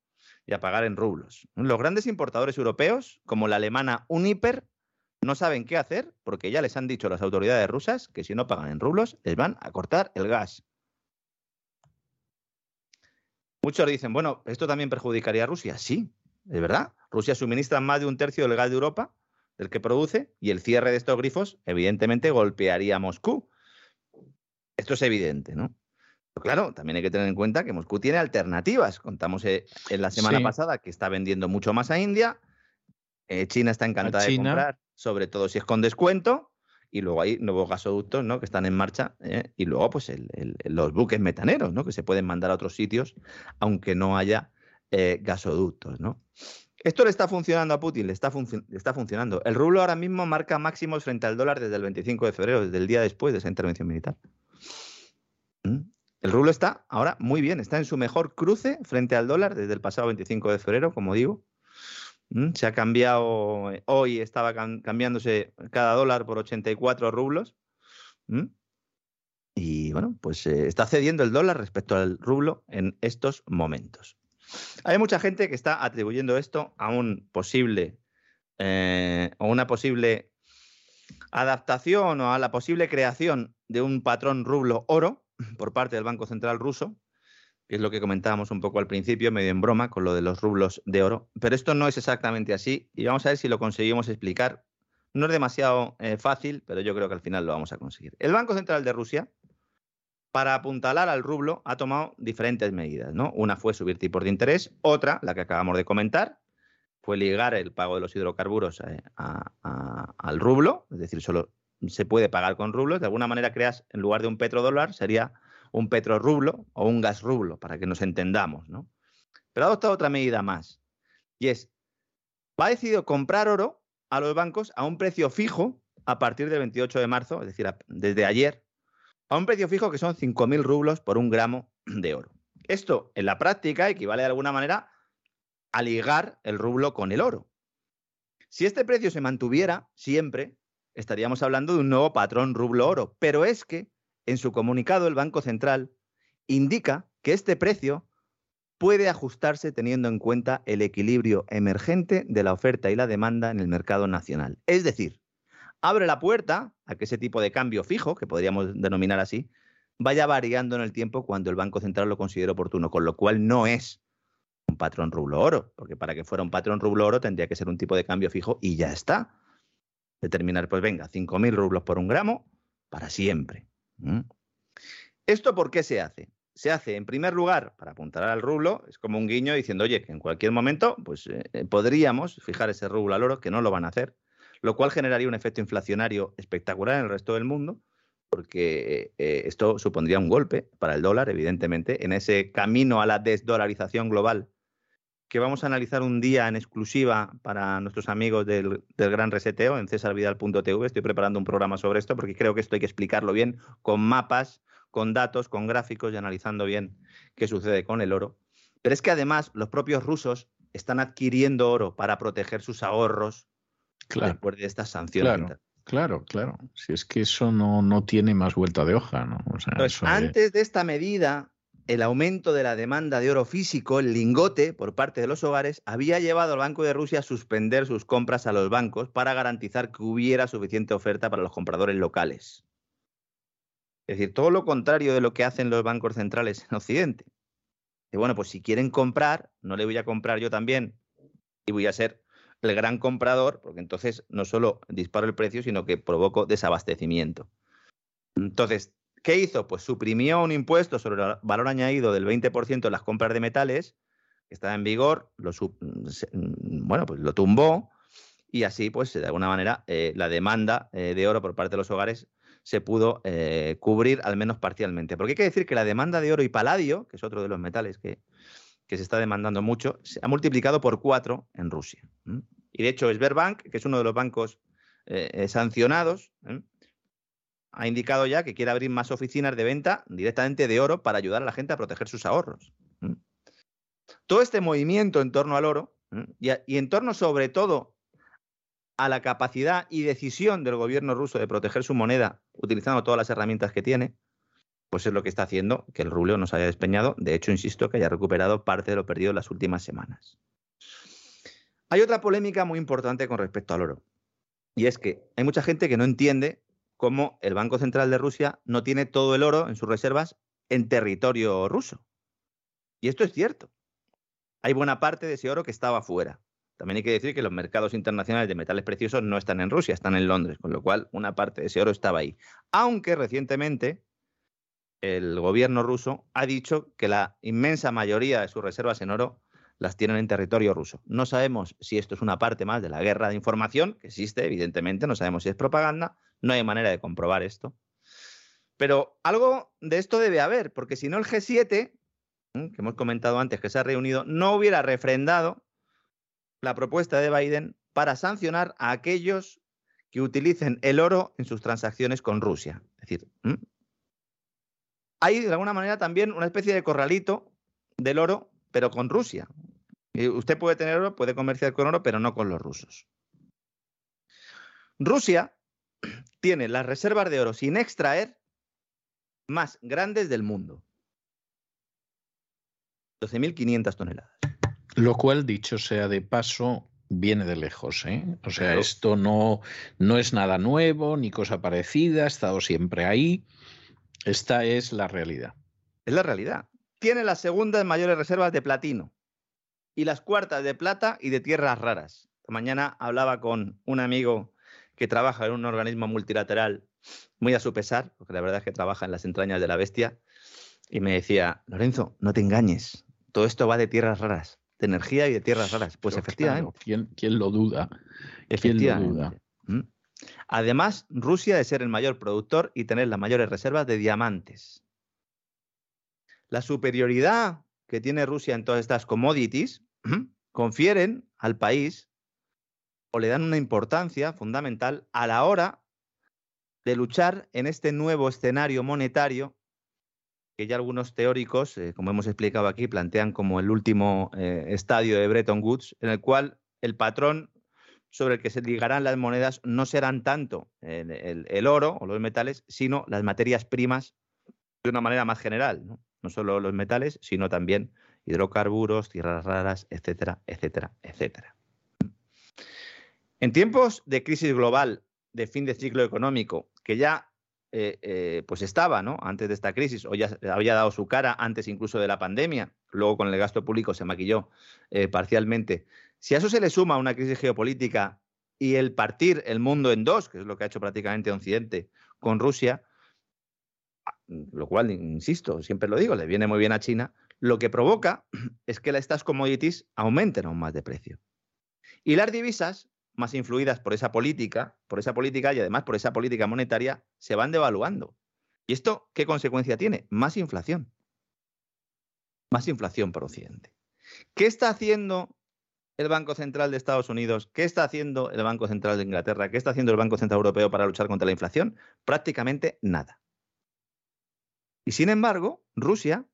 y a pagar en rublos. Los grandes importadores europeos, como la alemana Uniper, no saben qué hacer porque ya les han dicho las autoridades rusas que si no pagan en rublos les van a cortar el gas. Muchos dicen, bueno, ¿esto también perjudicaría a Rusia? Sí, es verdad. Rusia suministra más de un tercio del gas de Europa, del que produce, y el cierre de estos grifos evidentemente golpearía a Moscú. Esto es evidente, ¿no? claro, también hay que tener en cuenta que Moscú tiene alternativas. Contamos eh, en la semana pasada que está vendiendo mucho más a India. Eh, China está encantada de comprar, sobre todo si es con descuento. Y luego hay nuevos gasoductos ¿no? que están en marcha. Eh, y luego, pues, los buques metaneros, ¿no? que se pueden mandar a otros sitios, aunque no haya gasoductos. ¿no? Esto le está funcionando a Putin, le está, está, funcionando. El rublo ahora mismo marca máximos frente al dólar desde el 25 de febrero, desde el día después de esa intervención militar. ¿Mm? El rublo está ahora muy bien, está en su mejor cruce frente al dólar desde el pasado 25 de febrero, como digo. Se ha cambiado, eh, hoy estaba cambiándose cada dólar por 84 rublos. Y bueno, pues eh, está cediendo el dólar respecto al rublo en estos momentos. Hay mucha gente que está atribuyendo esto a un posible eh, o una posible adaptación o a la posible creación de un patrón rublo oro por parte del Banco Central ruso, es lo que comentábamos un poco al principio, medio en broma, con lo de los rublos de oro. Pero esto no es exactamente así y vamos a ver si lo conseguimos explicar. No es demasiado eh, fácil, pero yo creo que al final lo vamos a conseguir. El Banco Central de Rusia, para apuntalar al rublo, ha tomado diferentes medidas. ¿no? Una fue subir tipos de interés, otra, la que acabamos de comentar, fue ligar el pago de los hidrocarburos eh, al rublo, es decir, solo se puede pagar con rublos, de alguna manera creas, en lugar de un petrodólar, sería un petrorrublo o un gasrublo, para que nos entendamos, ¿no? Pero ha adoptado otra medida más, y es, va a decidido comprar oro a los bancos a un precio fijo a partir del 28 de marzo, es decir, desde ayer, a un precio fijo que son 5.000 rublos por un gramo de oro. Esto, en la práctica, equivale de alguna manera a ligar el rublo con el oro. Si este precio se mantuviera siempre, estaríamos hablando de un nuevo patrón rublo-oro. Pero es que en su comunicado el Banco Central indica que este precio puede ajustarse teniendo en cuenta el equilibrio emergente de la oferta y la demanda en el mercado nacional. Es decir, abre la puerta a que ese tipo de cambio fijo, que podríamos denominar así, vaya variando en el tiempo cuando el Banco Central lo considere oportuno, con lo cual no es un patrón rublo oro, porque para que fuera un patrón rublo oro tendría que ser un tipo de cambio fijo y ya está. Determinar, pues venga, 5.000 rublos por un gramo para siempre. ¿Esto por qué se hace? Se hace, en primer lugar, para apuntar al rublo, es como un guiño diciendo, oye, que en cualquier momento pues, eh, eh, podríamos fijar ese rublo al oro, que no lo van a hacer, lo cual generaría un efecto inflacionario espectacular en el resto del mundo, porque eh, esto supondría un golpe para el dólar, evidentemente, en ese camino a la desdolarización global que vamos a analizar un día en exclusiva para nuestros amigos del, Gran Reseteo en cesarvidal.tv. Estoy preparando un programa sobre esto porque creo que esto hay que explicarlo bien con mapas, con datos, con gráficos y analizando bien qué sucede con el oro. Pero es que además los propios rusos están adquiriendo oro para proteger sus ahorros después de estas sanciones. Claro, claro, Si es que eso no, no tiene más vuelta de hoja, ¿no? antes de esta medida, el aumento de la demanda de oro físico, el lingote, por parte de los hogares, había llevado al Banco de Rusia a suspender sus compras a los bancos para garantizar que hubiera suficiente oferta para los compradores locales. Es decir, todo lo contrario de lo que hacen los bancos centrales en Occidente. Y bueno, pues si quieren comprar, no le voy a comprar yo también y voy a ser el gran comprador, porque entonces no solo disparo el precio, sino que provoco desabastecimiento. Entonces, ¿Qué hizo? Pues suprimió un impuesto sobre el valor añadido del 20% en las compras de metales, que estaba en vigor, lo, mm, bueno, pues lo tumbó y así, pues de alguna manera, eh, la demanda eh, de oro por parte de los hogares se pudo eh, cubrir al menos parcialmente. Porque hay que decir que la demanda de oro y paladio, que es otro de los metales que, se está demandando mucho, se ha multiplicado por cuatro en Rusia. Y de hecho, Sberbank, que es uno de los bancos sancionados, ha indicado ya que quiere abrir más oficinas de venta directamente de oro para ayudar a la gente a proteger sus ahorros. Todo este movimiento en torno al oro y, en torno sobre todo a la capacidad y decisión del gobierno ruso de proteger su moneda utilizando todas las herramientas que tiene, pues es lo que está haciendo que el rublo no se haya despeñado. De hecho, insisto, que haya recuperado parte de lo perdido en las últimas semanas. Hay otra polémica muy importante con respecto al oro. Y es que hay mucha gente que no entiende cómo el Banco Central de Rusia no tiene todo el oro en sus reservas en territorio ruso. Y esto es cierto. Hay buena parte de ese oro que estaba fuera. También hay que decir que los mercados internacionales de metales preciosos no están en Rusia, están en Londres, con lo cual una parte de ese oro estaba ahí. Aunque recientemente el gobierno ruso ha dicho que la inmensa mayoría de sus reservas en oro las tienen en territorio ruso. No sabemos si esto es una parte más de la guerra de información, que existe, evidentemente, no sabemos si es propaganda, no hay manera de comprobar esto. Pero algo de esto debe haber, porque si no el G7, que hemos comentado antes que se ha reunido, no hubiera refrendado la propuesta de Biden para sancionar a aquellos que utilicen el oro en sus transacciones con Rusia. Es decir, hay de alguna manera también una especie de corralito del oro, pero con Rusia. Usted puede tener oro, puede comerciar con oro, pero no con los rusos. Rusia (clears throat) tiene las reservas de oro sin extraer más grandes del mundo. 12.500 toneladas. Lo cual, dicho sea de paso, viene de lejos. ¿eh? O sea, esto no, no es nada nuevo ni cosa parecida, ha estado siempre ahí. Esta es la realidad. Es la realidad. Tiene las segundas mayores reservas de platino y las cuartas de plata y de tierras raras. mañana hablaba con un amigo que trabaja en un organismo multilateral muy a su pesar, porque la verdad es que trabaja en las entrañas de la bestia, y me decía, Lorenzo, no te engañes, todo esto va de tierras raras, de energía y de tierras raras. Pues efectivamente. ¿quién, lo duda? Efectivamente. Además, Rusia de ser el mayor productor y tener las mayores reservas de diamantes. La superioridad que tiene Rusia en todas estas commodities confieren al país o le dan una importancia fundamental a la hora de luchar en este nuevo escenario monetario que ya algunos teóricos, eh, como hemos explicado aquí, plantean como el último eh, estadio de Bretton Woods, en el cual el patrón sobre el que se ligarán las monedas no serán tanto el, oro o los metales, sino las materias primas de una manera más general, ¿no? no solo los metales, sino también hidrocarburos, tierras raras, etcétera, etcétera, etcétera. En tiempos de crisis global de fin de ciclo económico que ya eh, eh, pues estaba ¿no? antes de esta crisis o ya había dado su cara antes incluso de la pandemia, luego con el gasto público se maquilló eh, parcialmente. Si a eso se le suma una crisis geopolítica y el partir el mundo en dos, que es lo que ha hecho prácticamente Occidente con Rusia, lo cual, insisto, siempre lo digo, le viene muy bien a China, lo que provoca (clears throat) es que estas commodities aumenten aún más de precio. Y las divisas más influidas por esa política, por esa política y además por esa política monetaria, se van devaluando. ¿Y esto qué consecuencia tiene? Más inflación. Más inflación por Occidente. ¿Qué está haciendo el Banco Central de Estados Unidos? ¿Qué está haciendo el Banco Central de Inglaterra? ¿Qué está haciendo el Banco Central Europeo para luchar contra la inflación? Prácticamente nada. Y sin embargo, Rusia,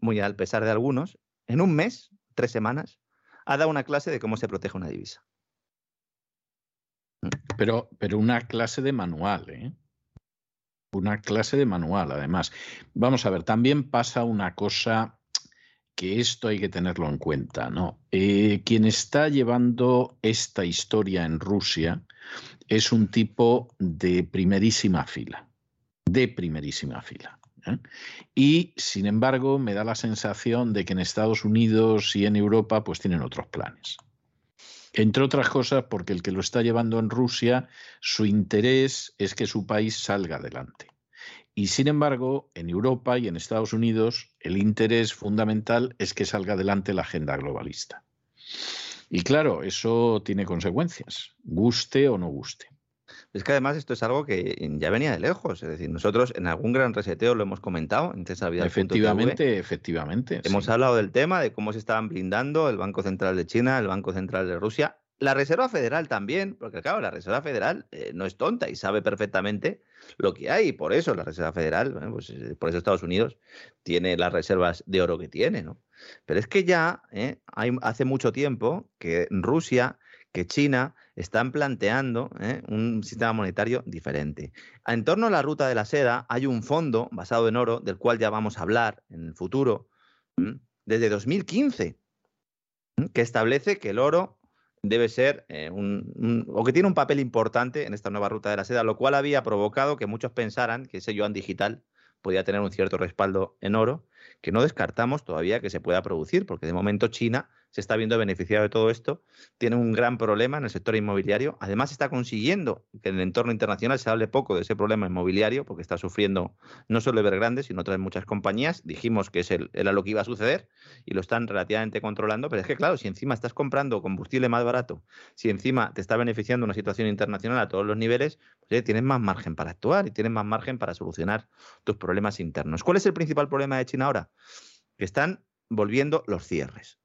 muy al pesar de algunos, en un mes, tres semanas, ha dado una clase de cómo se protege una divisa. Pero, pero una clase de manual, ¿eh? Una clase de manual, además. Vamos a ver, también pasa una cosa que esto hay que tenerlo en cuenta, ¿no? Eh, quien está llevando esta historia en Rusia es un tipo de primerísima fila, de primerísima fila. ¿Eh? Y, sin embargo, me da la sensación de que en Estados Unidos y en Europa pues tienen otros planes. Entre otras cosas porque el que lo está llevando en Rusia, su interés es que su país salga adelante. Y sin embargo, en Europa y en Estados Unidos, el interés fundamental es que salga adelante la agenda globalista. Y claro, eso tiene consecuencias, guste o no guste. Es que además esto es algo que ya venía de lejos. Es decir, nosotros en algún gran reseteo lo hemos comentado en Vida. Efectivamente, efectivamente. Hemos hablado del tema de cómo se estaban blindando el Banco Central de China, el Banco Central de Rusia, la Reserva Federal también, porque claro, la Reserva Federal eh, no es tonta y sabe perfectamente lo que hay. Por eso la Reserva Federal, pues, eh, por eso Estados Unidos tiene las reservas de oro que tiene, ¿no? Pero es que ya eh, hay, hace mucho tiempo que Rusia que China están planteando ¿eh? un sistema monetario diferente. En torno a la ruta de la seda hay un fondo basado en oro, del cual ya vamos a hablar en el futuro, desde 2015, que establece que el oro debe ser eh, un, o que tiene un papel importante en esta nueva ruta de la seda, lo cual había provocado que muchos pensaran que ese yuan digital podía tener un cierto respaldo en oro, que no descartamos todavía que se pueda producir, porque de momento China se está viendo beneficiado de todo esto, tiene un gran problema en el sector inmobiliario, además está consiguiendo que en el entorno internacional se hable poco de ese problema inmobiliario, porque está sufriendo no solo Evergrande, sino otras muchas compañías, dijimos que es el, era lo que iba a suceder y lo están relativamente controlando, pero es que claro, si encima estás comprando combustible más barato, si encima te está beneficiando una situación internacional a todos los niveles, pues tienes más margen para actuar y tienes más margen para solucionar tus problemas internos. ¿Cuál es el principal problema de China ahora? Que están volviendo los cierres.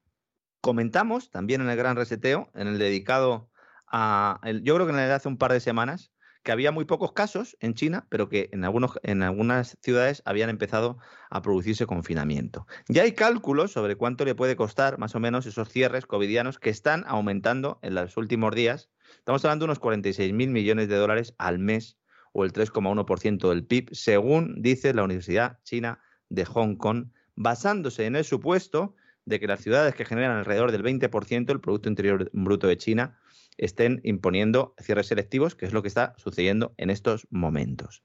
Comentamos también en el gran reseteo, en el dedicado a, yo creo que en el de hace un par de semanas, que había muy pocos casos en China, pero que en, algunos, en algunas ciudades habían empezado a producirse confinamiento. Ya hay cálculos sobre cuánto le puede costar más o menos esos cierres covidianos que están aumentando en los últimos días. Estamos hablando de unos 46 mil millones de dólares al mes o el 3,1% del PIB, según dice la Universidad China de Hong Kong, basándose en el supuesto de que las ciudades que generan alrededor del 20% del Producto Interior Bruto de China estén imponiendo cierres selectivos, que es lo que está sucediendo en estos momentos.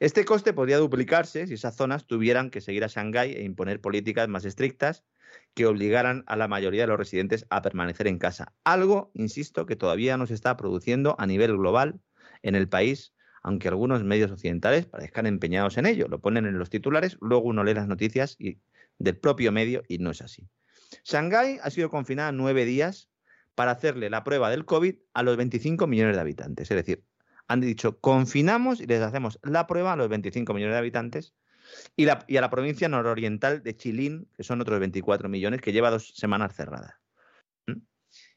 Este coste podría duplicarse si esas zonas tuvieran que seguir a Shanghái e imponer políticas más estrictas que obligaran a la mayoría de los residentes a permanecer en casa. Algo, insisto, que todavía no se está produciendo a nivel global en el país, aunque algunos medios occidentales parezcan empeñados en ello. Lo ponen en los titulares, luego uno lee las noticias y del propio medio y no es así. Shanghái ha sido confinada nueve días para hacerle la prueba del COVID a los 25 millones de habitantes. Es decir, han dicho, confinamos y les hacemos la prueba a los 25 millones de habitantes y, a la provincia nororiental de Chilín, que son otros 24 millones, que lleva dos semanas cerradas.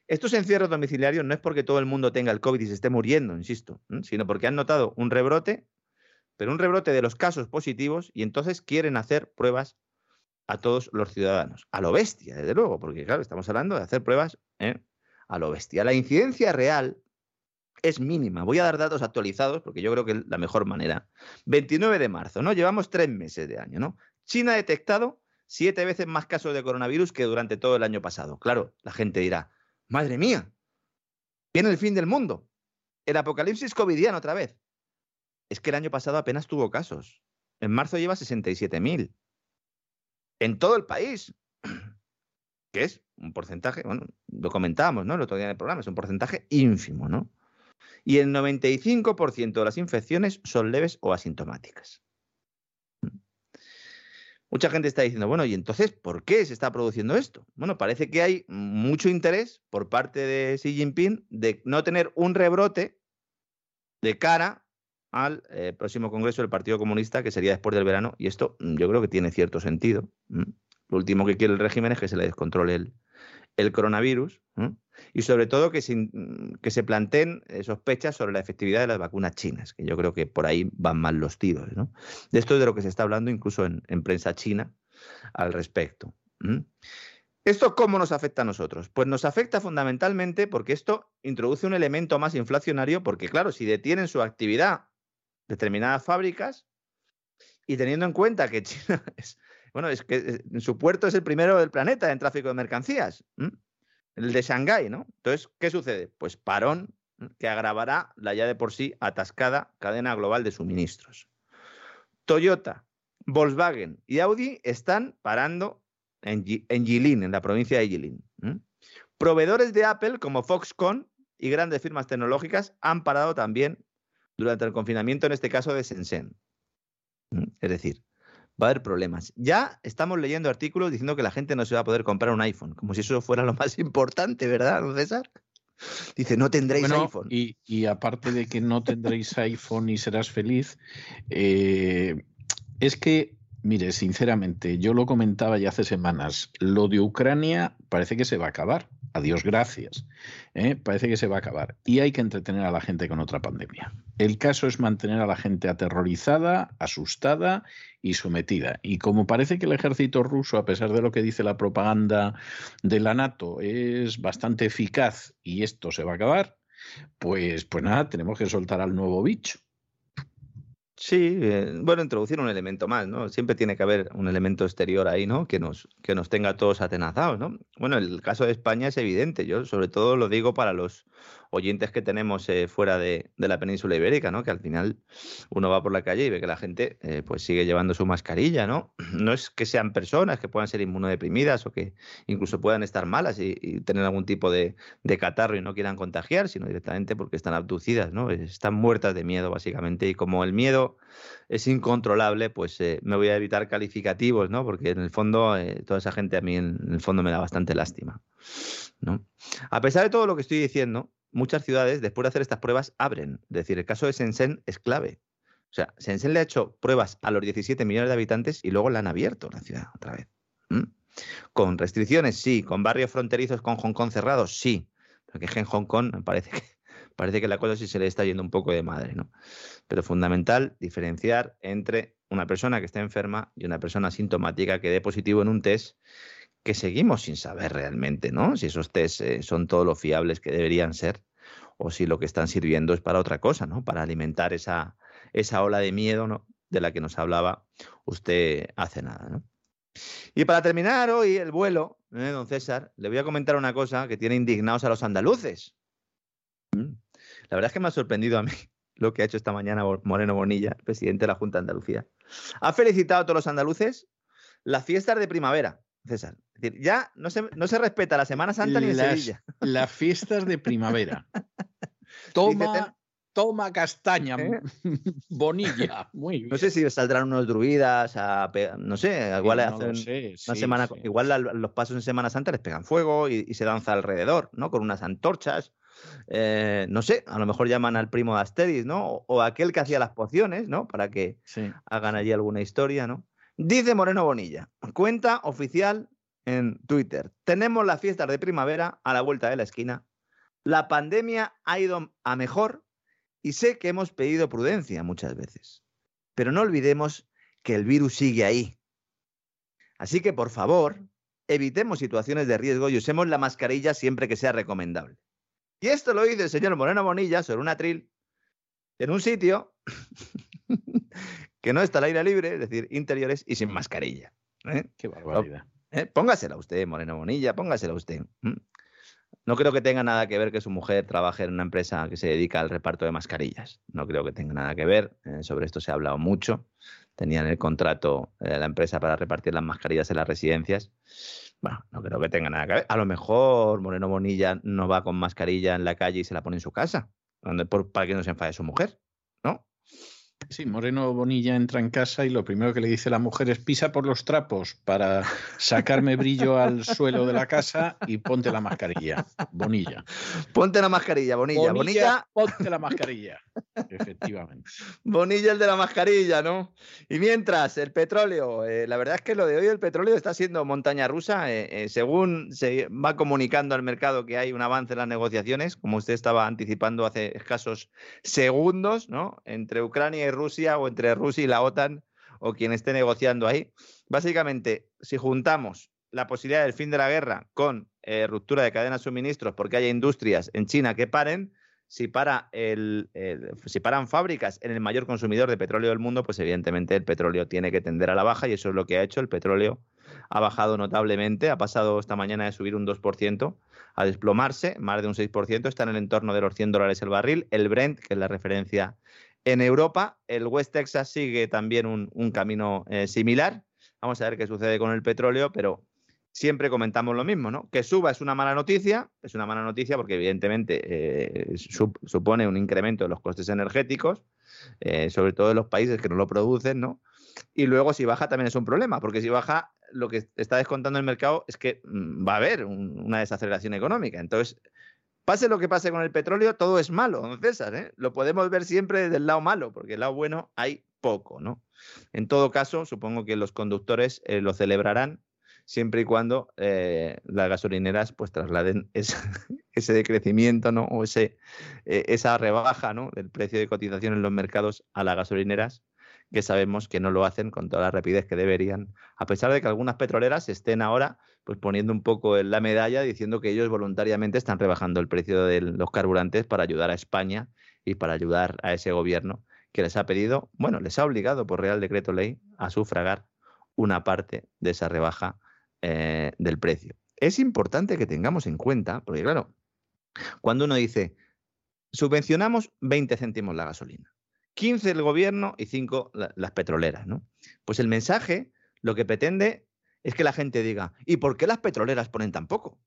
Estos encierros domiciliarios no es porque todo el mundo tenga el COVID y se esté muriendo, insisto, sino porque han notado un rebrote, pero un rebrote de los casos positivos y entonces quieren hacer pruebas a todos los ciudadanos. A lo bestia, desde luego, porque claro, estamos hablando de hacer pruebas ¿eh? a lo bestia. La incidencia real es mínima. Voy a dar datos actualizados porque yo creo que es la mejor manera. 29 de marzo, ¿no? Llevamos tres meses de año, ¿no? China ha detectado siete veces más casos de coronavirus que durante todo el año pasado. Claro, la gente dirá, madre mía, viene el fin del mundo. El apocalipsis covidiano otra vez. Es que el año pasado apenas tuvo casos. En marzo lleva 67.000. En todo el país. (clears throat) Que es un porcentaje, bueno, lo comentábamos, ¿no? El otro día en el programa, es un porcentaje ínfimo, ¿no? Y el 95% de las infecciones son leves o asintomáticas. Mucha gente está diciendo, bueno, ¿y entonces por qué se está produciendo esto? Bueno, parece que hay mucho interés por parte de Xi Jinping de no tener un rebrote de cara al eh, próximo Congreso del Partido Comunista, que sería después del verano, y esto mm, yo creo que tiene cierto sentido. Lo último que quiere el régimen es que se le descontrole el, el coronavirus y sobre todo que, se planteen eh, sospechas sobre la efectividad de las vacunas chinas, que yo creo que por ahí van mal los tiros. ¿no? De esto es de lo que se está hablando incluso en, prensa china al respecto. ¿Esto cómo nos afecta a nosotros? Pues nos afecta fundamentalmente porque esto introduce un elemento más inflacionario, porque claro, si detienen su actividad determinadas fábricas y teniendo en cuenta que China (laughs) es, bueno, es que eh, su puerto es el primero del planeta en tráfico de mercancías el de Shanghái, ¿no? Entonces, ¿qué sucede? Pues parón que agravará la ya de por sí atascada cadena global de suministros. Toyota, Volkswagen y Audi están parando en, Jilin, en la provincia de Jilin. Proveedores de Apple como Foxconn y grandes firmas tecnológicas han parado también durante el confinamiento, en este caso de Shenzhen. Es decir, va a haber problemas. Ya estamos leyendo artículos diciendo que la gente no se va a poder comprar un iPhone, como si eso fuera lo más (laughs) importante, ¿verdad, César? Dice, no tendréis iPhone. Y, aparte de que no tendréis iPhone y serás feliz, eh, es que, mire, sinceramente, yo lo comentaba ya hace semanas, lo de Ucrania parece que se va a acabar. Adiós, gracias. ¿eh? Parece que se va a acabar. Y hay que entretener a la gente con otra pandemia. El caso es mantener a la gente aterrorizada, asustada y sometida. Y como parece que el ejército ruso, a pesar de lo que dice la propaganda de la NATO, es bastante eficaz y esto se va a acabar, pues, pues nada, tenemos que soltar al nuevo bicho. Sí, eh, bueno, introducir un elemento más, ¿no? Siempre tiene que haber un elemento exterior ahí, ¿no? Que nos, que nos tenga todos atenazados, ¿no? Bueno, el caso de España es evidente. Yo sobre todo lo digo para los oyentes que tenemos eh, fuera de, la península ibérica, ¿no? Que al final uno va por la calle y ve que la gente eh, pues sigue llevando su mascarilla, ¿no? (clears throat) No es que sean personas que puedan ser inmunodeprimidas o que incluso puedan estar malas y, tener algún tipo de, catarro y no quieran contagiar, sino directamente porque están abducidas, ¿no? Están muertas de miedo, básicamente, y como el miedo es incontrolable, pues eh, me voy a evitar calificativos, ¿no? Porque en el fondo, toda esa gente a mí en, el fondo me da bastante lástima, ¿no? A pesar de todo lo que estoy diciendo, muchas ciudades, después de hacer estas pruebas, abren. Es decir, el caso de Shenzhen es clave. O sea, Shenzhen le ha hecho pruebas a los 17 millones de habitantes y luego la han abierto la ciudad otra vez. Con restricciones, sí. Con barrios fronterizos con Hong Kong cerrados, sí. Porque en Hong Kong parece que, (laughs) parece que la cosa sí se le está yendo un poco de madre, ¿no? Pero fundamental diferenciar entre una persona que está enferma y una persona sintomática que dé positivo en un test que seguimos sin saber realmente, ¿no? Si esos test eh, son todo lo fiables que deberían ser o si lo que están sirviendo es para otra cosa, ¿no? Para alimentar esa, esa ola de miedo, ¿no? De la que nos hablaba usted hace nada, ¿no? Y para terminar hoy el vuelo, ¿eh, don César, le voy a comentar una cosa que tiene indignados a los andaluces. Mm. La verdad es que me ha sorprendido a mí (laughs) lo que ha hecho esta mañana Moreno Bonilla, presidente de la Junta de Andalucía. Ha felicitado a todos los andaluces las fiestas de primavera. César. Es decir, ya no se, no se respeta la Semana Santa ni en Sevilla. (laughs) Las fiestas de primavera. (laughs) Toma, toma castaña, ¿Eh? bonilla. (laughs) Muy No sé si saldrán unos druidas, a, no sé, igual hacen una semana, igual los pasos en Semana Santa les pegan fuego y, se danza alrededor, ¿no? Con unas antorchas. Eh, no sé, a lo mejor llaman al primo de Asteris, ¿no? O, aquel que hacía las pociones, ¿no? Para que hagan allí alguna historia, ¿no? Dice Moreno Bonilla, cuenta oficial en Twitter. Tenemos las fiestas de primavera a la vuelta de la esquina. La pandemia ha ido a mejor y sé que hemos pedido prudencia muchas veces. Pero no olvidemos que el virus sigue ahí. Así que, por favor, evitemos situaciones de riesgo y usemos la mascarilla siempre que sea recomendable. Y esto lo dice el señor Moreno Bonilla sobre un atril en un sitio que no está al aire libre, es decir, interiores y sin mascarilla. ¿eh? Qué barbaridad. ¿Eh? Póngasela usted, Moreno Bonilla, póngasela usted. No creo que tenga nada que ver que su mujer trabaje en una empresa que se dedica al reparto de mascarillas. No creo que tenga nada que ver. Eh, sobre esto se ha hablado mucho. Tenían el contrato de la empresa para repartir las mascarillas en las residencias. Bueno, no creo que tenga nada que ver. A lo mejor Moreno Bonilla no va con mascarilla en la calle y se la pone en su casa, para que no se enfade su mujer. Sí, Moreno Bonilla entra en casa y lo primero que le dice la mujer es pisa por los trapos para sacarme brillo al suelo de la casa y ponte la mascarilla. Bonilla. Ponte la mascarilla, Bonilla. Bonilla, ponte la mascarilla. Efectivamente. Bonilla el de la mascarilla, ¿no? Y mientras, el petróleo, eh, la verdad es que lo de hoy el petróleo está siendo montaña rusa. Eh, eh, según se va comunicando al mercado que hay un avance en las negociaciones, como usted estaba anticipando hace escasos segundos, ¿no? Entre Ucrania y Rusia o entre Rusia y la OTAN o quien esté negociando ahí. Básicamente, si juntamos la posibilidad del fin de la guerra con ruptura de cadenas de suministros porque haya industrias en China que paren, si, si paran fábricas en el mayor consumidor de petróleo del mundo, pues evidentemente el petróleo tiene que tender a la baja y eso es lo que ha hecho. El petróleo ha bajado notablemente, ha pasado esta mañana de subir un 2% a desplomarse, más de un 6%, está en el entorno de los 100 dólares el barril. El Brent, que es la referencia en Europa, el West Texas sigue también un, camino eh, similar. Vamos a ver qué sucede con el petróleo, pero siempre comentamos lo mismo, ¿no? Que suba es una mala noticia, es una mala noticia porque evidentemente eh, supone un incremento de los costes energéticos, eh, sobre todo en los países que no lo producen, ¿no? Y luego si baja también es un problema, porque si baja lo que está descontando el mercado es que mm, va a haber una desaceleración económica. Entonces, pase lo que pase con el petróleo, todo es malo, don César, ¿eh? Lo podemos ver siempre del lado malo, porque el lado bueno hay poco, ¿no? En todo caso, supongo que los conductores lo celebrarán siempre y cuando eh, las gasolineras pues trasladen (laughs) ese, decrecimiento ¿no? o ese, eh, esa rebaja ¿no? del precio de cotización en los mercados a las gasolineras, que sabemos que no lo hacen con toda la rapidez que deberían, a pesar de que algunas petroleras estén ahora pues poniendo un poco en la medalla diciendo que ellos voluntariamente están rebajando el precio de los carburantes para ayudar a España y para ayudar a ese gobierno que les ha pedido, bueno, les ha obligado por Real Decreto Ley a sufragar una parte de esa rebaja eh, del precio. Es importante que tengamos en cuenta, porque claro, cuando uno dice, subvencionamos 20 céntimos la gasolina, 15 el gobierno y 5 las petroleras, ¿no? Pues el mensaje lo que pretende es que la gente diga, ¿y por qué las petroleras ponen tan poco?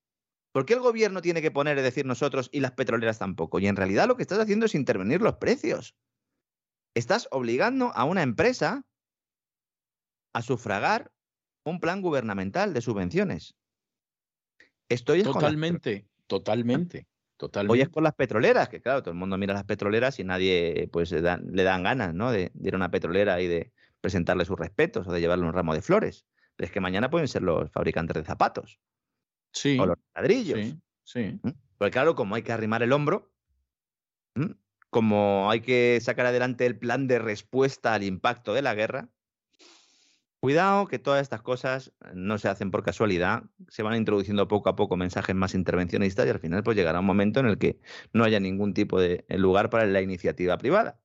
¿Por qué el gobierno tiene que poner, es decir, nosotros y las petroleras tampoco? Y en realidad lo que estás haciendo es intervenir los precios. Estás obligando a una empresa a sufragar un plan gubernamental de subvenciones. Estoy totalmente, totalmente, totalmente. Hoy es con las petroleras, que claro, todo el mundo mira las petroleras y nadie pues le dan, ganas, ¿no? De, ir a una petrolera y de presentarle sus respetos o de llevarle un ramo de flores. Pero es que mañana pueden ser los fabricantes de zapatos. Sí. O los ladrillos. Sí. sí. ¿Mm? Porque claro, como hay que arrimar el hombro, como hay que sacar adelante el plan de respuesta al impacto de la guerra, Cuidado que todas estas cosas no se hacen por casualidad, se van introduciendo poco a poco mensajes más intervencionistas y al final pues llegará un momento en el que no haya ningún tipo de lugar para la iniciativa privada.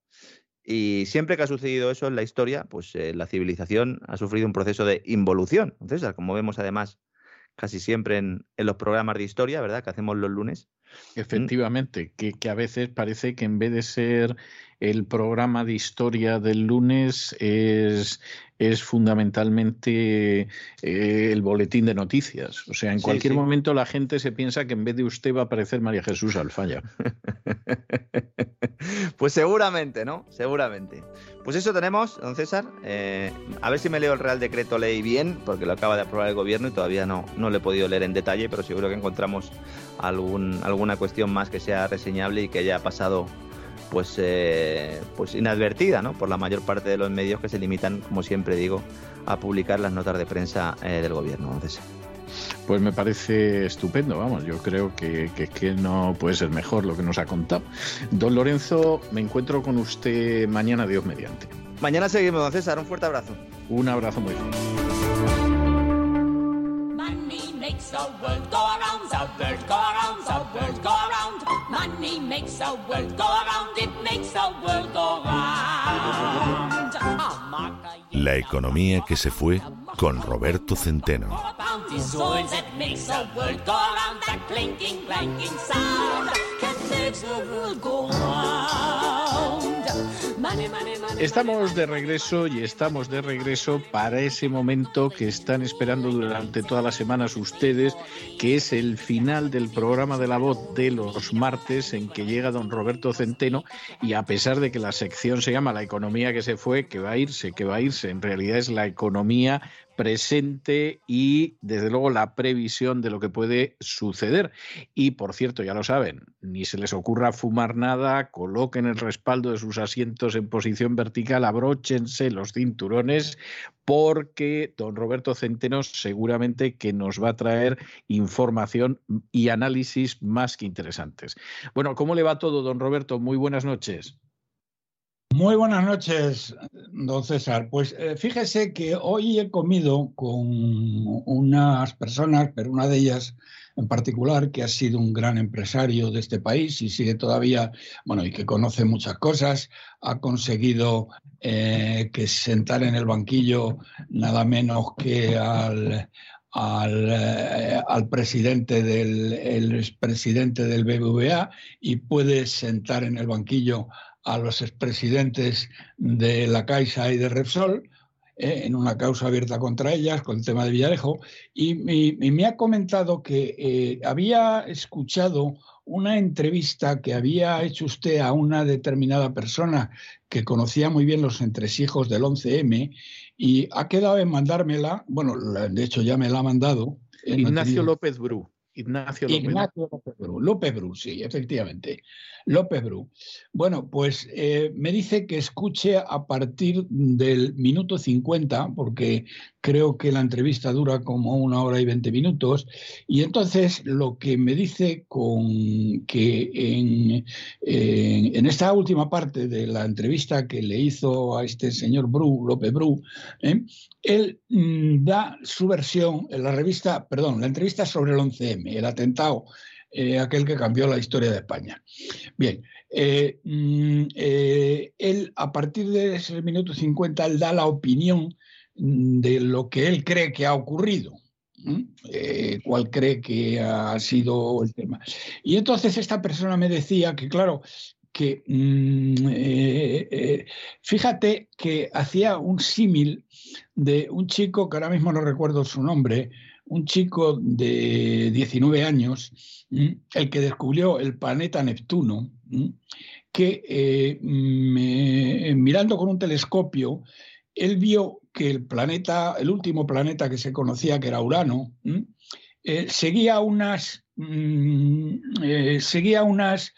Y siempre que ha sucedido eso en la historia, pues eh, la civilización ha sufrido un proceso de involución. Entonces, como vemos además casi siempre en, los programas de historia, ¿verdad? Que hacemos los lunes. Efectivamente, que, que, a veces parece que en vez de ser el programa de historia del lunes es es fundamentalmente eh, el boletín de noticias. O sea, en cualquier momento la gente se piensa que en vez de usted va a aparecer María Jesús Alfaya. (laughs) pues seguramente, ¿no? Seguramente. Pues eso tenemos, don César. Eh, a ver si me leo el Real Decreto Ley bien, porque lo acaba de aprobar el gobierno y todavía no, no lo he podido leer en detalle, pero seguro que encontramos algún, alguna cuestión más que sea reseñable y que haya pasado pues, eh, pues inadvertida ¿no? por la mayor parte de los medios que se limitan, como siempre digo, a publicar las notas de prensa eh, del gobierno. Entonces, pues me parece estupendo, vamos, yo creo que, que, no puede ser mejor lo que nos ha contado. Don Lorenzo, me encuentro con usted mañana, Dios mediante. Mañana seguimos, don César, un fuerte abrazo. Un abrazo muy fuerte. makes the world go around, the world go around, the world go around. Money makes the world go around, it makes the world go round. La economía que se fue con Roberto Centeno. Estamos de regreso y estamos de regreso para ese momento que están esperando durante todas las semanas ustedes, que es el final del programa de la voz de los martes en que llega don Roberto Centeno y a pesar de que la sección se llama La economía que se fue, que va a irse, que va a irse, en realidad es la economía presente y desde luego la previsión de lo que puede suceder. Y por cierto, ya lo saben, ni se les ocurra fumar nada, coloquen el respaldo de sus asientos en posición vertical, abróchense los cinturones, porque don Roberto Centeno seguramente que nos va a traer información y análisis más que interesantes. Bueno, ¿cómo le va todo, don Roberto? Muy buenas noches. Muy buenas noches, don César. Pues eh, fíjese que hoy he comido con unas personas, pero una de ellas en particular, que ha sido un gran empresario de este país y sigue todavía, bueno, y que conoce muchas cosas, ha conseguido eh, que sentar en el banquillo nada menos que al, al, eh, al, presidente del el expresidente del BBVA y puede sentar en el banquillo a los expresidentes de la Caixa y de Repsol, eh, en una causa abierta contra ellas, con el tema de Villarejo, y, me ha comentado que eh, había escuchado una entrevista que había hecho usted a una determinada persona que conocía muy bien los entresijos del 11M y ha quedado en mandármela, bueno, de hecho ya me la ha mandado. Ignacio López Bru. Ignacio López, Ignacio López Bru. López Bru, sí, efectivamente. López Bru. Bueno, pues eh, me dice que escuche a partir del minuto 50, porque creo que la entrevista dura como una hora y veinte minutos, y entonces lo que me dice con que en, en, esta última parte de la entrevista que le hizo a este señor Bru, López Bru, ¿eh? él mm, da su versión en la revista, perdón, la entrevista sobre el 11M, el atentado eh, aquel que cambió la historia de España. Bien, eh, mm, él a partir de ese minuto 50, él da la opinión de lo que él cree que ha ocurrido. cuál cree que ha sido el tema. Y entonces esta persona me decía que, claro, que mm, fíjate que hacía un símil de un chico que ahora mismo no recuerdo su nombre, un chico de 19 años, el que descubrió el planeta Neptuno, que eh, mirando con un telescopio, él vio que el planeta, el último planeta que se conocía, que era Urano, eh, seguía unas, mm, eh, seguía unas,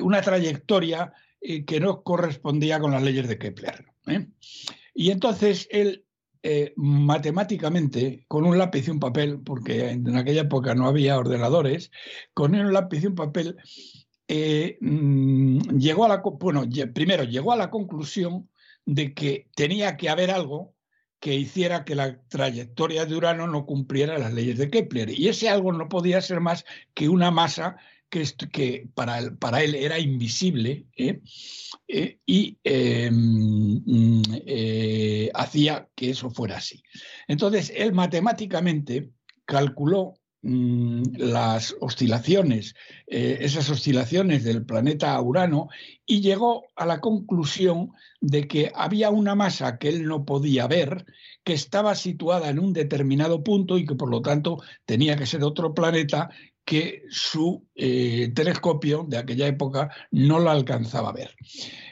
una trayectoria que no correspondía con las leyes de Kepler. Y entonces él eh, matemáticamente, con un lápiz y un papel, porque en aquella época no había ordenadores, con un lápiz y un papel, eh, mm, llegó a la, bueno, primero llegó a la conclusión de que tenía que haber algo que hiciera que la trayectoria de Urano no cumpliera las leyes de Kepler. Y ese algo no podía ser más que una masa que, que para, para, él era invisible ¿eh? Eh, y em, mm, eh, hacía que eso fuera así. Entonces, él matemáticamente calculó mm, las oscilaciones, esas oscilaciones del planeta Urano, y llegó a la conclusión de que había una masa que él no podía ver, que estaba situada en un determinado punto y que por lo tanto tenía que ser otro planeta que su eh, telescopio de aquella época no la alcanzaba a ver.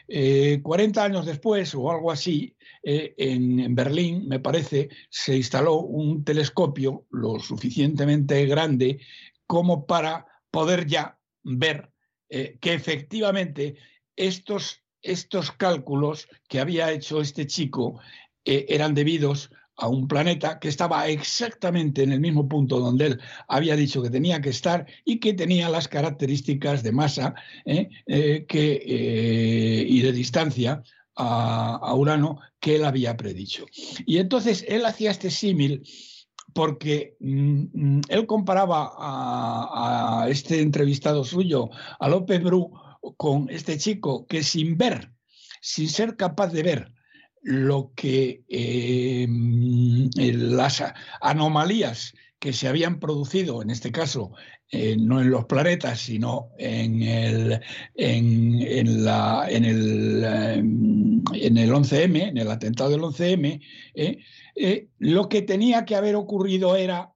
40 eh, años después, o algo así, eh, en, Berlín, me parece, se instaló un telescopio lo suficientemente grande como para poder ya ver que efectivamente estos, estos cálculos que había hecho este chico eran debidos a un planeta que estaba exactamente en el mismo punto donde él había dicho que tenía que estar y que tenía las características de masa ¿eh? Eh, eh, y de distancia a, Urano que él había predicho. Y entonces él hacía este símil porque mm, mm, él comparaba a, a, este entrevistado suyo, a López Bru, con este chico que sin ver, sin ser capaz de ver, lo que eh, las anomalías que se habían producido, en este caso, eh, no en los planetas, sino en el, en, la, en, el, en el 11M, en el atentado del 11M, lo que tenía que haber ocurrido era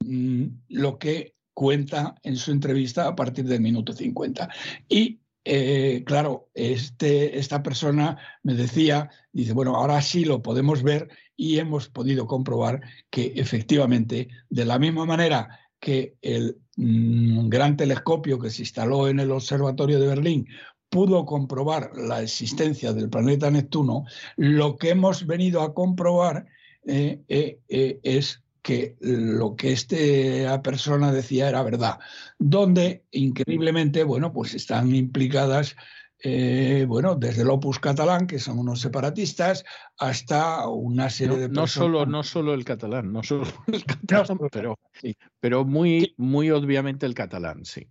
mm, lo que cuenta en su entrevista a partir del minuto 50. Y eh, claro, este, esta persona me decía, dice, bueno, ahora sí lo podemos ver y hemos podido comprobar que efectivamente, de la misma manera que el mm, gran telescopio que se instaló en el Observatorio de Berlín pudo comprobar la existencia del planeta Neptuno, lo que hemos venido a comprobar eh, eh, es que lo que esta persona decía era verdad, donde increíblemente, bueno, pues están implicadas eh, bueno, desde el Opus catalán, que son unos separatistas, hasta una serie de no solo No solo el catalán, no solo el catalán, pero, pero muy, muy obviamente el catalán, sí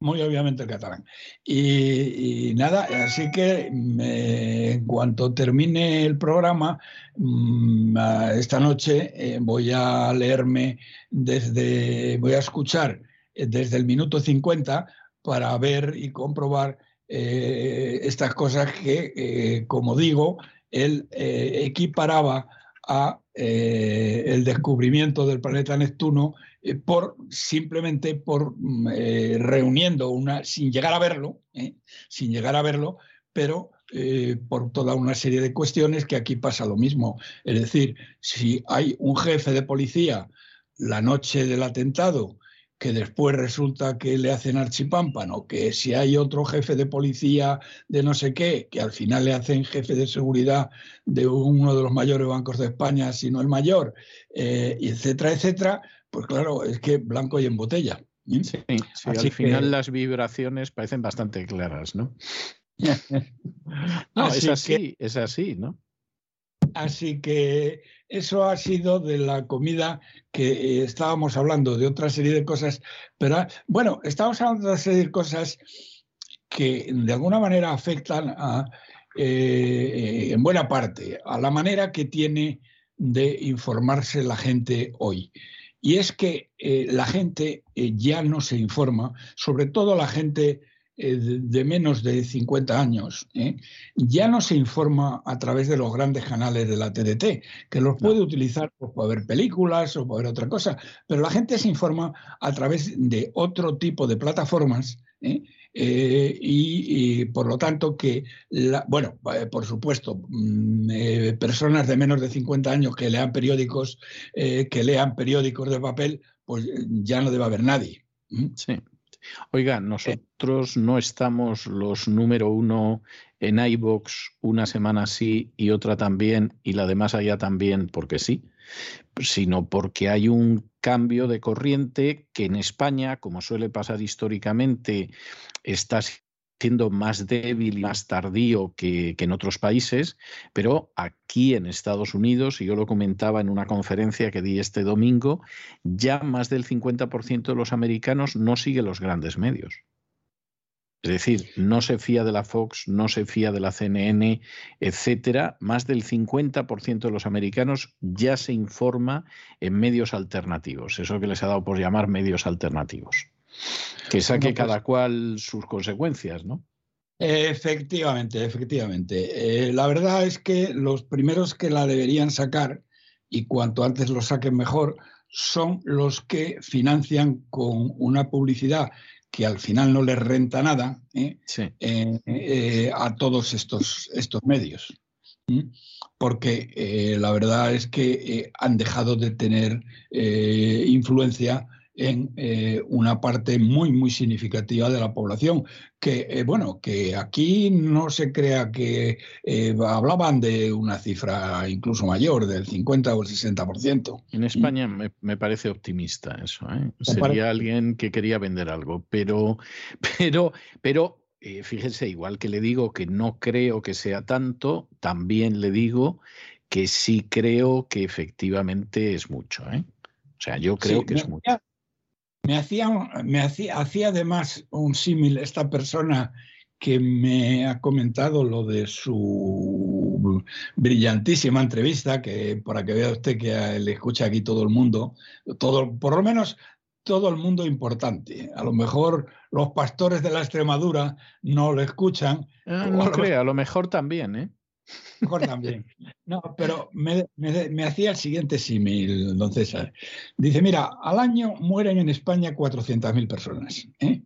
muy obviamente el catalán. Y, nada, así que en cuanto termine el programa, mm, esta noche eh, voy a leerme desde, voy a escuchar eh, desde el minuto 50 para ver y comprobar eh, estas cosas que, como digo, él equiparaba a el descubrimiento del planeta Neptuno eh, por simplemente por mm, eh, reuniendo una, sin llegar a verlo, ¿eh? sin llegar a verlo, pero por toda una serie de cuestiones que aquí pasa lo mismo. Es decir, si hay un jefe de policía la noche del atentado que después resulta que le hacen archipámpano, que si hay otro jefe de policía de no sé qué, que al final le hacen jefe de seguridad de uno de los mayores bancos de España, si no el mayor, etcétera, etcétera, pues claro, es que blanco y en botella. ¿eh? Sí, al final las vibraciones parecen bastante claras, ¿no? (laughs) no, es así, es así, ¿no? Así que eso ha sido de la comida que eh, estábamos hablando, de otra serie de cosas, pero bueno, estamos hablando de otra serie de cosas que de alguna manera afectan a, eh, en buena parte a la manera que tiene de informarse la gente hoy. Y es que eh, la gente eh, ya no se informa, sobre todo la gente eh, de, menos de 50 años, ya no se informa a través de los grandes canales de la TDT, que los puede utilizar pues, para ver películas o para ver otra cosa, pero la gente se informa a través de otro tipo de plataformas eh, y, por lo tanto que, bueno, eh, por supuesto, mm, eh, personas de menos de 50 años que lean periódicos, que lean periódicos de papel, pues ya no debe haber nadie. Sí. Oiga, nosotros no estamos los número uno en iBox una semana sí y otra también y la de más allá también porque sí, sino porque hay un cambio de corriente que en España, como suele pasar históricamente, está siendo más débil y más tardío que, en otros países, pero aquí en Estados Unidos, y yo lo comentaba en una conferencia que di este domingo, ya más del 50% de los americanos no sigue los grandes medios. Es decir, no se fía de la Fox, no se fía de la CNN, etcétera. Más del 50% de los americanos ya se informa en medios alternativos, eso que les ha dado por llamar medios alternativos. Que saque pues cada cual sus consecuencias, ¿no? Efectivamente, efectivamente. Eh, la verdad es que los primeros que la deberían sacar, y cuanto antes lo saquen mejor, son los que financian con una publicidad que al final no les renta nada ¿eh? Eh, eh, a todos estos, estos medios. Porque la verdad es que han dejado de tener influencia en eh, una parte muy, muy significativa de la población. Que, eh, bueno, que aquí no se crea que eh, hablaban de una cifra incluso mayor, del 50 o el 60%. En España me, parece optimista eso. Sería alguien que quería vender algo, pero, pero, pero fíjense, igual que le digo que no creo que sea tanto, también le digo que sí creo que efectivamente es mucho. O sea, yo creo que es mucho. Me hacía, me hacía, hacía además un símil esta persona que me ha comentado lo de su brillantísima entrevista, que para que vea usted que le escucha aquí todo el mundo, todo, por lo menos todo el mundo importante. A lo mejor los pastores de la Extremadura no lo escuchan. Ah, no creo, a lo mejor también, ¿eh? Mejor también. (laughs) No, pero me, me hacía el siguiente símil, don César. Dice, mira, al año mueren en España 400.000 personas. ¿eh?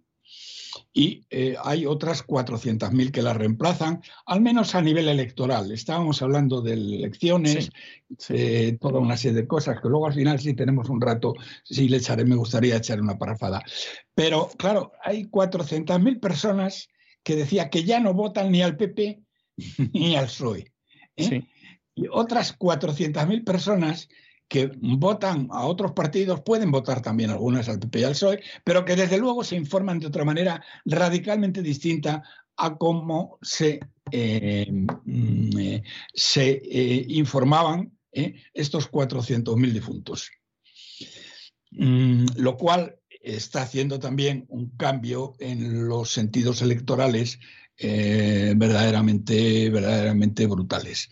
y eh, hay otras 400.000 que la reemplazan, al menos a nivel electoral. Estábamos hablando de elecciones, eh, toda una serie de cosas que luego al final si tenemos un rato, sí le echaré, me gustaría echar una parafada. Pero claro, hay 400.000 personas que decía que ya no votan ni al PP ni al PSOE. ¿eh? Y otras 400.000 personas que votan a otros partidos, pueden votar también algunas al PP y al PSOE, pero que desde luego se informan de otra manera radicalmente distinta a cómo se, eh, mm, eh, se eh, informaban estos 400.000 difuntos. Mm, lo cual está haciendo también un cambio en los sentidos electorales verdaderamente, verdaderamente brutales.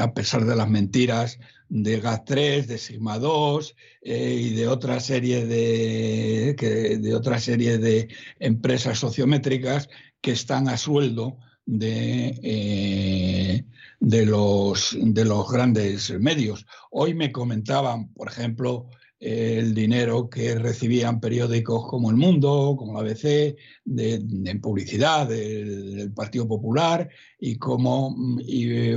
a pesar de las mentiras, de GAT3, de Sigma 2 eh, y de otra serie de, de otra serie de empresas sociométricas que están a sueldo de, eh, de, los, de los grandes medios. Hoy me comentaban, por ejemplo, el dinero que recibían periódicos como El Mundo, como la ABC, de, publicidad del, Partido Popular y cómo,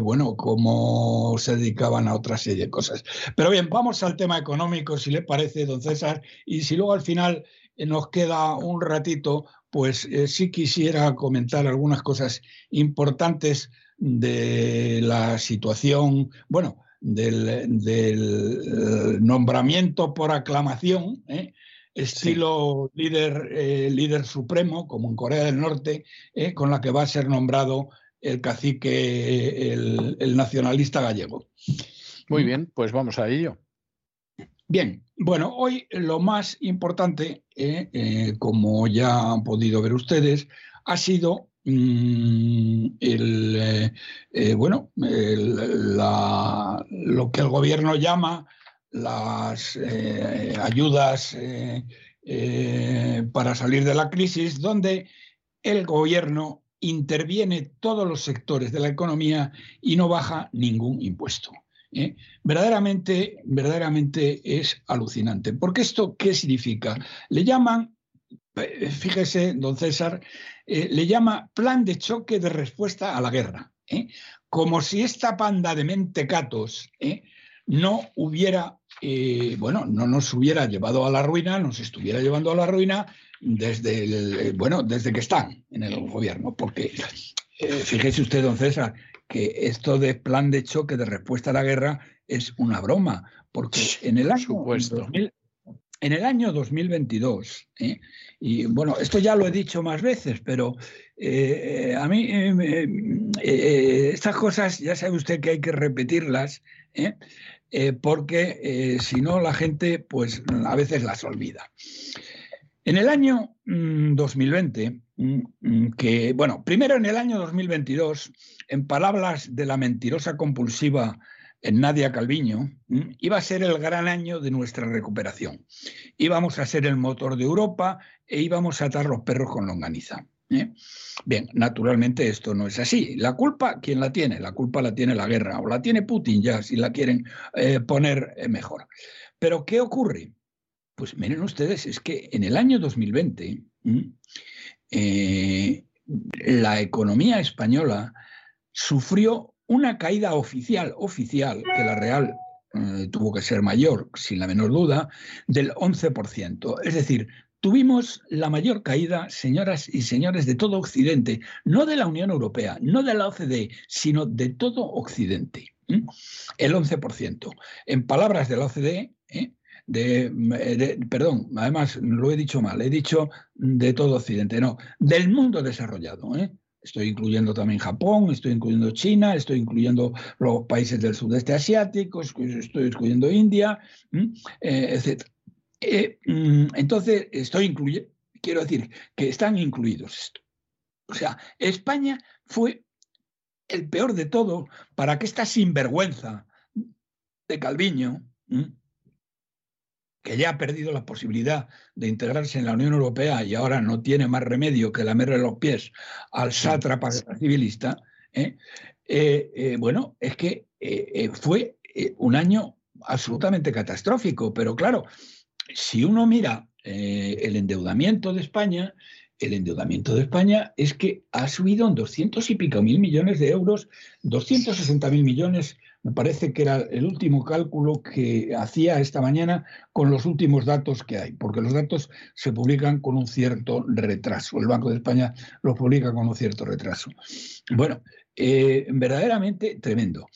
bueno, cómo se dedicaban a otra serie de cosas. Pero bien, vamos al tema económico, si le parece, don César, y si luego al final eh, nos queda un ratito, pues eh, sí quisiera comentar algunas cosas importantes de la situación, bueno, del, eh, nombramiento por aclamación, ¿eh? estilo líder, eh, líder supremo, como en Corea del Norte, con la que va a ser nombrado el cacique, el, nacionalista gallego. Muy bien, pues vamos a ello. Bien, bueno, hoy lo más importante, como ya han podido ver ustedes, ha sido el, eh, eh, bueno, lo que el gobierno llama las eh, ayudas para salir de la crisis, donde el gobierno interviene todos los sectores de la economía y no baja ningún impuesto. Verdaderamente, verdaderamente es alucinante. Porque esto, ¿qué significa? Le llaman, fíjese, don César, eh, le llama plan de choque de respuesta a la guerra. ¿eh? Como si esta panda de mentecatos ¿eh? no hubiera, bueno, no nos hubiera llevado a la ruina, nos estuviera llevando a la ruina desde, bueno, desde que están en el gobierno. Porque fíjese usted, don César, que esto de plan de choque de respuesta a la guerra es una broma, porque en el año, en el año 2022, ¿eh? y bueno, esto ya lo he dicho más veces, pero eh, a mí eh, estas cosas ya sabe usted que hay que repetirlas, porque si no la gente pues a veces las olvida. En el año 2020, mm, mm, que bueno, primero en el año 2022, en palabras de la mentirosa compulsiva en Nadia Calviño, iba a ser el gran año de nuestra recuperación. Íbamos a ser el motor de Europa e íbamos a atar los perros con longaniza. ¿eh? Bien, naturalmente esto no es así. La culpa, ¿quién la tiene? La culpa la tiene la guerra o la tiene Putin ya, si la quieren eh, poner eh, mejor. Pero ¿qué ocurre? Pues miren ustedes, es que en el año 2020 la economía española sufrió una caída oficial, oficial, que la real eh, tuvo que ser mayor, sin la menor duda, del 11%. Es decir, tuvimos la mayor caída, señoras y señores, de todo Occidente, no de la Unión Europea, no de la OCDE, sino de todo Occidente. El 11%. En palabras de la OCDE, ¿eh? de, perdón, además lo he dicho mal, he dicho de todo Occidente, no, del mundo desarrollado. ¿eh? Estoy incluyendo también Japón, estoy incluyendo China, estoy incluyendo los países del sudeste asiático, estoy incluyendo India, eh, etc. Eh, mm, entonces, estoy incluyendo, quiero decir que están incluidos esto. O sea, España fue el peor de todo para que esta sinvergüenza de Calviño, que ya ha perdido la posibilidad de integrarse en la Unión Europea y ahora no tiene más remedio que lamerle los pies al sátrapa civilista, ¿eh? Eh, eh, bueno, es que fue un año absolutamente catastrófico, pero claro, si uno mira el endeudamiento de España, el endeudamiento de España es que ha subido en 200 y pico mil millones de euros, 260 mil millones, me parece que era el último cálculo que hacía esta mañana con los últimos datos que hay, porque los datos se publican con un cierto retraso. El Banco de España los publica con un cierto retraso. Bueno, eh, verdaderamente tremendo.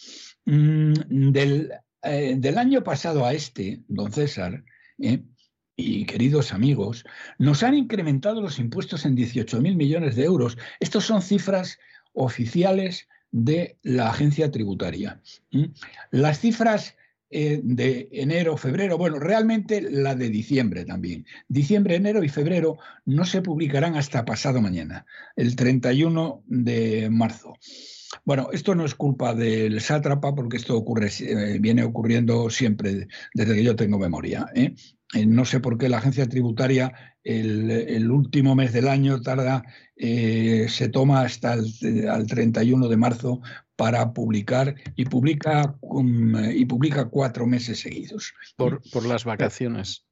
Mm, del, eh, del, año pasado a este, don César, eh, y queridos amigos, nos han incrementado los impuestos en 18.000 millones de euros. Estos son cifras oficiales de la agencia tributaria. Las cifras eh, de enero, febrero, bueno, realmente la de diciembre también. Diciembre, enero y febrero no se publicarán hasta pasado mañana, el 31 de marzo. Bueno, esto no es culpa del sátrapa porque esto ocurre, eh, viene ocurriendo siempre desde que yo tengo memoria. Eh, no sé por qué la agencia tributaria el, último mes del año tarda, eh, se toma hasta el, 31 de marzo para publicar y publica, y publica cuatro meses seguidos. Por, las vacaciones.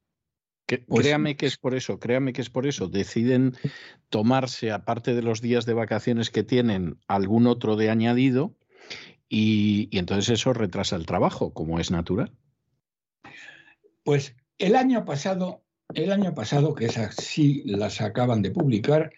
Pues créame que es por eso, créame que es por eso. Deciden tomarse, aparte de los días de vacaciones que tienen, algún otro de añadido y, y entonces eso retrasa el trabajo, como es natural. Pues el año pasado, el año pasado, que esas sí las acaban de publicar,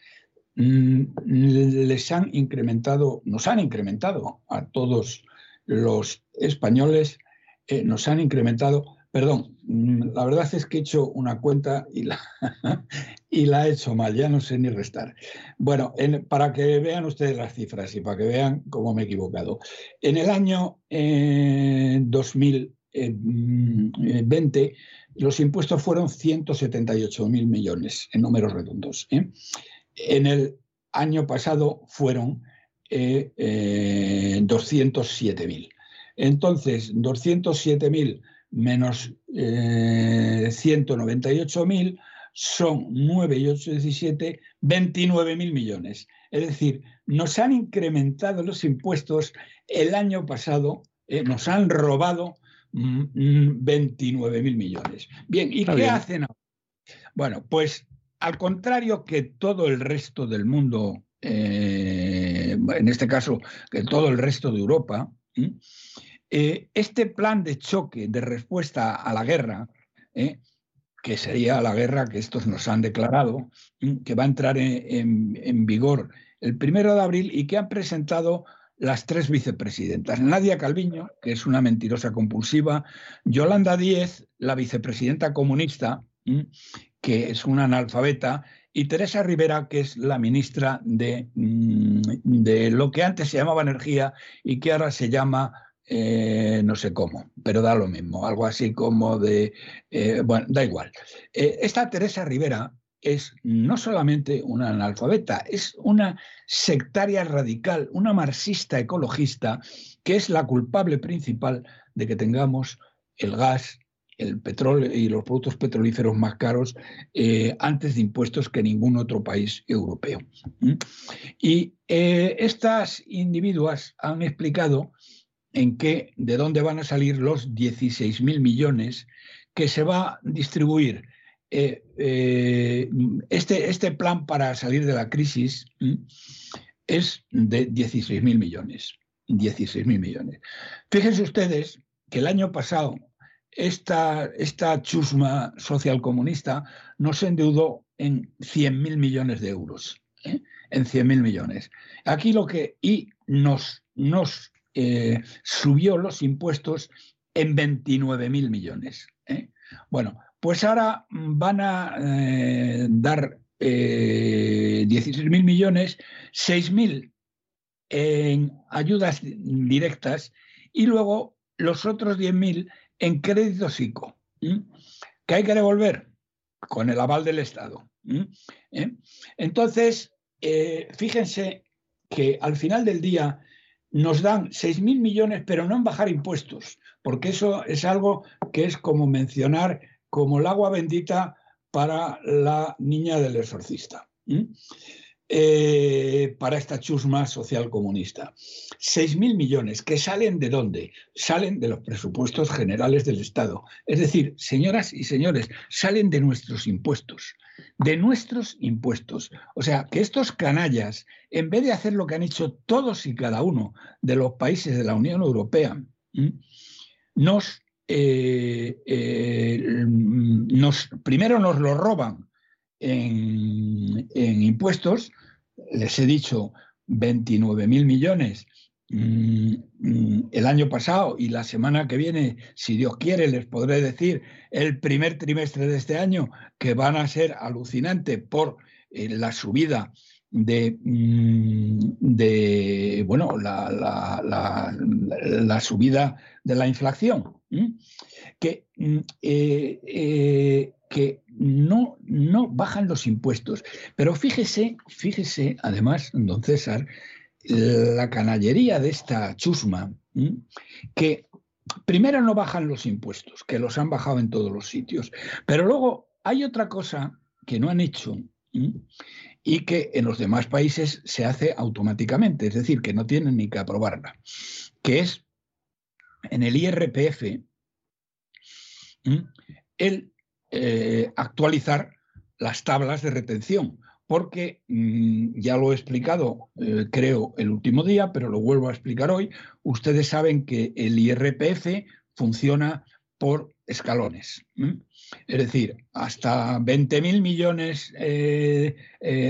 les han incrementado, nos han incrementado a todos los españoles, eh, nos han incrementado, perdón, mm, la verdad es que he hecho una cuenta y la, (laughs) y la he hecho mal, ya no sé ni restar. Bueno, para que vean ustedes las cifras y para que vean cómo me he equivocado. En el año 2020, los impuestos fueron 178 mil millones en números redondos. ¿eh? En el año pasado fueron eh, 207 eh, mil. Entonces, 207 mil menos 198 eh, mil son 9 y 8, 17, 29 mil millones. Es decir, nos han incrementado los impuestos el año pasado, nos han robado 29 mil millones. Bien, ¿y qué hacen ahora? Bueno, pues al contrario que todo el resto del mundo, eh, en este caso, que todo el resto de Europa, eh, este plan de choque, de respuesta a la guerra, ¿eh? que sería la guerra que estos nos han declarado, que va a entrar en, en vigor el primero de abril y que han presentado las tres vicepresidentas. Nadia Calviño, que es una mentirosa compulsiva, Yolanda Díez, la vicepresidenta comunista, que es una analfabeta, y Teresa Rivera, que es la ministra de, mm, de lo que antes se llamaba energía y que ahora se llama eh, no sé cómo, pero da lo mismo, algo así como de, eh, bueno, da igual. Eh, esta Teresa Rivera es no solamente una analfabeta, es una sectaria radical, una marxista ecologista, que es la culpable principal de que tengamos el gas, el petróleo y los productos petrolíferos más caros eh, antes de impuestos que ningún otro país europeo. Y eh, estas individuas han explicado en qué, de dónde van a salir los 16.000 millones que se va a distribuir eh, este, este, plan para salir de la crisis es de 16.000 millones. 16.000 millones. Fíjense ustedes que el año pasado esta, chusma social comunista nos endeudó en 100.000 millones de euros. ¿eh? En 100.000 millones. Aquí lo que. Y nos, nos subió los impuestos en 29.000 millones. Bueno, pues ahora van a eh, dar eh, 16.000 millones, 6.000 en ayudas directas y luego los otros 10.000 en créditos ICO, que hay que devolver con el aval del Estado. ¿Eh? Entonces, eh, fíjense que al final del día nos dan 6.000 millones, pero no en bajar impuestos, porque eso es algo que es como mencionar como el agua bendita para la niña del exorcista. Eh, para esta chusma social comunista. 6.000 millones que salen de dónde? Salen de los presupuestos generales del Estado. Es decir, señoras y señores, salen de nuestros impuestos. De nuestros impuestos. O sea, que estos canallas, en vez de hacer lo que han hecho todos y cada uno de los países de la Unión Europea, nos, eh, eh, nos primero nos lo roban en, impuestos, les he dicho 29 mil millones mm, mm, el año pasado y la semana que viene, si Dios quiere, les podré decir el primer trimestre de este año que van a ser alucinantes por eh, la subida de, mm, bueno, la, la, subida de la inflación, que eh, eh, que no, no bajan los impuestos. Pero fíjese, fíjese, además, don César, la canallería de esta chusma, que primero no bajan los impuestos, que los han bajado en todos los sitios, pero luego hay otra cosa que no han hecho y que en los demás países se hace automáticamente, es decir, que no tienen ni que aprobarla, que es en el IRPF el eh, actualizar las tablas de retención, porque mm, ya lo he explicado, eh, creo, el último día, pero lo vuelvo a explicar hoy. Ustedes saben que el IRPF funciona por escalones. Es decir, hasta 20.000 millones, eh,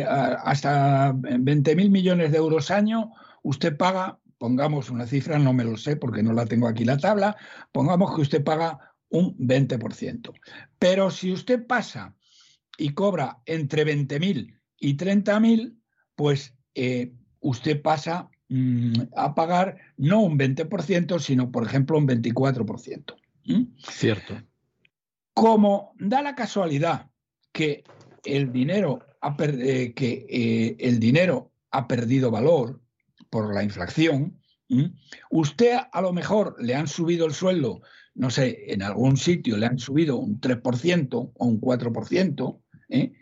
hasta 20.000 millones de euros año, usted paga, pongamos una cifra, no me lo sé porque no la tengo aquí la tabla, pongamos que usted paga un 20%. Pero si usted pasa y cobra entre 20.000 y 30.000, pues eh, usted pasa mm, a pagar no un 20%, sino, por ejemplo, un 24%. Cierto. Como da la casualidad que el dinero ha, eh, que, eh, el dinero ha perdido valor por la inflación, usted a lo mejor le han subido el sueldo no sé, en algún sitio le han subido un 3% o un 4%, ¿eh?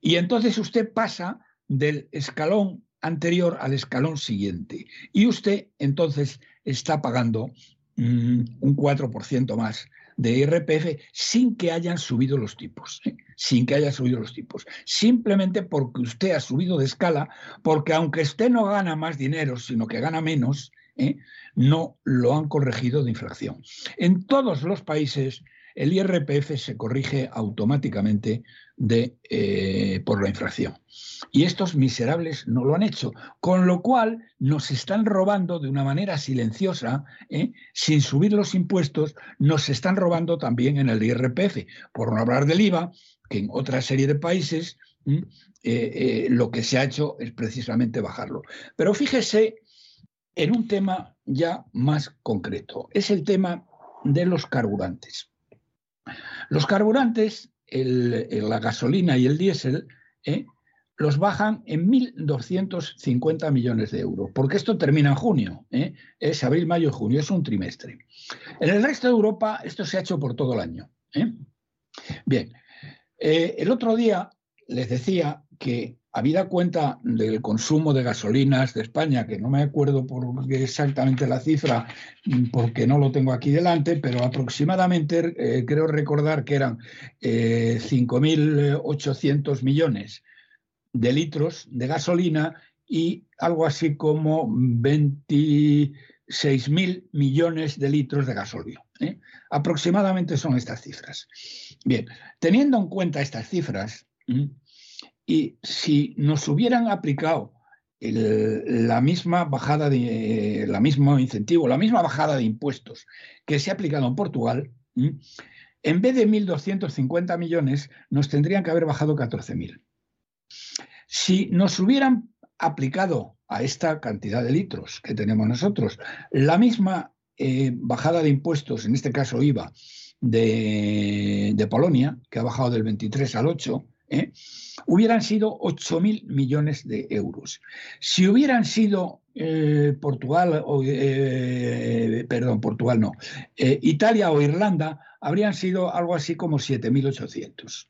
y entonces usted pasa del escalón anterior al escalón siguiente. Y usted entonces está pagando mm, un 4% más de IRPF sin que hayan subido los tipos, ¿eh? sin que hayan subido los tipos. Simplemente porque usted ha subido de escala, porque aunque usted no gana más dinero, sino que gana menos, ¿eh? no lo han corregido de infracción. En todos los países el IRPF se corrige automáticamente eh, por la infracción. Y estos miserables no lo han hecho, con lo cual nos están robando de una manera silenciosa, ¿eh? sin subir los impuestos, nos están robando también en el IRPF, por no hablar del IVA, que en otra serie de países lo que se ha hecho es precisamente bajarlo. Pero fíjese en un tema ya más concreto. Es el tema de los carburantes. Los carburantes, la gasolina y el diésel, ¿eh? los bajan en 1.250 millones de euros, porque esto termina en junio, ¿eh? es abril, mayo junio, es un trimestre. En el resto de Europa esto se ha hecho por todo el año. ¿eh? Bien, el otro día les decía que habida cuenta del consumo de gasolinas de España, que no me acuerdo por exactamente la cifra, porque no lo tengo aquí delante, pero aproximadamente eh, creo recordar que eran 5.800 eh, millones de litros de gasolina y algo así como 26.000 millones de litros de gasóleo. ¿eh? Aproximadamente son estas cifras. Bien, teniendo en cuenta estas cifras, y si nos hubieran aplicado la misma bajada de la mismo incentivo, la misma bajada de impuestos que se ha aplicado en Portugal, en vez de 1.250 millones, nos tendrían que haber bajado 14.000. Si nos hubieran aplicado a esta cantidad de litros que tenemos nosotros la misma eh, bajada de impuestos, en este caso IVA, de, de Polonia, que ha bajado del 23 al 8, ¿eh? hubieran sido 8.000 millones de euros. Si hubieran sido eh, Portugal, o, eh, perdón, Portugal no, Italia o Irlanda, habrían sido algo así como 7.800.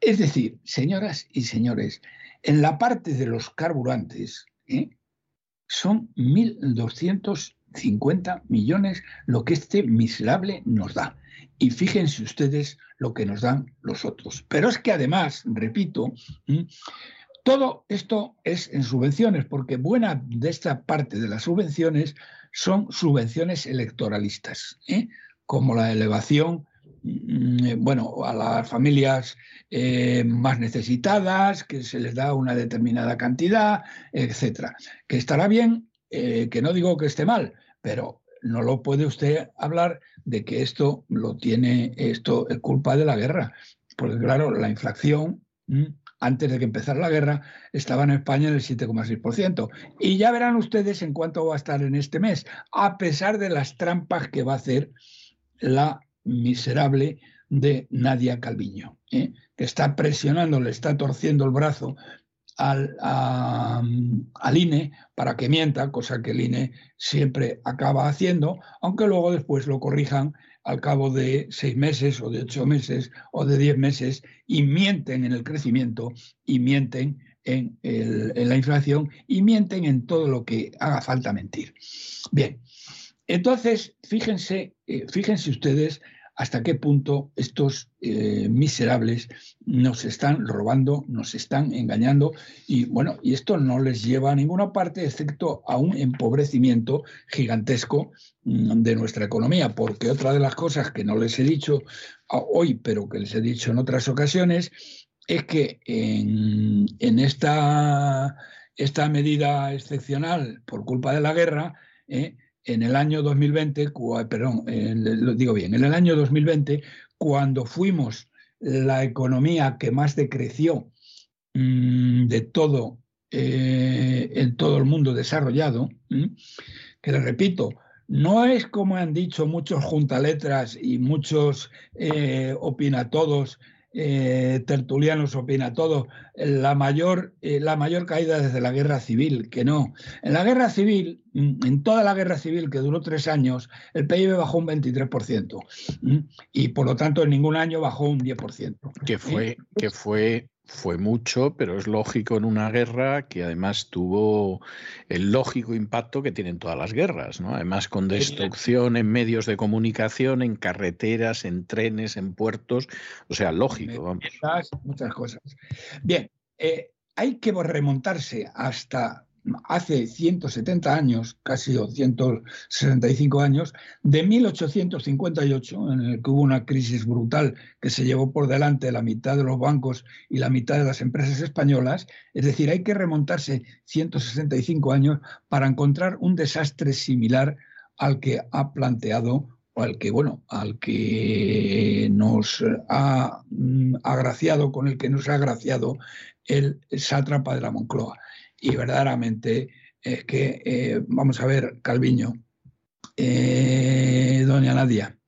Es decir, señoras y señores, en la parte de los carburantes son 1.250 millones lo que este miserable nos da. Y fíjense ustedes lo que nos dan los otros. Pero es que además, repito, todo esto es en subvenciones, porque buena de esta parte de las subvenciones son subvenciones electoralistas, ¿eh? como la elevación mm, bueno, a las familias eh, más necesitadas, que se les da una determinada cantidad, etcétera. Que estará bien, eh, que no digo que esté mal, pero no lo puede usted hablar de que esto lo tiene, esto es culpa de la guerra. Porque claro, la inflación, antes de que empezara la guerra, estaba en España en el 7,6%. Y ya verán ustedes en cuánto va a estar en este mes, a pesar de las trampas que va a hacer la miserable de Nadia Calviño, ¿eh? que está presionando, le está torciendo el brazo al, INE para que mienta, cosa que el INE siempre acaba haciendo, aunque luego después lo corrijan al cabo de seis meses o de ocho meses o de diez meses y mienten en el crecimiento y mienten en, en la inflación y mienten en todo lo que haga falta mentir. Bien, entonces, fíjense, eh, fíjense ustedes hasta qué punto estos eh, miserables nos están robando, nos están engañando. Y bueno, y esto no les lleva a ninguna parte excepto a un empobrecimiento gigantesco mm, de nuestra economía, porque otra de las cosas que no les he dicho hoy, pero que les he dicho en otras ocasiones, es que en, esta, medida excepcional por culpa de la guerra, eh, en el año 2020, perdón, lo digo bien, en el año 2020, cuando fuimos la economía que más decreció mm, de todo, eh, en todo el mundo desarrollado, que le repito, no es como han dicho muchos juntaletras y muchos eh, opinatodos eh, Tertulianos opina todo, la mayor, eh, la mayor caída desde la guerra civil, que no. En la guerra civil, mm, en toda la guerra civil que duró tres años, el PIB bajó un 23%. Y por lo tanto, en ningún año bajó un 10%. Que fue, que fue fue mucho, pero es lógico en una guerra que además tuvo el lógico impacto que tienen todas las guerras, ¿no? Además con destrucción en medios de comunicación, en carreteras, en trenes, en puertos, o sea, lógico. Vamos. Muchas cosas. Bien, eh, hay que remontarse hasta hace 170 años, casi 165 años, de 1858, en el que hubo una crisis brutal que se llevó por delante la mitad de los bancos y la mitad de las empresas españolas, es decir, hay que remontarse 165 años para encontrar un desastre similar al que ha planteado o al que, bueno, al que nos ha mm, agraciado, con el que nos ha agraciado el sátrapa de la Moncloa y verdaderamente es que, eh, vamos a ver, Calviño, eh, doña Nadia,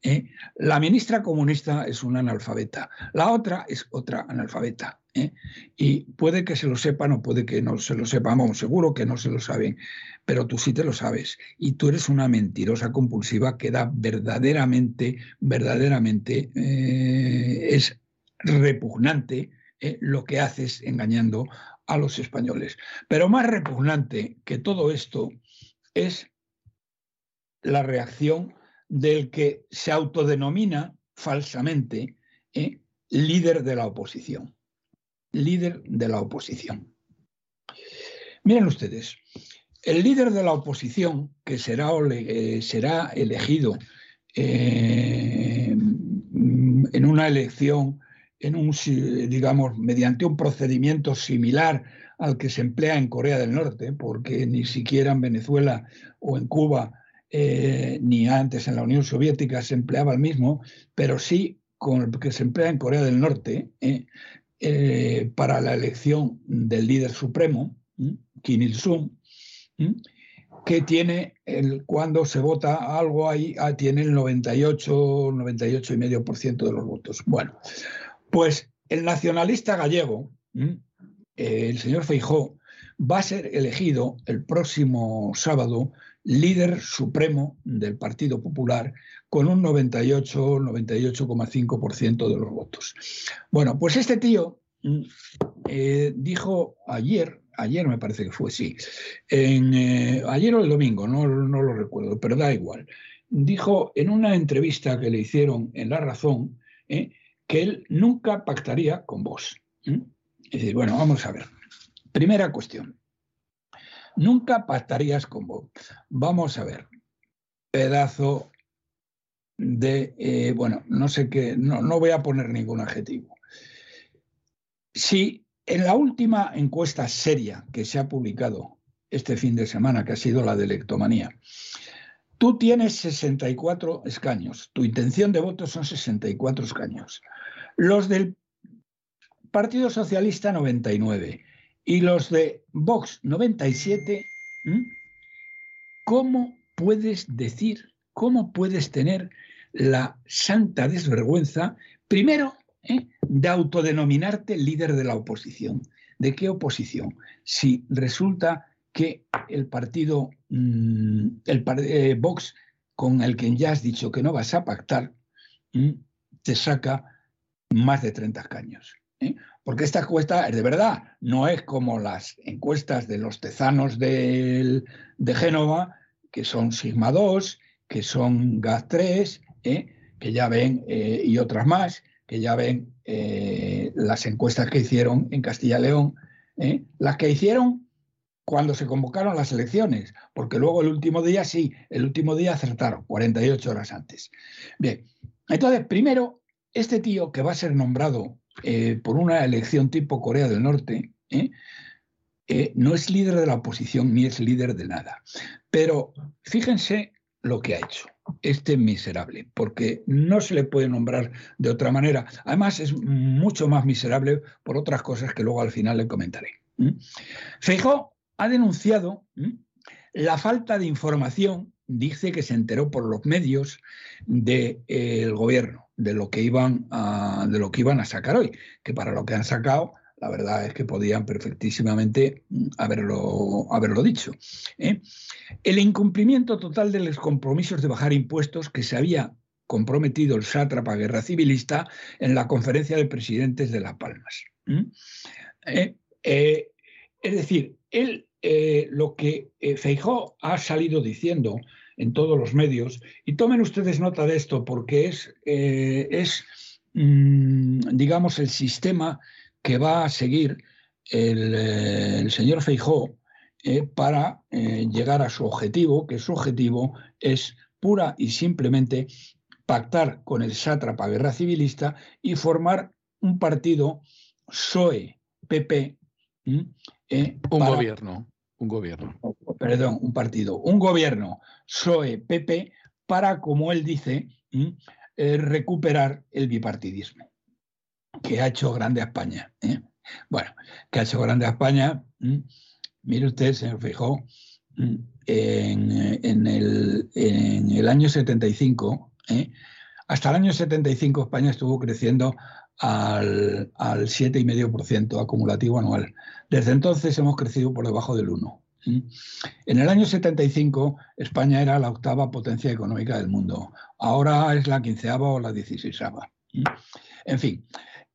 eh, la ministra comunista es una analfabeta, la otra es otra analfabeta. Y puede que se lo sepan o puede que no se lo sepamos, seguro que no se lo saben, pero tú sí te lo sabes. Y tú eres una mentirosa compulsiva que da verdaderamente, verdaderamente, es repugnante lo que haces engañando a los españoles. Pero más repugnante que todo esto es la reacción del que se autodenomina falsamente ¿eh? líder de la oposición. Líder de la oposición. Miren ustedes, el líder de la oposición, que será, eh, será elegido eh, en una elección en un, digamos, mediante un procedimiento similar al que se emplea en Corea del Norte, porque ni siquiera en Venezuela o en Cuba, eh, ni antes en la Unión Soviética se empleaba el mismo, pero sí con el que se emplea en Corea del Norte eh, eh, para la elección del líder supremo, Kim Il-sung, que tiene, el, cuando se vota algo ahí, ah, tiene el 98, 98,5% de los votos. Bueno, pues el nacionalista gallego, el señor Feijó, va a ser elegido el próximo sábado líder supremo del Partido Popular con un 98, 98,5% de los votos. Bueno, pues este tío eh, dijo ayer, ayer me parece que fue, sí, eh, ayer o el domingo, no, no lo recuerdo, pero da igual, dijo en una entrevista que le hicieron en La Razón eh, que él nunca pactaría con vos. Es decir, bueno, vamos a ver. Primera cuestión. Nunca pactarías con vos. Vamos a ver. Pedazo de, bueno, no sé qué, no, no voy a poner ningún adjetivo. Si en la última encuesta seria que se ha publicado este fin de semana, que ha sido la de electomanía, tú tienes 64 escaños, tu intención de voto son 64 escaños, los del Partido Socialista 99 y los de Vox 97, ¿cómo puedes decir, cómo puedes tener la santa desvergüenza, primero, ¿eh? de autodenominarte líder de la oposición. ¿De qué oposición? Si resulta que el partido, mm, el eh, Vox, con el que ya has dicho que no vas a pactar, mm, te saca más de 30 escaños. ¿eh? Porque esta encuesta es de verdad, no es como las encuestas de los tezanos de Génova, que son Sigma 2, que son GAS 3, que ya ven, y otras más, que ya ven eh, las encuestas que hicieron en Castilla y León, ¿eh? las que hicieron cuando se convocaron las elecciones, porque luego el último día sí, el último día acertaron, 48 horas antes. Bien, entonces, primero, este tío que va a ser nombrado eh, por una elección tipo Corea del Norte, no es líder de la oposición ni es líder de nada. Pero fíjense lo que ha hecho este miserable, porque no se le puede nombrar de otra manera. Además, es mucho más miserable por otras cosas que luego al final le comentaré. Feijó ha denunciado la falta de información, dice que se enteró por los medios del gobierno, de lo, que iban a, de lo que iban a sacar hoy, que para lo que han sacado la verdad es que podían perfectísimamente mm, haberlo, haberlo dicho. ¿eh? El incumplimiento total de los compromisos de bajar impuestos que se había comprometido el sátrapa guerra civilista en la conferencia de presidentes de Las Palmas. ¿Eh? Eh, es decir, él lo que Feijó ha salido diciendo en todos los medios, y tomen ustedes nota de esto porque es, es mm, digamos, el sistema que va a seguir el, eh, señor Feijó eh, para eh, llegar a su objetivo, que su objetivo es pura y simplemente pactar con el sátrapa guerra civilista y formar un partido PSOE, PP. un gobierno, un gobierno. Perdón, un partido, un gobierno PSOE, PP, para, como él dice, recuperar el bipartidismo que ha hecho grande a España. ¿eh? Bueno, que ha hecho grande a España. Mire usted, señor Fijó, en, el, año 75, ¿eh? hasta el año 75 España estuvo creciendo al, al 7,5% acumulativo anual. Desde entonces hemos crecido por debajo del 1%. En el año 75 España era la octava potencia económica del mundo. Ahora es la quinceava o la dieciséisava. En fin,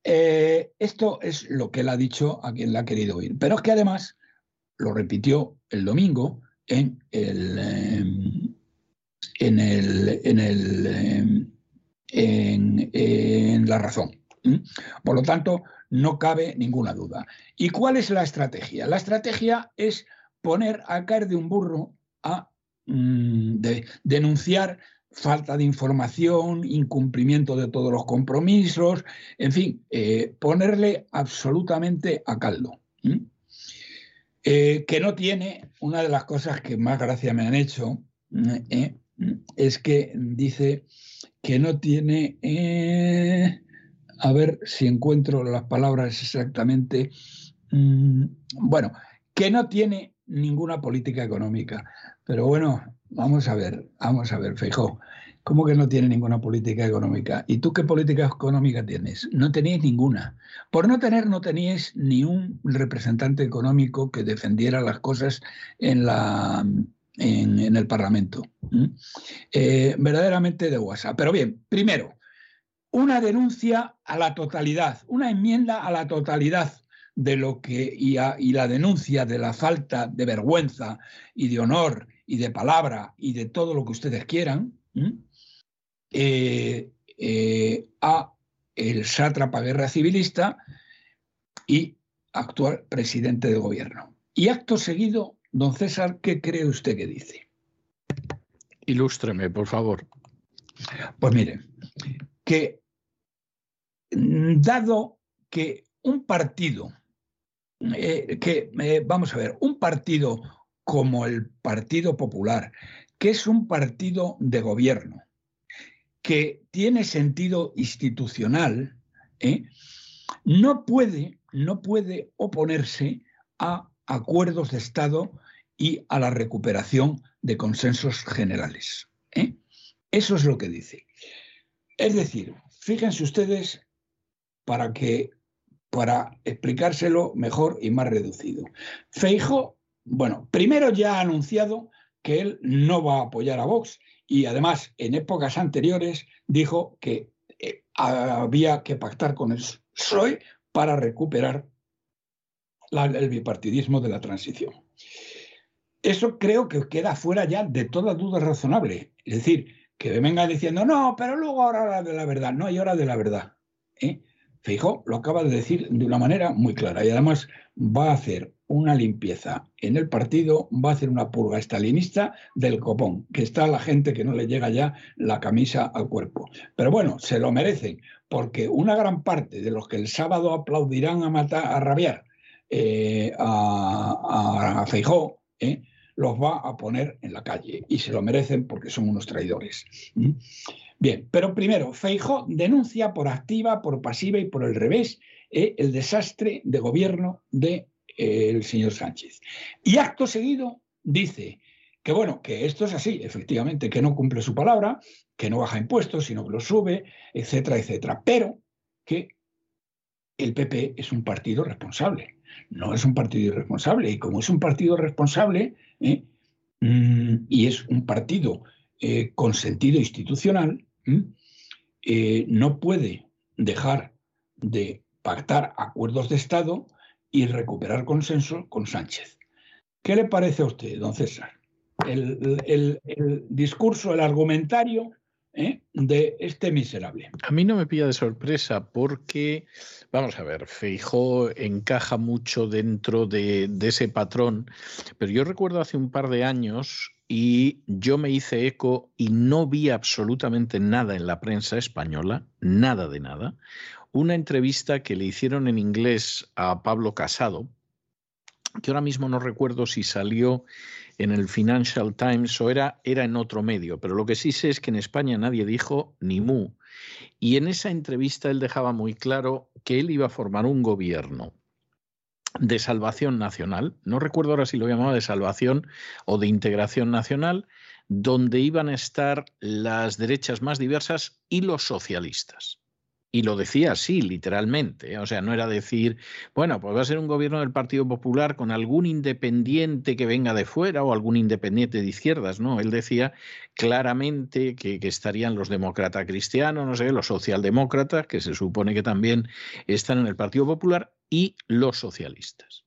eh, esto es lo que él ha dicho a quien le ha querido oír. Pero es que además lo repitió el domingo en el, em, en, el, en, el, em, en, la razón. Por lo tanto, no cabe ninguna duda. ¿Y cuál es la estrategia? La estrategia es poner a caer de un burro a mm, denunciar falta de información, incumplimiento de todos los compromisos, en fin, eh, ponerle absolutamente a caldo. Eh, que no tiene, una de las cosas que más gracia me han hecho, eh, es que dice que no tiene, a ver si encuentro las palabras exactamente, mm, bueno, que no tiene ninguna política económica. Pero bueno, Vamos a ver, vamos a ver, Feijó. ¿Cómo que no tiene ninguna política económica? ¿Y tú qué política económica tienes? No teníais ninguna. Por no tener, no teníais ni un representante económico que defendiera las cosas en, la, en, el Parlamento. Eh, verdaderamente de WhatsApp. Pero bien, primero, una denuncia a la totalidad, una enmienda a la totalidad de lo que y, y, la denuncia de la falta de vergüenza y de honor y de palabra y de todo lo que ustedes quieran eh, eh, a el sátrapa guerra civilista y actual presidente de gobierno. Y acto seguido, don César, ¿qué cree usted que dice? Ilústreme, por favor. Pues mire, que dado que un partido, eh, que vamos a ver, un partido como el Partido Popular, que es un partido de gobierno, que tiene sentido institucional, ¿eh? no, puede, no puede oponerse a acuerdos de Estado y a la recuperación de consensos generales. ¿eh? Eso es lo que dice. Es decir, fíjense ustedes para que para explicárselo mejor y más reducido. Feijo, bueno, primero ya ha anunciado que él no va a apoyar a Vox y además en épocas anteriores dijo que eh, había que pactar con el PSOE para recuperar el bipartidismo de la transición. Eso creo que queda fuera ya de toda duda razonable. Es decir, que venga diciendo, no, pero luego ahora hora de la verdad. No hay hora de la verdad. ¿eh? Fijo, lo acaba de decir de una manera muy clara y además va a hacer una limpieza en el partido, va a hacer una purga estalinista del copón, que está la gente que no le llega ya la camisa al cuerpo. Pero bueno, se lo merecen, porque una gran parte de los que el sábado aplaudirán a matar, a rabiar eh, a, a, Feijó, eh, los va a poner en la calle y se lo merecen porque son unos traidores. Bien, pero primero, Feijó denuncia por activa, por pasiva y por el revés eh, el desastre de gobierno de el señor Sánchez. Y acto seguido dice que bueno, que esto es así, efectivamente, que no cumple su palabra, que no baja impuestos, sino que los sube, etcétera, etcétera, pero que el PP es un partido responsable, no es un partido irresponsable. Y como es un partido responsable ¿eh? mm, y es un partido eh, con sentido institucional, eh, no puede dejar de pactar acuerdos de Estado y recuperar consenso con Sánchez. ¿Qué le parece a usted, don César? El, discurso, el argumentario ¿eh? de este miserable. A mí no me pilla de sorpresa porque, vamos a ver, Feijó encaja mucho dentro de, de ese patrón, pero yo recuerdo hace un par de años y yo me hice eco y no vi absolutamente nada en la prensa española, nada de nada, una entrevista que le hicieron en inglés a Pablo Casado, que ahora mismo no recuerdo si salió en el Financial Times o era, era en otro medio, pero lo que sí sé es que en España nadie dijo ni mu. Y en esa entrevista él dejaba muy claro que él iba a formar un gobierno de salvación nacional, no recuerdo ahora si lo llamaba de salvación o de integración nacional, donde iban a estar las derechas más diversas y los socialistas. Y lo decía así, literalmente. ¿eh? O sea, no era decir, bueno, pues va a ser un gobierno del Partido Popular con algún independiente que venga de fuera o algún independiente de izquierdas. No, él decía claramente que, que estarían los demócratas cristianos, no sé, los socialdemócratas, que se supone que también están en el Partido Popular, y los socialistas.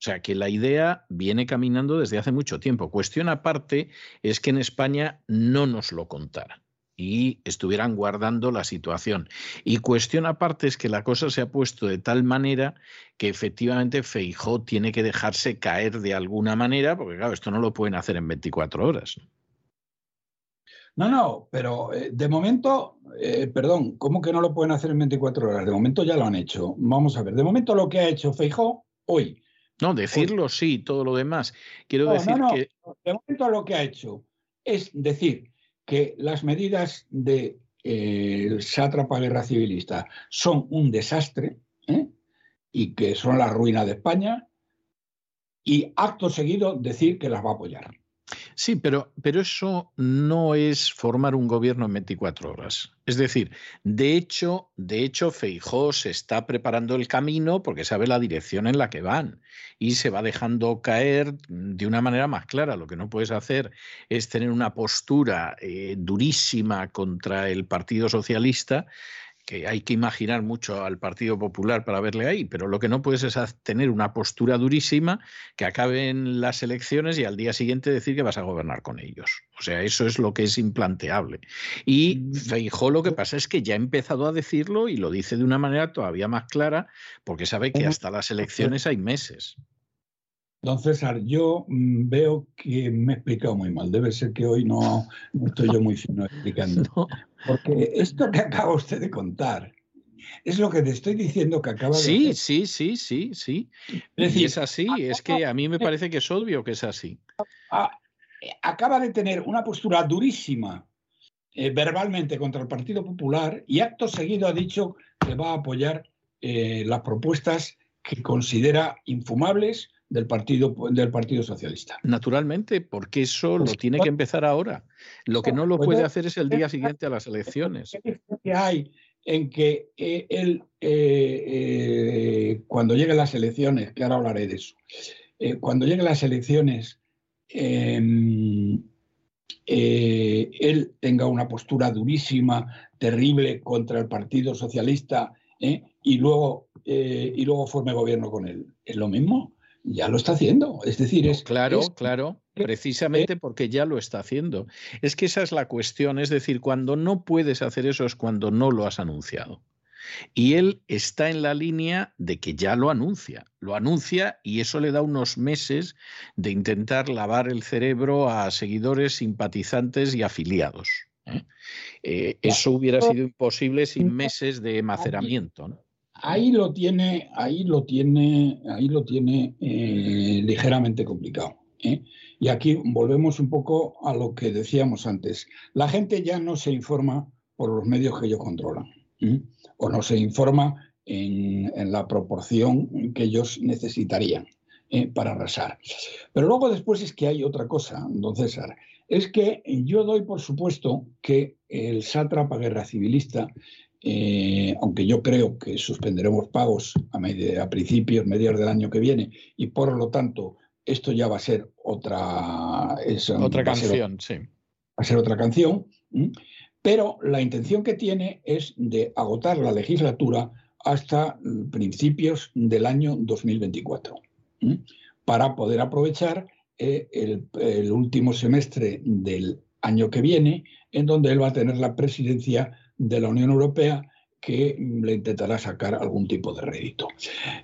O sea que la idea viene caminando desde hace mucho tiempo. Cuestión aparte es que en España no nos lo contaran y estuvieran guardando la situación. Y cuestión aparte es que la cosa se ha puesto de tal manera que efectivamente Feijó tiene que dejarse caer de alguna manera, porque claro, esto no lo pueden hacer en 24 horas. No, no, pero eh, de momento, eh, perdón, ¿cómo que no lo pueden hacer en 24 horas? De momento ya lo han hecho. Vamos a ver, de momento lo que ha hecho Feijó hoy. No, decirlo sí, todo lo demás. Quiero decir que... De momento lo que ha hecho es decir que las medidas de, eh, sátrapa guerra civilista son un desastre ¿eh? y que son la ruina de España y acto seguido decir que las va a apoyar. Sí, pero, pero eso no es formar un gobierno en 24 horas. Es decir, de hecho, de hecho, Feijó se está preparando el camino porque sabe la dirección en la que van y se va dejando caer de una manera más clara. Lo que no puedes hacer es tener una postura eh, durísima contra el Partido Socialista que hay que imaginar mucho al Partido Popular para verle ahí, pero lo que no puedes es tener una postura durísima que acabe en las elecciones y al día siguiente decir que vas a gobernar con ellos. O sea, eso es lo que es implanteable. Y mm. Feijó lo que pasa es que ya ha empezado a decirlo y lo dice de una manera todavía más clara porque sabe que hasta las elecciones hay meses. Don César, yo mm, veo que me he explicado muy mal. Debe ser que hoy no, estoy yo muy fino explicando. (laughs) Porque esto que acaba usted de contar es lo que te estoy diciendo que acaba de Sí, sí, sí, sí, sí. Es y es así. Es que a mí me parece que es obvio que es así. Acaba de tener una postura durísima eh, verbalmente contra el Partido Popular y acto seguido ha dicho que va a apoyar eh, las propuestas que considera infumables del Partido, del partido Socialista. Naturalmente, porque eso lo pues, tiene que empezar ahora. Lo que no lo puede hacer es el día siguiente a las elecciones. ¿Qué hay en que eh, él, eh, eh, cuando lleguen las elecciones, que ahora hablaré de eso, cuando lleguen las elecciones, em, él tenga una postura durísima, terrible contra el Partido Socialista y, luego, y luego forme gobierno con él? ¿Es lo mismo? Ya lo está haciendo. Es decir, es. Claro, claro, precisamente porque ya lo está haciendo. Es que esa es la cuestión. Es decir, cuando no puedes hacer eso es cuando no lo has anunciado. Y él está en la línea de que ya lo anuncia. Lo anuncia y eso le da unos meses de intentar lavar el cerebro a seguidores, simpatizantes y afiliados. ¿eh? Eh, eso hubiera sido imposible sin meses de maceramiento. ¿no? Ahí lo tiene, ahí lo tiene, ahí lo tiene eh, ligeramente complicado. ¿eh? Y aquí volvemos un poco a lo que decíamos antes. La gente ya no se informa por los medios que ellos controlan, ¿eh? o no se informa en, la proporción que ellos necesitarían para arrasar. Pero luego después es que hay otra cosa, don César. Es que yo doy por supuesto que el sátrapa guerra civilista eh, aunque yo creo que suspenderemos pagos a, principios, mediados del año que viene, y por lo tanto esto ya va a ser otra, otra canción, sí. Va a ser otra canción, pero la intención que tiene es de agotar la legislatura hasta principios del año 2024, para poder aprovechar eh, el último semestre del año que viene, en donde él va a tener la presidencia de la Unión Europea que le intentará sacar algún tipo de rédito.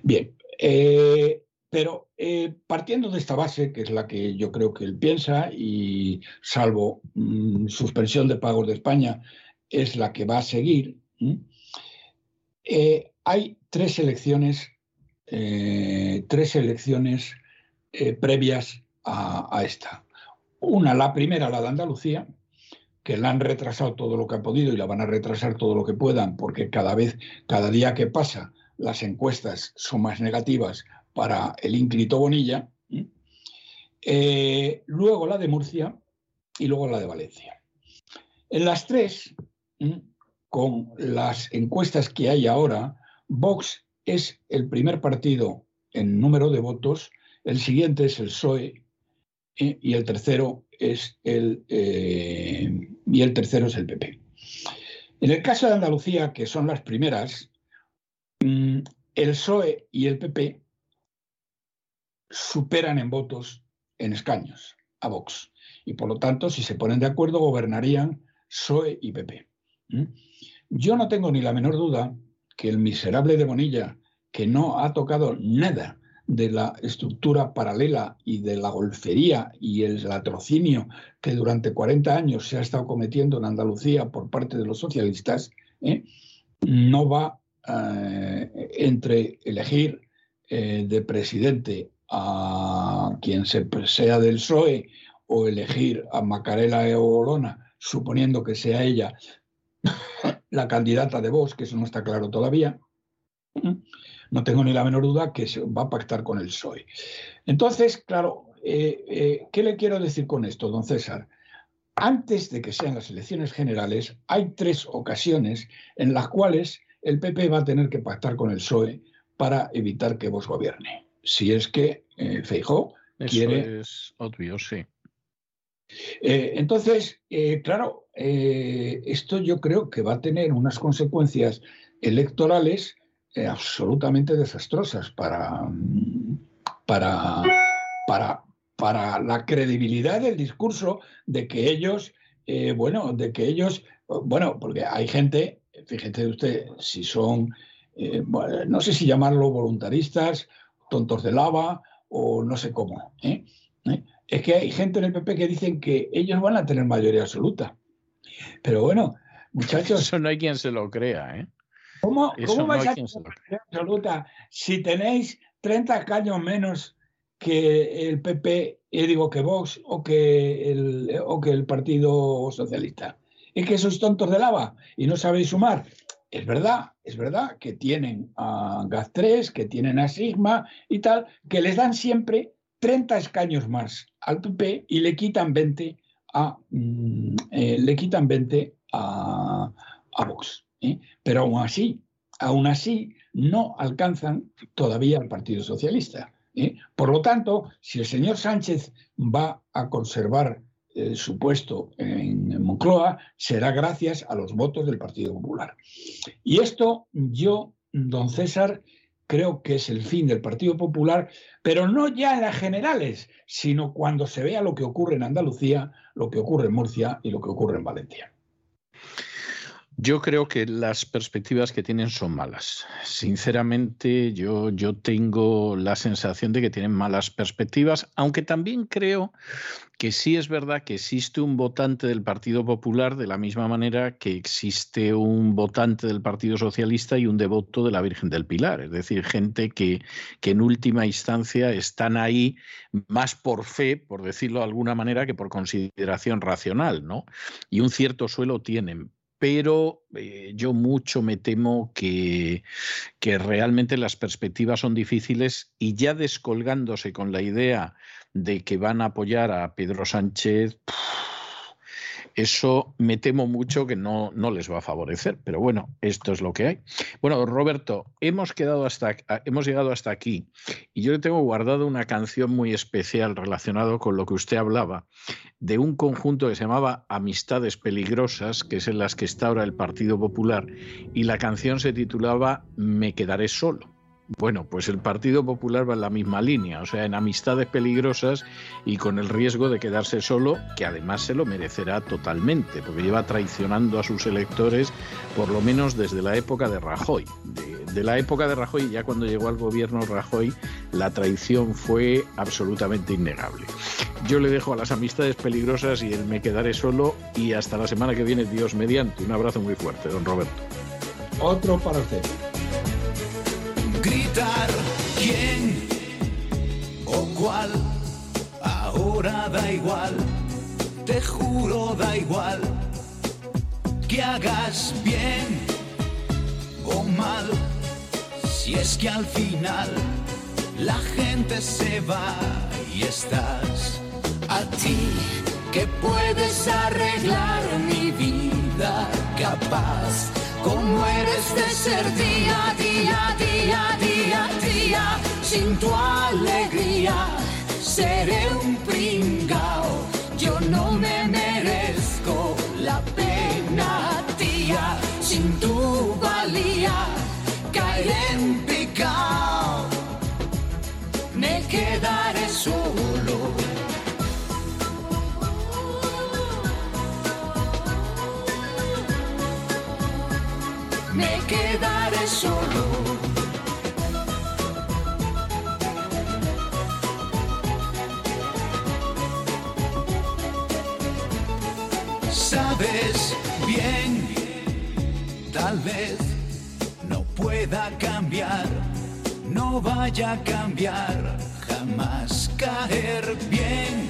Bien, eh, pero eh, partiendo de esta base, que es la que yo creo que él piensa, y salvo mm, suspensión de pagos de España, es la que va a seguir, eh, hay tres elecciones, tres elecciones previas a, a esta. Una, la primera, la de Andalucía, que la han retrasado todo lo que ha podido y la van a retrasar todo lo que puedan, porque cada vez, cada día que pasa, las encuestas son más negativas para el ínclito Bonilla. Eh, luego la de Murcia y luego la de Valencia. En las tres, con las encuestas que hay ahora, Vox es el primer partido en número de votos, el siguiente es el PSOE y el tercero es el, eh, y el tercero es el PP. En el caso de Andalucía, que son las primeras, mm, el PSOE y el PP superan en votos, en escaños, a Vox. Y por lo tanto, si se ponen de acuerdo, gobernarían PSOE y PP. Yo no tengo ni la menor duda que el miserable de Bonilla, que no ha tocado nada de la estructura paralela y de la golfería y el latrocinio que durante 40 años se ha estado cometiendo en Andalucía por parte de los socialistas, ¿eh? no va eh, entre elegir eh, de presidente a quien sea del PSOE o elegir a Macarela Eolona, suponiendo que sea ella la candidata de Vox, que eso no está claro todavía no tengo ni la menor duda que se va a pactar con el PSOE. Entonces, claro, eh, eh, ¿qué le quiero decir con esto, don César? Antes de que sean las elecciones generales, hay tres ocasiones en las cuales el PP va a tener que pactar con el PSOE para evitar que vos gobierne. Si es que eh, Feijó quiere... es obvio, sí. Eh, entonces, eh, claro, esto yo creo que va a tener unas consecuencias electorales absolutamente desastrosas para, para, para, para la credibilidad del discurso de que ellos, bueno, de que ellos, bueno, porque hay gente, fíjese usted, si son, no sé si llamarlo voluntaristas, tontos de lava o no sé cómo. ¿eh? ¿Eh? Es que hay gente en el PP que dicen que ellos van a tener mayoría absoluta. Pero bueno, muchachos. Eso no hay quien se lo crea, ¿eh? ¿Cómo, ¿cómo vais a tener absoluta si tenéis 30 escaños menos que el PP, y digo que Vox o que el, o que el Partido Socialista? ¿Es que sois tontos de lava y no sabéis sumar? Es verdad, es verdad que tienen a GAZ3, que tienen a Sigma y tal, que les dan siempre 30 escaños más al PP y le quitan 20 a, mm, eh, le quitan 20 a, Vox. ¿Eh? Pero aún así, aún así, no alcanzan todavía al Partido Socialista. ¿eh? Por lo tanto, si el señor Sánchez va a conservar su puesto en Moncloa será gracias a los votos del Partido Popular. Y esto yo, don César, creo que es el fin del Partido Popular, pero no ya en las generales, sino cuando se vea lo que ocurre en Andalucía, lo que ocurre en Murcia y lo que ocurre en Valencia. Yo creo que las perspectivas que tienen son malas. Sinceramente, yo, yo tengo la sensación de que tienen malas perspectivas, aunque también creo que sí es verdad que existe un votante del Partido Popular de la misma manera que existe un votante del Partido Socialista y un devoto de la Virgen del Pilar. Es decir, gente que, que en última instancia están ahí más por fe, por decirlo de alguna manera, que por consideración racional, ¿no? Y un cierto suelo tienen pero eh, yo mucho me temo que, que, realmente las perspectivas son difíciles y ya descolgándose con la idea de que van a apoyar a Pedro Sánchez, eso me temo mucho que no, no, les va a favorecer, pero bueno, esto es lo que hay. Bueno, Roberto, hemos, quedado hasta, hemos llegado hasta aquí y yo le tengo guardado una canción muy especial relacionado con lo que usted hablaba, de un conjunto que se llamaba Amistades Peligrosas, que es en las que está ahora el Partido Popular, y la canción se titulaba Me quedaré solo. Bueno, pues el Partido Popular va en la misma línea, o sea, en amistades peligrosas y con el riesgo de quedarse solo, que además se lo merecerá totalmente, porque lleva traicionando a sus electores por lo menos desde la época de Rajoy. De, la época de Rajoy, ya cuando llegó al gobierno Rajoy, la traición fue absolutamente innegable. Yo le dejo a las amistades peligrosas y él me quedaré solo y hasta la semana que viene, Dios mediante. Un abrazo muy fuerte, don Roberto. Otro para usted gritar quién o cuál. Ahora da igual, te juro da igual que hagas bien o mal. Si es que al final la gente se va y estás a ti que puedes arreglar mi vida capaz como eres de ser día, día, día, día, día, sin tu alegría seré un pringao, yo no me merezco la pena, tía, sin tu valía caeré en picao, me quedaré solo. Sabes bien, tal vez no pueda cambiar, no vaya a cambiar, jamás caer bien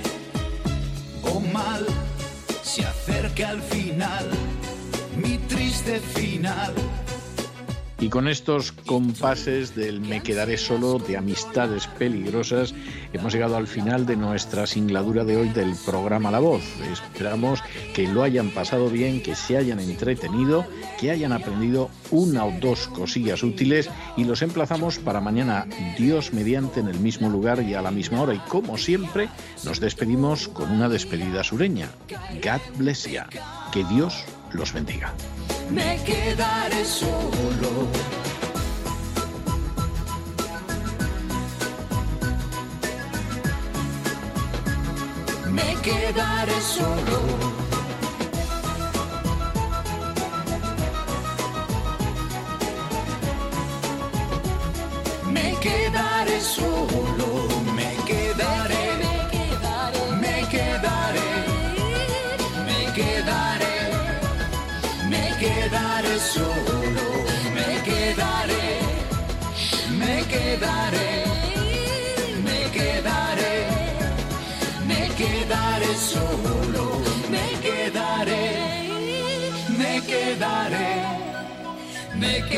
o mal, se acerca al final mi triste final Y con estos compases del me quedaré solo, de amistades peligrosas, hemos llegado al final de nuestra singladura de hoy del programa La Voz. Esperamos que lo hayan pasado bien, que se hayan entretenido, que hayan aprendido una o dos cosillas útiles y los emplazamos para mañana, Dios mediante, en el mismo lugar y a la misma hora. Y como siempre, nos despedimos con una despedida sureña. God bless you. Que Dios los bendiga me quedaré solo. Me quedaré solo. Me quedaré solo,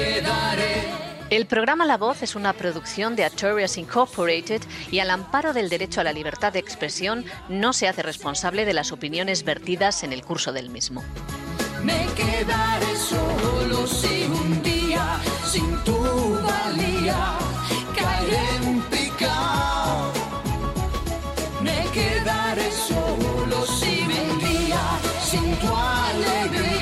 quedaré. El programa La Voz es una producción de Artorias Incorporated y al amparo del derecho a la libertad de expresión no se hace responsable de las opiniones vertidas en el curso del mismo me quedaré solo si un día sin tu valía caeré en picao. Me quedaré solo si un día sin tu alegría